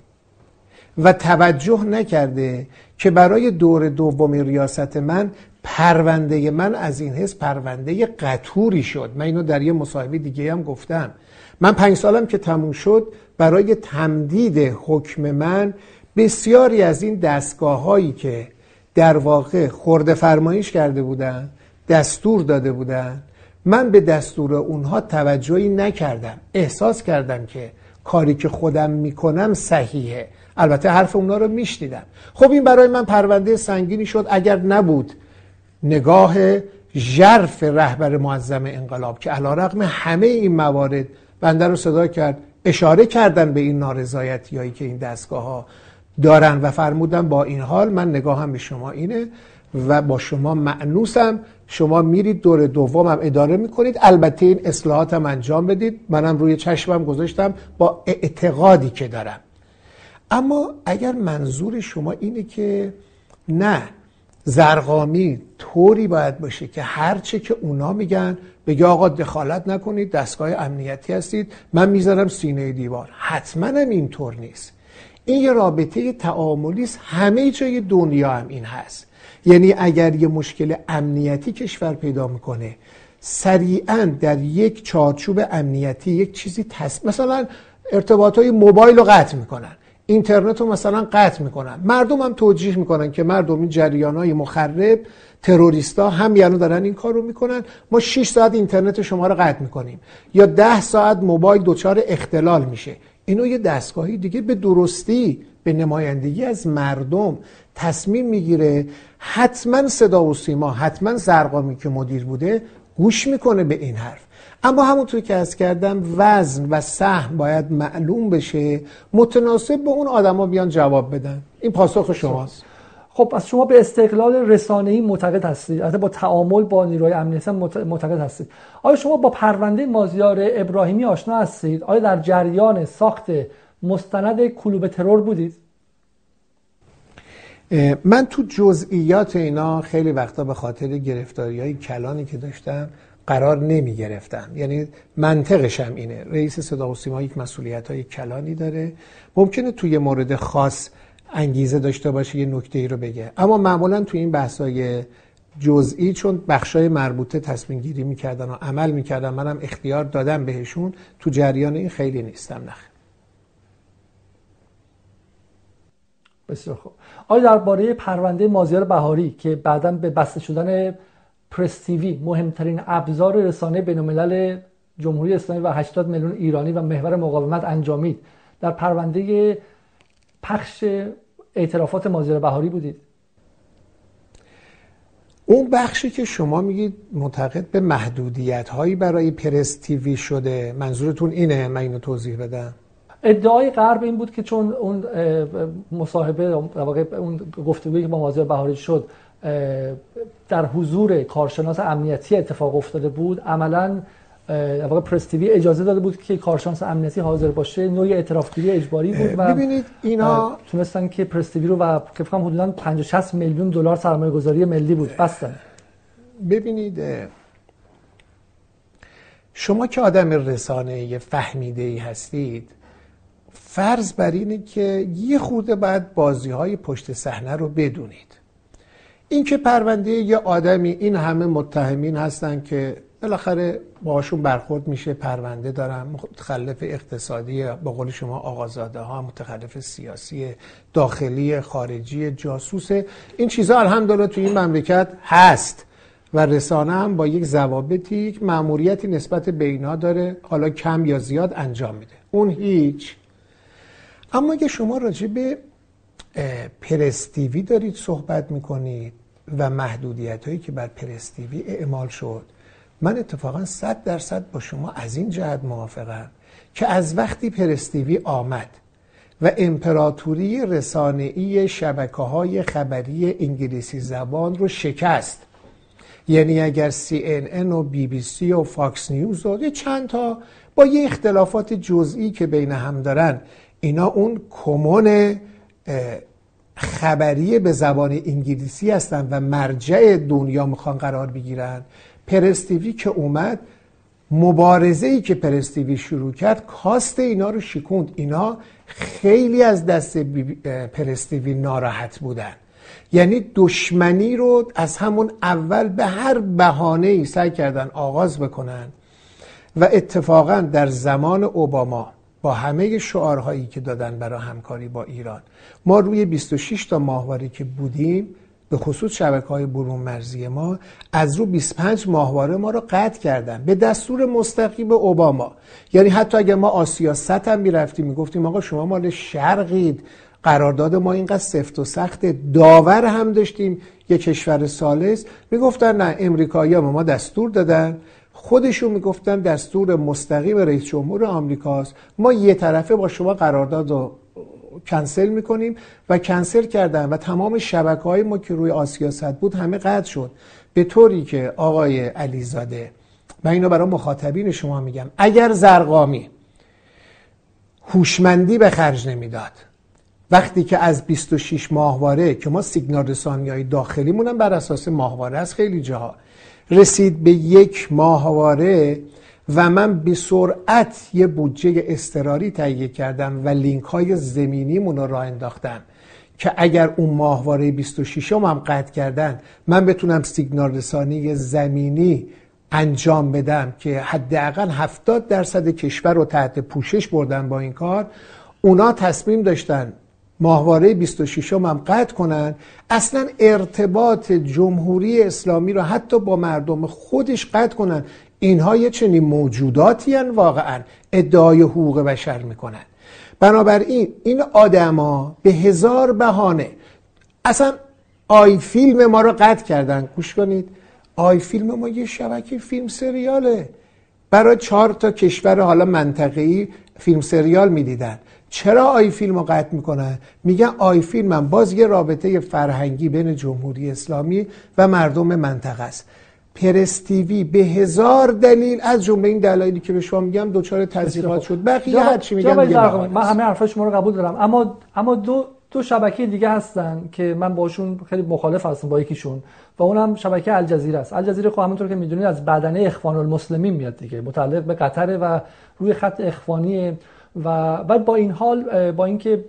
و توجه نکرده که برای دور دوم ریاست من پرونده من از این حس پرونده قطوری شد. من اینو در یه مصاحبه دیگه هم گفتم. من پنج سالم که تموم شد برای تمدید حکم من بسیاری از این دستگاه هایی که در واقع خورده فرمایش کرده بودن دستور داده بودن من به دستور اونها توجهی نکردم. احساس کردم که کاری که خودم می‌کنم صحیحه. البته حرف اونا رو میشنیدم. خب این برای من پرونده سنگینی شد. اگر نبود نگاه ژرف رهبر معظم انقلاب که علا رقم همه این موارد بنده رو صدا کرد اشاره کردن به این نارضایتی هایی که این دستگاه ها دارن و فرمودن با این حال من نگاهم به شما اینه و با شما معنوسم شما میرید دور دومم اداره می‌کنید. البته این اصلاحات هم انجام بدید. منم روی چشمم گذاشتم با اعتقادی که دارم. اما اگر منظور شما اینه که نه زرقامی طوری باید باشه که هرچه که اونا میگن بگه آقا دخالت نکنید دستگاه امنیتی هستید من می‌ذارم سینه دیوار. حتما هم اینطور نیست. این یه رابطه تعاملی است. همه جای دنیا هم این هست. یعنی اگر یه مشکل امنیتی کشور پیدا می‌کنه سریعا در یک چارچوب امنیتی یک چیزی تص... مثلا ارتباط های موبایل رو قطع می‌کنن. اینترنت رو مثلا قطع می‌کنن. مردم هم توجیه می‌کنن که مردم این جریان های مخرب تروریستا هم یعنی دارن این کار رو می‌کنن. ما 6 ساعت اینترنت شما رو قطع می‌کنیم. یا 10 ساعت موبایل دچار اختلال میشه. اینو یه دستگاهی دیگه به درستی به نمایندگی از مردم تصمیم می‌گیره. حتما صدا و سیما حتما زرقامی که مدیر بوده گوش می‌کنه به این حرف. اما همونطور که از کردم وزن و سهم باید معلوم بشه متناسب به اون آدما بیان جواب بدن. این پاسخ شماست
خب از شما به استقلال رسانه‌ای معتقد هستید. البته با تعامل با نیروی امنیتی معتقد هستید. آیا شما با پرونده مازیار ابراهیمی آشنا هستید؟ آیا در جریان ساخت مستند کلوب ترور بودید؟
من تو جزئیات اینا خیلی وقتا به خاطر گرفتاری های کلانی که داشتم قرار نمی گرفتم یعنی منطقش هم اینه. رئیس صدا و سیما یک مسئولیت های کلانی داره. ممکنه توی مورد خاص انگیزه داشته باشه یه نکته ای رو بگه. اما معمولا توی این بحثای جزئی چون بخشای مربوطه تصمیم گیری می‌کردن و عمل می‌کردن منم اختیار دادم بهشون تو جریان این خیلی نیستم. نخ
بسیار خوب. آیا درباره پرونده مازیار بهاری که بعدا به بسته شدن پرس تیوی مهمترین ابزار رسانه بین جمهوری اسلامی و 80 میلیون ایرانی و محور مقاومت انجامید. در پرونده پخش اعترافات مازیار بهاری بودید.
اون بخشی که شما میگید معتقد به محدودیت هایی برای پرس تیوی شده منظورتون اینه؟ من اینو توضیح بدم.
ادعای غرب این بود که چون اون مصاحبه اون گفتگویی که با مازیار بهاری شد در حضور کارشناس امنیتی اتفاق افتاده بود. عملا واقع پرستیوی اجازه داده بود که کارشناس امنیتی حاضر باشه. نوعی اعترافگیری اجباری بود
و ببینید اینا
تونستن که پرستیوی رو و که فکر حدودا 50 60 میلیون دلار سرمایه گذاری ملی بود. بستن.
ببینید شما که آدم رسانه فهمیده ای هستید فرض بر اینه که یه خورده بعد بازی های پشت صحنه رو بدونید. اینکه پرونده یه آدمی این همه متهمین هستن که بالاخره باشون برخورد میشه پرونده دارن متخلف اقتصادی به قول شما آقازاده ها متخلف سیاسی داخلی خارجی جاسوس. این چیزها الحمدلله توی این مملکت هست و رسانه هم با یک ضوابطی یک مأموریتی نسبت به اینا داره حالا کم یا زیاد انجام میده. اون هیچ. اما اگه شما راجع به پرس تی وی دارید صحبت می‌کنید و محدودیت هایی که بر پرس تی وی اعمال شد. من اتفاقا صد درصد با شما از این جهت موافقم که از وقتی پرس تی وی آمد و امپراتوری رسانه‌ای شبکه های خبری انگلیسی زبان رو شکست یعنی اگر CNN و بی بی سی و فاکس نیوز و چند تا با یه اختلافات جزئی که بین هم دارن اینا اون کمون خبری به زبان انگلیسی هستن و مرجع دنیا می‌خوان قرار بگیرن. پرستیوی که اومد مبارزه ای که پرستیوی شروع کرد کاست اینا رو شکوند. اینا خیلی از دست پرستیوی ناراحت بودن. یعنی دشمنی رو از همون اول به هر بهانه ای سعی کردن آغاز بکنن و اتفاقا در زمان اوباما با همه شعارهایی که دادن برای همکاری با ایران. ما روی 26 تا ماهواره که بودیم به خصوص شبکه های برون مرزی ما از رو 25 ماهواره ما رو قطع کردن. به دستور مستقیم اوباما. یعنی حتی اگر ما آسیا ست هم می‌رفتیم می‌گفتیم آقا شما مال شرقید. قرارداد ما اینقدر سفت و سخت داور هم داشتیم. یه کشور سالس می‌گفتن نه امریکایی ما ما دستور دادن. خودشون می‌گفتن دستور مستقیم رئیس جمهور آمریکاست. ما یه طرفه با شما قرارداد رو کنسل می‌کنیم و کنسل کردن و تمام شبکه های ما که روی آسیاست بود همه قطع شد. به طوری که آقای علیزاده من اینو برای مخاطبین شما میگم اگر زرقامی هوشمندی به خرج نمی‌داد وقتی که از 26 ماهواره که ما سیگنال رسانی های داخلیمون بر اساس ماهواره از خیلی جاها رسید به یک ماهواره و من به سرعت یه بودجه استراری تهیه کردم و لینک های زمینیمون رو راه انداختم که اگر اون ماهواره 26 هم, هم قطع کردن من بتونم سیگنال رسانی زمینی انجام بدم که حداقل 70 درصد کشور رو تحت پوشش بردن با این کار اونا تصمیم داشتن ماهواره 26 هم, هم قطع کنن اصلا ارتباط جمهوری اسلامی رو حتی با مردم خودش قطع کنن. اینها یه چنین موجوداتی هن واقعا ادعای حقوق بشر می‌کنن. بنابراین این آدما به هزار بهانه اصلا آی فیلم ما رو قطع کردن. گوش کنید آی فیلم ما یه شبکه فیلم سریاله. برای چهار تا کشور حالا منطقه‌ای فیلم سریال می‌دیدن. چرا آی فیلم رو قطع می‌کنن میگن آی فیلم هم باز یه رابطه فرهنگی بین جمهوری اسلامی و مردم منطقه است. پرستیوی به هزار دلیل از جمله این دلایلی که به شما میگم دوچار تزریقات شد. بقیه هر چی میگم
من همه حرفای شما رو قبول دارم. اما اما دو دو شبکه دیگه هستن که من باشون خیلی مخالف هستم با یکیشون و اونم شبکه الجزیره است. الجزیره خب همونطور که می‌دونید از بدنه اخوان المسلمین میاد دیگه. متعلق به قطر و روی خط اخوانی و بعد با این حال با اینکه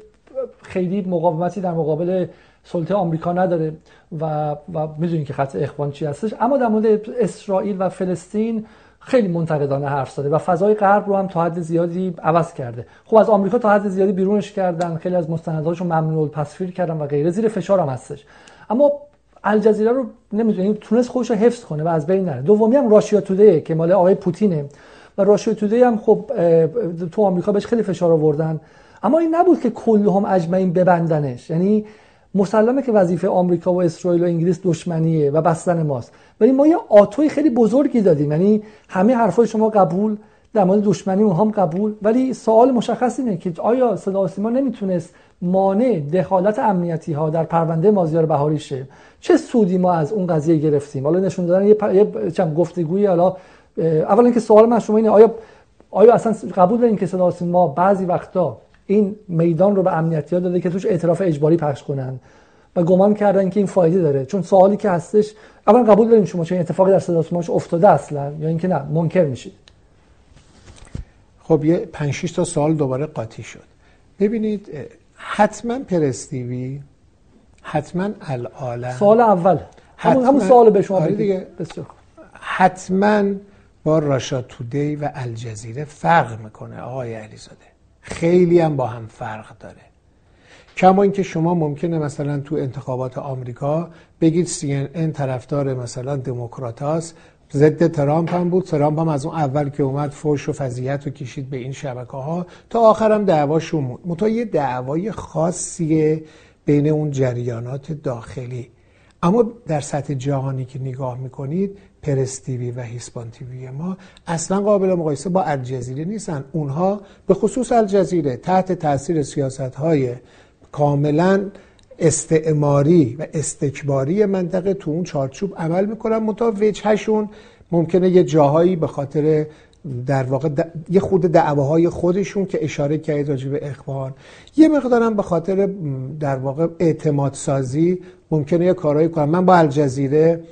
خیلی مقاومتی در مقابل سلطه آمریکا نداره و و می‌دونین که خط اخوان چی هستش اما در مورد اسرائیل و فلسطین خیلی منتقدانه حرف زده و فضای غرب رو هم تا حد زیادی عوض کرده. خب از آمریکا تا حد زیادی بیرونش کردن خیلی از مستنداتشو ممنوع تصویر کردن و غیره زیر فشار هم هستش. اما الجزیره رو نمی‌دونیم تونست خودش رو حفظ کنه و از بین نره. دومی هم راشیا که مال آقای پوتینه. و راشیا توده هم خب تو آمریکا بهش خیلی فشار آوردن. اما این نبود که کلهم اجمعین ببندنش. یعنی مسلمه که وظیفه آمریکا و اسرائیل و انگلیس دشمنیه و بستن ماست. ولی ما یه آتوی خیلی بزرگی دادیم. یعنی همه حرفای شما قبول در مورد دشمنی اونها هم قبول. ولی سوال مشخص اینه که آیا صدا سیما نمی‌تونست مانع دخالت امنیتی ها در پرونده مازیار بهاری شه؟ چه سودی ما از اون قضیه گرفتیم؟ حالا نشون دادن یه, پ... یه چم گفتگویی حالا اولا اینکه سوال من شما اینه آیا آیا اصلا قبول دارین که صدا ما بعضی وقتا این میدان رو به امنیتی ها داده که توش اعتراف اجباری پخش کنن؟ و گمان کردن که این فایده داره. چون سوالی که هستش اولا قبول داریم شما چه اتفاقی در صدا افتاده اصلا یا اینکه نه منکر میشید؟
خب یه 5 تا سوال دوباره قاطی شد. ببینید حتما پرستیوی حتما العالم.
سوال اول. همون همون سوال به شما
آره دیگه. حتما با راشا تودی و الجزیره فرق می‌کنه آقای علیزاده. خیلی هم با هم فرق داره. کما اینکه شما ممکنه مثلا تو انتخابات آمریکا بگید سی ان طرفدار مثلا دموکراتاس. ضد ترامپ هم بود. ترامپ هم از اون اول که اومد فوش و فضیحت رو کشید به این شبکه ها تا آخرم دعواشون بود. متا یه دعوای خاصیه بین اون جریانات داخلی. اما در سطح جهانی که نگاه می‌کنید پرستیوی و هیسپان تیوی ما اصلا قابل مقایسه با الجزیره نیستن. اونها به خصوص الجزیره تحت تاثیر سیاست های کاملا استعماری و استکباری منطقه تو اون چارچوب عمل می‌کنن. متا وجهشون ممکنه یه جاهایی به خاطر در واقع یه خود دعواهای خودشون که اشاره کرد راجع به اخوان. یه مقدارم به خاطر در واقع اعتماد سازی ممکنه یه کارهایی کنم من با الجزیره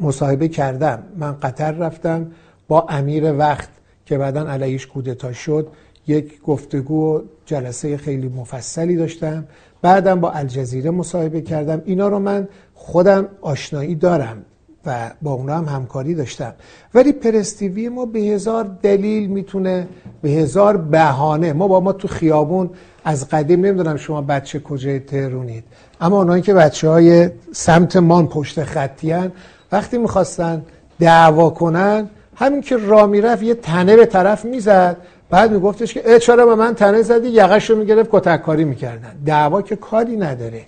مصاحبه کردم. من قطر رفتم. با امیر وقت که بعدا علیش کودتا شد یک گفتگو و جلسه خیلی مفصلی داشتم. بعدم با الجزیره مصاحبه کردم. اینا رو من خودم آشنایی دارم و با اونا هم همکاری داشتم. ولی پرستیوی ما به هزار دلیل می‌تونه به هزار بهانه. ما با ما تو خیابون از قدیم نمی‌دونم شما بچه کجای تهرونید. اما اونایی که بچه های سمت مان پشت خطیان وقتی می‌خواستن دعوا کنن همین که را می‌رفت یه تنه به طرف می‌زد. بعد میگفتش که چرا به من تنه زدی؟ یقش رو می‌گرفت کتککاری می‌کردن. دعوا که کاری نداره.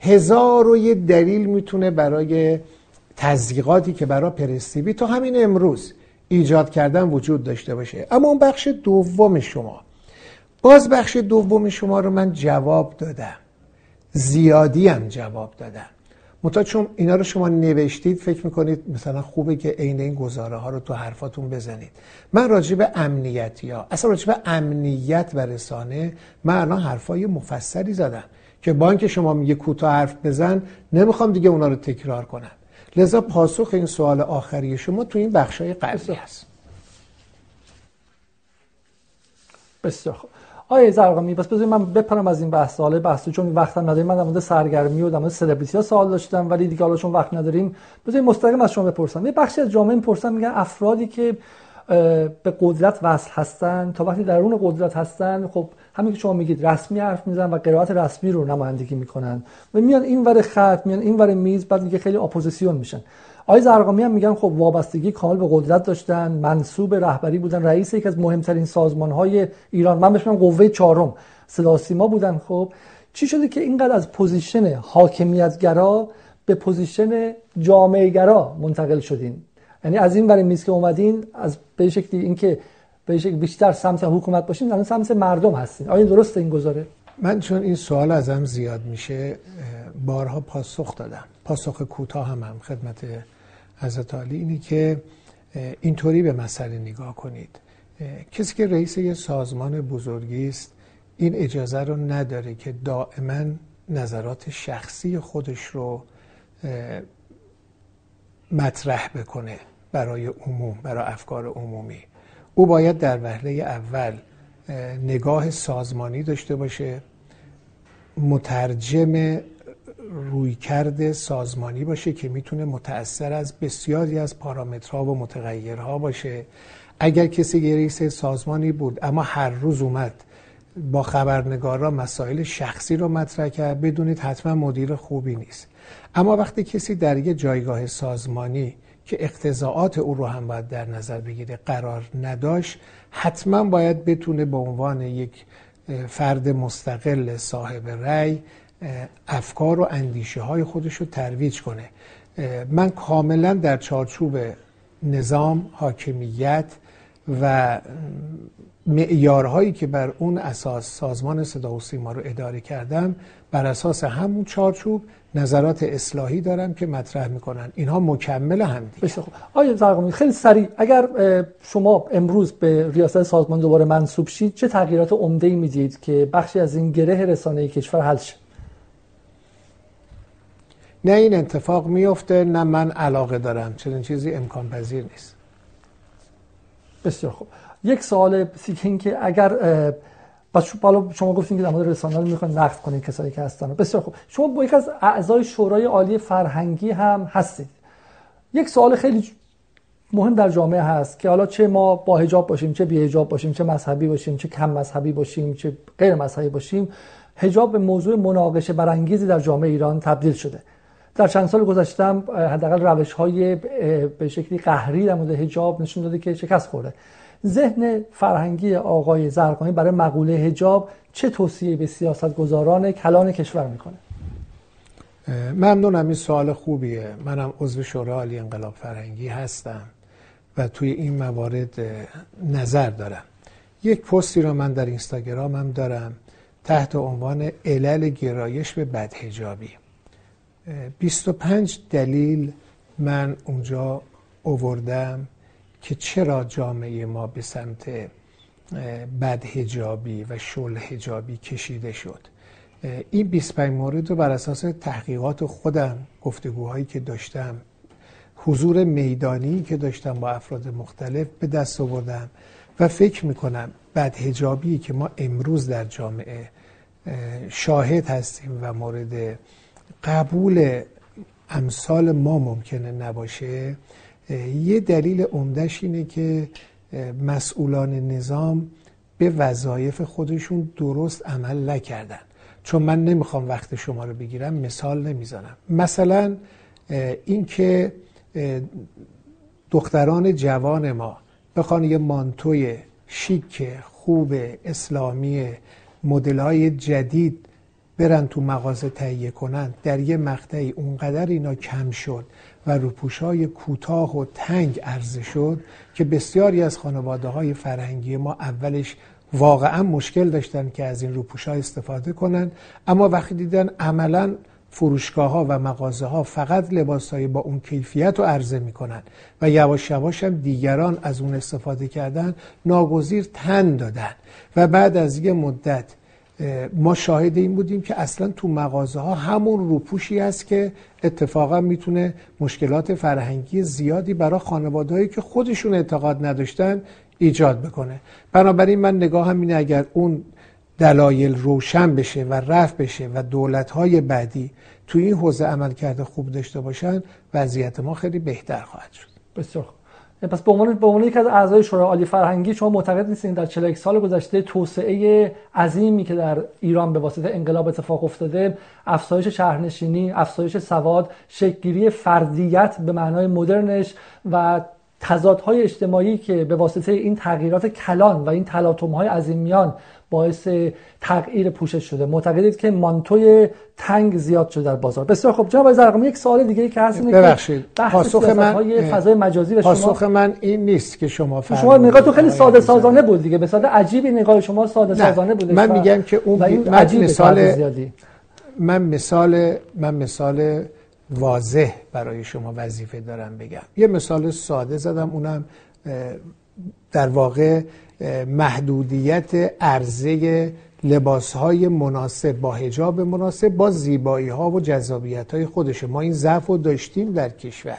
هزار و یه دلیل می‌تونه برای تزریقاتی که برای پرستیبی تا همین امروز ایجاد کردن وجود داشته باشه. اما اون بخش دوم شما. باز بخش دوم شما رو من جواب دادم. زیادی هم جواب دادم. متا چون اینا رو شما نوشتید فکر می‌کنید مثلا خوبه که عین این گزاره ها رو تو حرفاتون بزنید. من راجع به امنیتی ها اصلا راجع به امنیت و رسانه من الان حرفای مفصلی زدم که با اینکه شما میگه کوتاه حرف بزن نمی‌خوام دیگه اونا رو تکرار کنم. لذا پاسخ این سوال آخری شما تو این بخشای قبلی هست.
بسیار خوب. آیه زرقامی بس بذارید من بپرم از این بحث. بحث چون وقت نداریم من در مورد سرگرمی و در مورد سلبریتی ها سوال داشتم ولی دیگه حالا چون وقت نداریم بذارید مستقیم از شما بپرسم. یه بخشی از جامعه می‌پرسن میگن افرادی که به قدرت وصل هستن تا وقتی درون قدرت هستن خب همین که شما میگید رسمی حرف می‌زنن و قرائت رسمی رو نمایندگی می‌کنن. و میان این ور خط میان این ور میز بعد دیگه خیلی اپوزیسیون میشن. آقای ضرغامی هم میگن خب وابستگی کامل به قدرت داشتن منصوب رهبری بودن رئیس یکی از مهمترین سازمان های ایران. من بهش قوه چهارم. صدا سیما بودن خب. چی شده که اینقدر از position حاکمیتگرا به position جامعه گرا منتقل شدین؟ یعنی از این ور میز که اومدین از به شکلی اینکه به شکل بیشتر سمت حکومت باشین الان سمت مردم هستین. آیا درسته این گزاره؟
من چون این سوال ازم زیاد میشه بارها پاسخ دادم. پاسخ کوتاه هم, هم خدمت حضرت عالی اینی که اینطوری به مسئله نگاه کنید. کسی که رئیس یه سازمان بزرگی است این اجازه رو نداره که دائما نظرات شخصی خودش رو مطرح بکنه برای عموم برای افکار عمومی. او باید در وهله اول نگاه سازمانی داشته باشه مترجم رویکرد سازمانی باشه که می‌تونه متأثر از بسیاری از پارامترها و متغیرها باشه. اگر کسی رئیس سازمانی بود اما هر روز اومد با خبرنگارا مسائل شخصی رو مطرح کرد بدونید حتما مدیر خوبی نیست. اما وقتی کسی در یک جایگاه سازمانی که اقتضاعات او رو هم باید در نظر بگیره قرار نداشت حتما باید بتونه به عنوان یک فرد مستقل صاحب رأی افکار و اندیشه های خودش رو ترویج کنه. من کاملا در چارچوب نظام حاکمیت و معیارهایی که بر اون اساس سازمان صدا و سیما رو اداره کردم بر اساس همون چارچوب نظرات اصلاحی دارم که مطرح می‌کنن. اینها مکمل هم دیگه.
بسیار خوب. آیا زرقامی خیلی سریع. اگر شما امروز به ریاست سازمان دوباره منصوب شید چه تغییرات عمده ای می‌دید که بخشی از این گره رسانه کشور حل شه؟
نه این اتفاق میفته نه من علاقه دارم. چنین چیزی امکان پذیر نیست.
بسیار خوب. یک سوال سیکین که اگر بالا شما گفتین که در مورد رسانه رو می‌خواین نقد کنید کسایی که هستن. بسیار خوب. شما با یک از اعضای شورای عالی فرهنگی هم هستید. یک سوال خیلی مهم در جامعه هست که حالا چه ما با حجاب باشیم چه بی حجاب باشیم چه مذهبی باشیم چه کم مذهبی باشیم چه غیر مذهبی باشیم. حجاب به موضوع مناقشه برانگیزی در جامعه ایران تبدیل شده. در چند سال گذشتم حداقل روش های به شکلی قهری در مورد حجاب نشون داده که شکست خورده. ذهن فرهنگی آقای زرقانی برای مقوله هجاب چه توصیه به سیاست گذاران کلان کشور می‌کنه؟
ممنونم این سوال خوبیه. منم عضو شورای عالی انقلاب فرهنگی هستم و توی این موارد نظر دارم. یک پستی رو من در اینستاگرامم دارم تحت عنوان علل گرایش به بدهجابی 25 دلیل من اونجا اووردم که چرا جامعه ما به سمت بدهجابی و شل هجابی کشیده شد. این 25 مورد رو بر اساس تحقیقات خودم گفتگوهایی که داشتم حضور میدانی که داشتم با افراد مختلف به دست آوردم و فکر می‌کنم بدهجابی که ما امروز در جامعه شاهد هستیم و مورد قبول امثال ما ممکنه نباشه یه دلیل عمدهش اینه که مسئولان نظام به وظایف خودشون درست عمل نکردن. چون من نمی‌خوام وقت شما رو بگیرم مثال نمی‌زنم. مثلا اینکه دختران جوان ما بخوان یه مانتوی شیک خوب اسلامی مدل های جدید برن تو مغازه تهیه کنن در یه مقطعی اونقدر اینا کم شد و روپوش های کوتاه و تنگ عرضه شد که بسیاری از خانواده های فرهنگی ما اولش واقعا مشکل داشتن که از این روپوش ها استفاده کنن اما وقتی دیدن عملا فروشگاه ها و مغازه ها فقط لباس های با اون کیفیت رو عرضه می‌کنن و یواش یواش هم دیگران از اون استفاده کردن ناگزیر تن دادن. و بعد از یه مدت ما شاهد این بودیم که اصلا تو مغازه ها همون روپوشی است که اتفاقا می‌تونه مشکلات فرهنگی زیادی برای خانوادهایی که خودشون اعتقاد نداشتن ایجاد بکنه. بنابراین من نگاه هم اینه اگر اون دلایل روشن بشه و رفت بشه و دولت های بعدی تو این حوزه عمل کرده خوب داشته باشن وضعیت ما خیلی بهتر خواهد شد.
بسیار پس به عنوان به عنوان یکی از اعضای شورای عالی فرهنگی شما معتقد نیستین در 41 سال گذشته توسعه عظیمی که در ایران به واسطه انقلاب اتفاق افتاده افزایش شهرنشینی افزایش سواد شکلگیری فردیت به معنای مدرنش و تضادهای اجتماعی که به واسطه این تغییرات کلان و این تلاطم‌های عظیمیان باعث تغییر پوشش شده. معتقدید که مانتوی تنگ زیاد شده در بازار. بسیار خب جناب زرقامی یک سوال دیگه که هست اینه
ببخشید. پاسخ من
فضای مجازی و
شما پاسخ من این نیست که شما
فرمودید شما نگاهتون خیلی ساده سازانه بود دیگه. به ساده عجیبی نگاه شما ساده سازانه بود
من میگم که اون من مثال من مثال من مثال واضح برای شما وظیفه دارم بگم. یه مثال ساده زدم اونم در واقع محدودیت عرضه لباس های مناسب با هجاب مناسب با زیبایی ها و جذابیت های خودشه ما این ضعف رو داشتیم در کشور.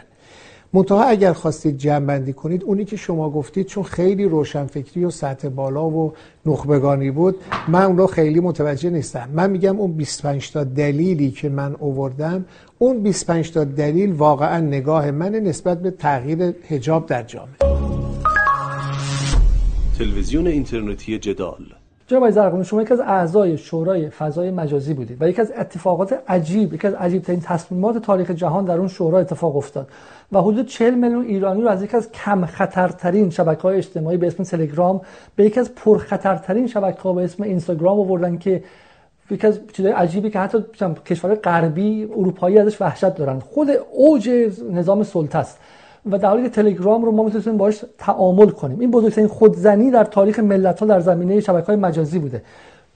منتها اگر خواستید جمع بندی کنید اونی که شما گفتید چون خیلی روشنفکری و سطح بالا و نخبگانی بود من اون رو خیلی متوجه نیستم. من میگم اون 25 تا دلیلی که من اووردم اون 25 تا دلیل واقعا نگاه من نسبت به تغییر هجاب در جامعه.
تلویزیون اینترنتی جدال.
جناب زرقامی شما یکی از اعضای شورای فضای مجازی بودید و یکی از اتفاقات عجیب یکی از عجیب ترین تصمیمات تاریخ جهان در اون شورا اتفاق افتاد و حدود 40 میلیون ایرانی رو از یکی از کم خطرترین شبکه های اجتماعی به اسم تلگرام به یکی از پرخطرترین شبکه ها به اسم اینستاگرام آوردن که یکی از چیزای عجیبی که حتی کشور غربی اروپایی ازش وحشت دارن. خود اوج نظام سلطه است. و در حالی که تلگرام رو ما می‌تونیم باش تعامل کنیم. این بزرگترین خودزنی در تاریخ ملت ها در زمینه شبکه های مجازی بوده.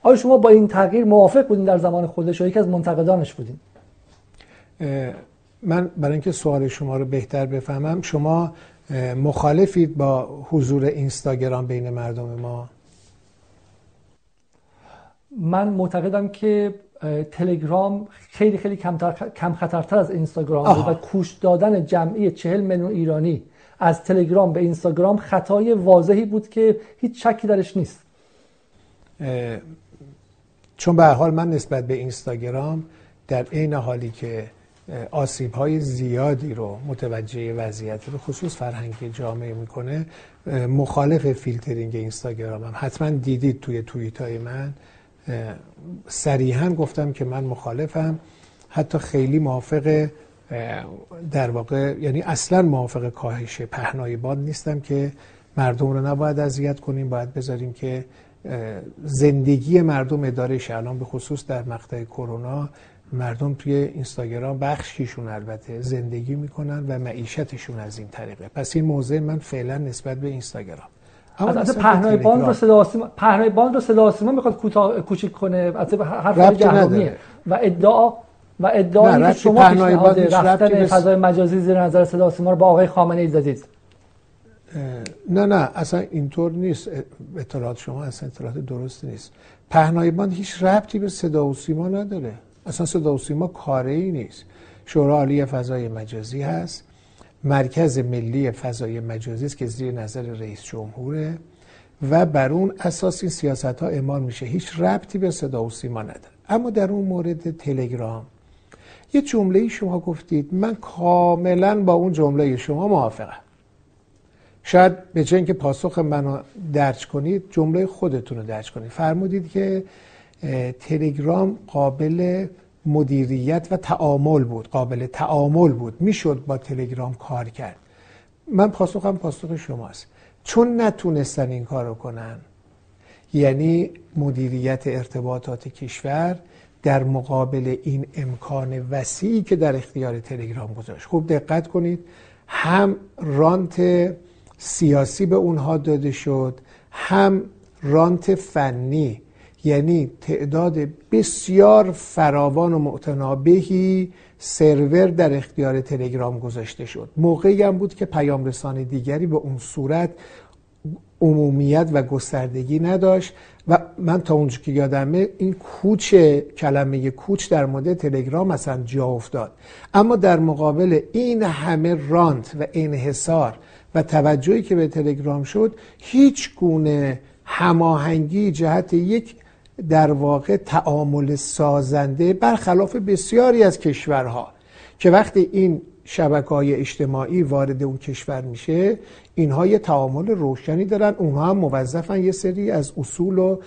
آیا شما با این تغییر موافق بودین در زمان خودش و یکی از منتقدانش بودین؟
من برای اینکه سوال شما رو بهتر بفهمم شما مخالفید با حضور اینستاگرام بین مردم ما؟
من معتقدم که تلگرام خیلی خیلی کم خطرتر از اینستاگرام بود و کوش دادن جمعی چهل میلیون ایرانی از تلگرام به اینستاگرام خطای واضحی بود که هیچ شکی درش نیست.
چون به حال من نسبت به اینستاگرام در عین حالی که آسیب های زیادی رو متوجه وضعیت رو خصوص فرهنگ جامعه می‌کنه مخالف فیلترینگ اینستاگرام هم حتما دیدید توی توییت های من. صریحا گفتم که من مخالفم. حتی خیلی موافق در واقع یعنی اصلا موافق کاهش پهنای باد نیستم که مردم رو نباید اذیت کنیم. باید بذاریم که زندگی مردم اداره الان به خصوص در مقطع کرونا مردم توی اینستاگرام بخشیشون البته زندگی می‌کنن و معیشتشون از این طریقه. پس این موضع من فعلا نسبت به اینستاگرام.
از پهنای باند رو صدا سیما پهنای باند رو صدا سیما می‌خواد کوتاه کوچیک کنه. از حرف جهانیه. و ادعا و ادعایی که شما پیشنهاد رفتن فضای مجازی زیر نظر صدا سیما رو با آقای خامنه ای زدید
نه نه اصلا اینطور نیست. اطلاعات شما اصلا اطلاعات درست نیست. پهنای باند هیچ ربطی به صدا و سیما نداره. اصلا صدا و سیما کاری ای نیست. شورا عالی فضای مجازی هست. مرکز ملی فضای مجازی است که زیر نظر رئیس جمهوره و بر اون اساس این سیاست ها اعمال میشه. هیچ ربطی به صدا و سیما نداره. اما در اون مورد تلگرام یه جمله شما گفتید من کاملا با اون جمله شما موافقم. شاید به جای اینکه پاسخ منو درج کنید جمله خودتون رو درج کنید. فرمودید که تلگرام قابل مدیریت و تعامل بود قابل تعامل بود. می‌شد با تلگرام کار کرد. من پاسخم پاسخ شماست. چون نتونستن این کار رو کنن یعنی مدیریت ارتباطات کشور در مقابل این امکان وسیعی که در اختیار تلگرام گذاشت. خوب دقت کنید هم رانت سیاسی به اونها داده شد هم رانت فنی یعنی تعداد بسیار فراوان و معتنابهی سرور در اختیار تلگرام گذاشته شد. موقعی هم بود که پیام رسان دیگری به اون صورت عمومیت و گستردگی نداشت و من تا اونجا که یادمه این کوچ کلمه کوچ در مورد تلگرام مثلا جا افتاد. اما در مقابل این همه رانت و انحصار و توجهی که به تلگرام شد هیچ گونه هماهنگی جهت یک در واقع تعامل سازنده برخلاف بسیاری از کشورها که وقتی این شبکه های اجتماعی وارد اون کشور میشه اینها یه تعامل روشنی دارن اونها هم موظفن یه سری از اصول و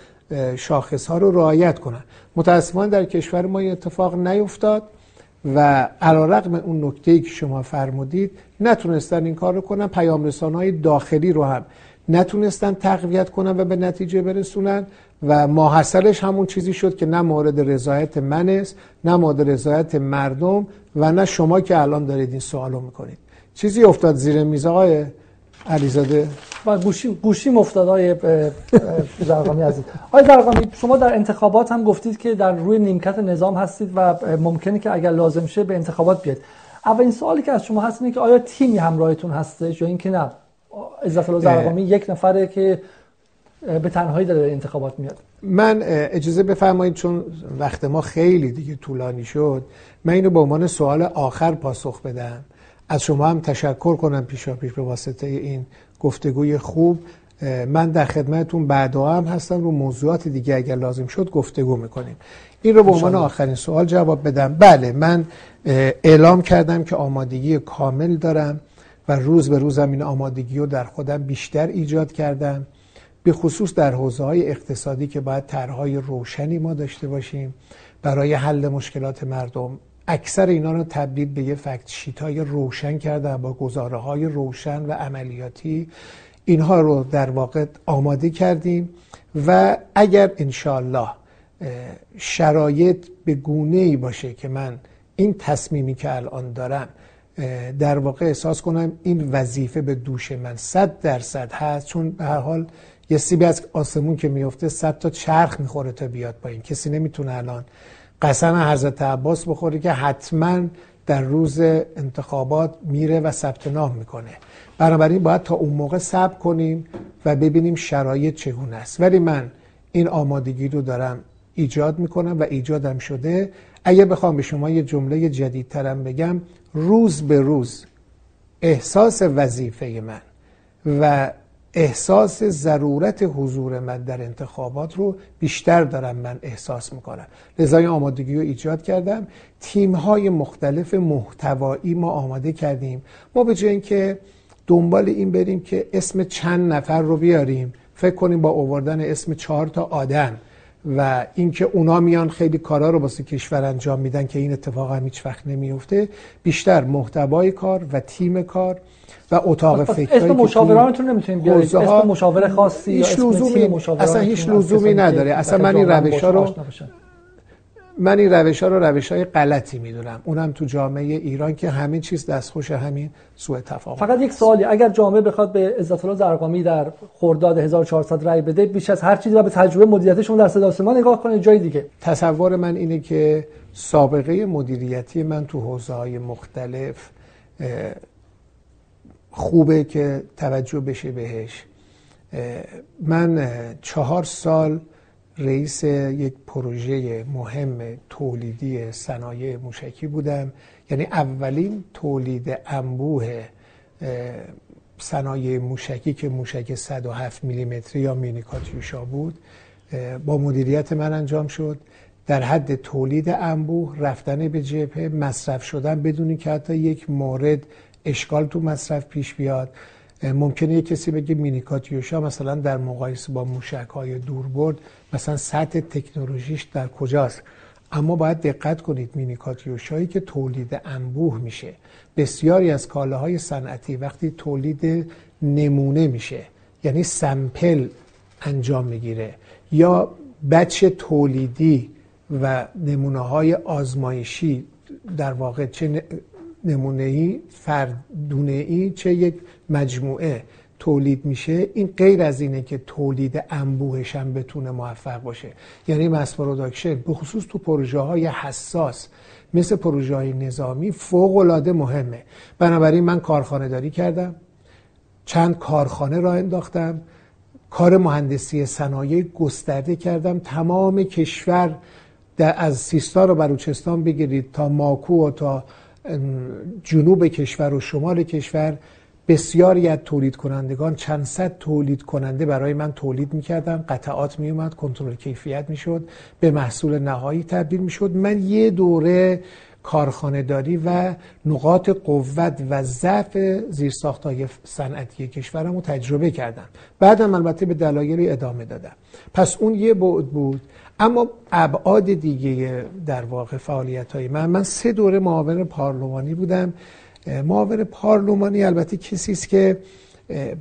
شاخص ها رو رعایت کنن. متاسفانه در کشور ما این اتفاق نیفتاد و علیرغم اون نکته که شما فرمودید نتونستن این کار رو کنن پیام های داخلی رو هم نتونستن تقویت کنن و به نتیجه برسونن. و ماحصلش همون چیزی شد که نه مورد رضایت من است نه مورد رضایت مردم و نه شما که الان دارید این سوالو می‌کنید. چیزی افتاد زیر میز آقای علیزاده؟
و گوشی گوشی افتاد های زرقامی عزیز. آقای زرقامی شما در انتخابات هم گفتید که در روی نیمکت نظام هستید و ممکنه که اگر لازم شه به انتخابات بیاد اولین سوالی که از شما هست اینه که آیا تیمی همراهتون هستش یا اینکه نه؟ عزت الله زرقامی یک نفره که به تنهایی داره انتخابات میاد.
من اجازه بفرمایید چون وقت ما خیلی دیگه طولانی شد من اینو به عنوان سوال آخر پاسخ بدم. از شما هم تشکر کنم پیشا پیش به واسطه این گفتگوی خوب. من در خدمتتون بعدا هم هستم رو موضوعات دیگه اگر لازم شد گفتگو می‌کنیم. این رو به عنوان آخرین سوال جواب بدم. بله من اعلام کردم که آمادگی کامل دارم و روز به روزم این آمادگی رو در خودم بیشتر ایجاد کردم. به خصوص در حوزه های اقتصادی که باید طرحهای روشنی ما داشته باشیم برای حل مشکلات مردم. اکثر اینا رو تبدیل به یه فکت شیت های روشن کردم با گزاره های روشن و عملیاتی. اینها رو در واقع آماده کردیم و اگر انشالله شرایط به گونه ای باشه که من این تصمیمی که الان دارم در واقع احساس کنم این وظیفه به دوش من صد درصد هست چون به هر حال یه سیبی از آسمون که میفته صد تا چرخ می‌خوره تا بیاد پایین. کسی نمی‌تونه الان قسم حضرت عباس بخوره که حتما در روز انتخابات میره و ثبت نام می‌کنه. بنابراین باید تا اون موقع صبر کنیم و ببینیم شرایط چگونه است. ولی من این آمادگی رو دارم ایجاد می‌کنم و ایجادم شده. اگه بخوام به شما یه جمله جدیدترم بگم روز به روز احساس وظیفه من و احساس ضرورت حضور من در انتخابات رو بیشتر دارم من احساس می‌کنم. لذا آمادگی رو ایجاد کردم. تیم های مختلف محتوایی ما آماده کردیم. ما به جای اینکه دنبال این بریم که اسم چند نفر رو بیاریم فکر کنیم با آوردن اسم چهار تا آدم و اینکه اونا میان خیلی کارا رو واسه کشور انجام میدن که این اتفاق هم هیچ وقت نمیفته بیشتر محتوای کار و تیم کار و اتاق فکری
اسم مشاورانتون نمی‌تونیم بیارید. اسم مشاور خاصی یا اسم لزومی
اصلا هیچ لزومی نداره. اصلا من این روش ها رو من این روش ها رو روش های غلطی می‌دونم. اونم تو جامعه ایران که همین چیز دستخوش همین سوء تفاهم.
فقط یک سوالی. اگر جامعه بخواد به عزت الله زرقامی در خرداد 1400 رای بده بیش از هر چیزی و به تجربه مدیریتشون در صدا سیما نگاه کنه. جای دیگه.
تصور من اینه که سابقه مدیریتی من تو حوزه های مختلف خوبه که توجه بشه بهش. من چهار سال رئیس یک پروژه مهم تولیدی صنایع موشکی بودم. یعنی اولین تولید انبوه صنایع موشکی که موشک 107 میلیمتری یا مینی کاتیوشا بود با مدیریت من انجام شد. در حد تولید انبوه رفتن به جبهه مصرف شدن بدونی که حتی یک مورد اشکال تو مصرف پیش بیاد. ممکنه یه کسی بگه مینیکاتیوشا مثلا در مقایسه با موشک های دوربرد مثلا سطح تکنولوژیش در کجاست. اما باید دقت کنید مینیکاتیوشایی که تولید انبوه میشه. بسیاری از کالاهای صنعتی وقتی تولید نمونه میشه یعنی سمپل انجام می‌گیره. یا بچه تولیدی و نمونه های آزمایشی در واقع چه نمونه ای فردونه ای چه یک مجموعه تولید میشه. این غیر از اینه که تولید انبوهش هم بتونه موفق باشه. یعنی mass production به خصوص تو پروژه های حساس مثل پروژه های نظامی فوق العاده مهمه. بنابراین من کارخانه داری کردم چند کارخانه راه انداختم کار مهندسی صنایع گسترده کردم. تمام کشور در از سیستان و بلوچستان بگیرید تا ماکو و تا جنوب کشور و شمال کشور بسیاری از تولید کنندگان چند صد تولید کننده برای من تولید می‌کردن قطعات میومد کنترل کیفیت می‌شد به محصول نهایی تبدیل می‌شد. من یه دوره کارخانه داری و نقاط قوت و ضعف زیرساختهای صنعتی کشورم رو تجربه کردم. بعدم البته به دلایلی ادامه دادم. پس اون یه بعد بود اما ابعاد دیگه در واقع فعالیت های من من سه دوره معاون پارلمانی بودم. معاون پارلمانی البته کسی است که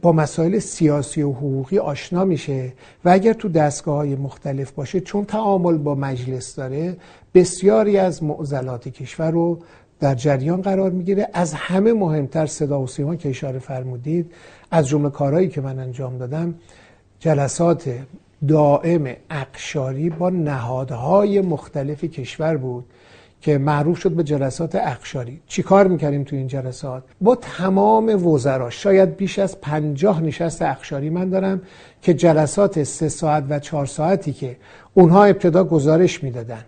با مسائل سیاسی و حقوقی آشنا میشه و اگر تو دستگاه های مختلف باشه چون تعامل با مجلس داره بسیاری از معضلات کشور رو در جریان قرار می‌گیره. از همه مهمتر صدا و سیما که اشاره فرمودید از جمله کارهایی که من انجام دادم جلسات دائم اقشاری با نهادهای مختلف کشور بود که معروف شد به جلسات اقشاری. چی کار می‌کردیم تو این جلسات؟ با تمام وزرا. شاید بیش از پنجاه نشست اقشاری من دارم که جلسات سه ساعت و چهار ساعتی که اونها ابتدا گزارش می‌دادن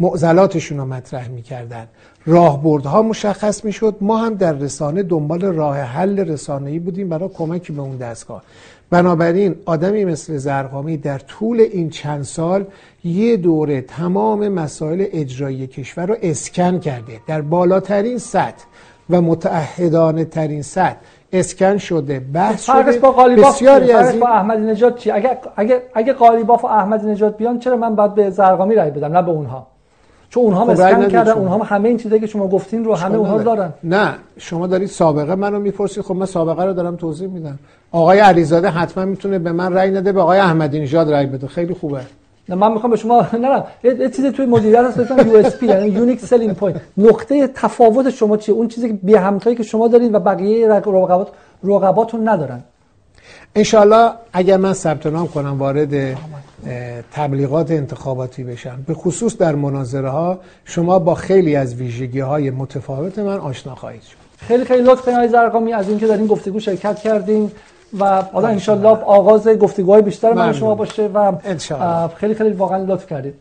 معضلاتشون رو مطرح می‌کردن. راهبردها مشخص می‌شد. ما هم در رسانه دنبال راه حل رسانه‌ای بودیم برای کمکی به اون دستگاه. بنابراین آدمی مثل زرقامی در طول این چند سال یه دوره تمام مسائل اجرایی کشور رو اسکن کرده. در بالاترین سطح و متعهدانه ترین سطح اسکن شده بحث شده.
با بسیاری از این... با احمد نجات چی اگه اگه اگه قالیباف و احمد نجات بیان چرا من باید به زرقامی رای بدم نه به اونها؟ چون اونها خب مسکن کردن اونها همه این چیزایی که شما گفتین رو همه اونها دارن.
نه شما دارید سابقه منو می‌پرسید خب من سابقه رو دارم توضیح میدم. آقای علیزاده حتما می‌تونه به من رأی نده به آقای احمدی نژاد رأی بده. خیلی خوبه.
نه من می‌خوام به شما نه نه یه چیزی توی مدیریت هست به USP یعنی unique selling point نقطه تفاوت شما چیه؟ اون چیزی که بی همتایی که شما دارید و بقیه رقابت رقباتون ندارن.
انشالله اگر من ثبت نام کنم وارد تبلیغات انتخاباتی بشم به خصوص در مناظره ها شما با خیلی از ویژگی های متفاوت من آشنا خواهید شد.
خیلی خیلی لطف کنید ضرغامی از اینکه در این گفتگو شرکت کردین و حالا انشالله آغاز گفتگوهای بیشتر من شما باشه و خیلی خیلی واقعا لطف کردید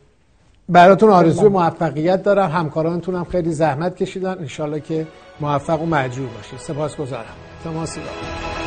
براتون آرزوی موفقیت دارم. همکارانتون هم خیلی زحمت کشیدن. انشالله که موفق و مجبور باشید. سپاسگزارم. تماسی دارم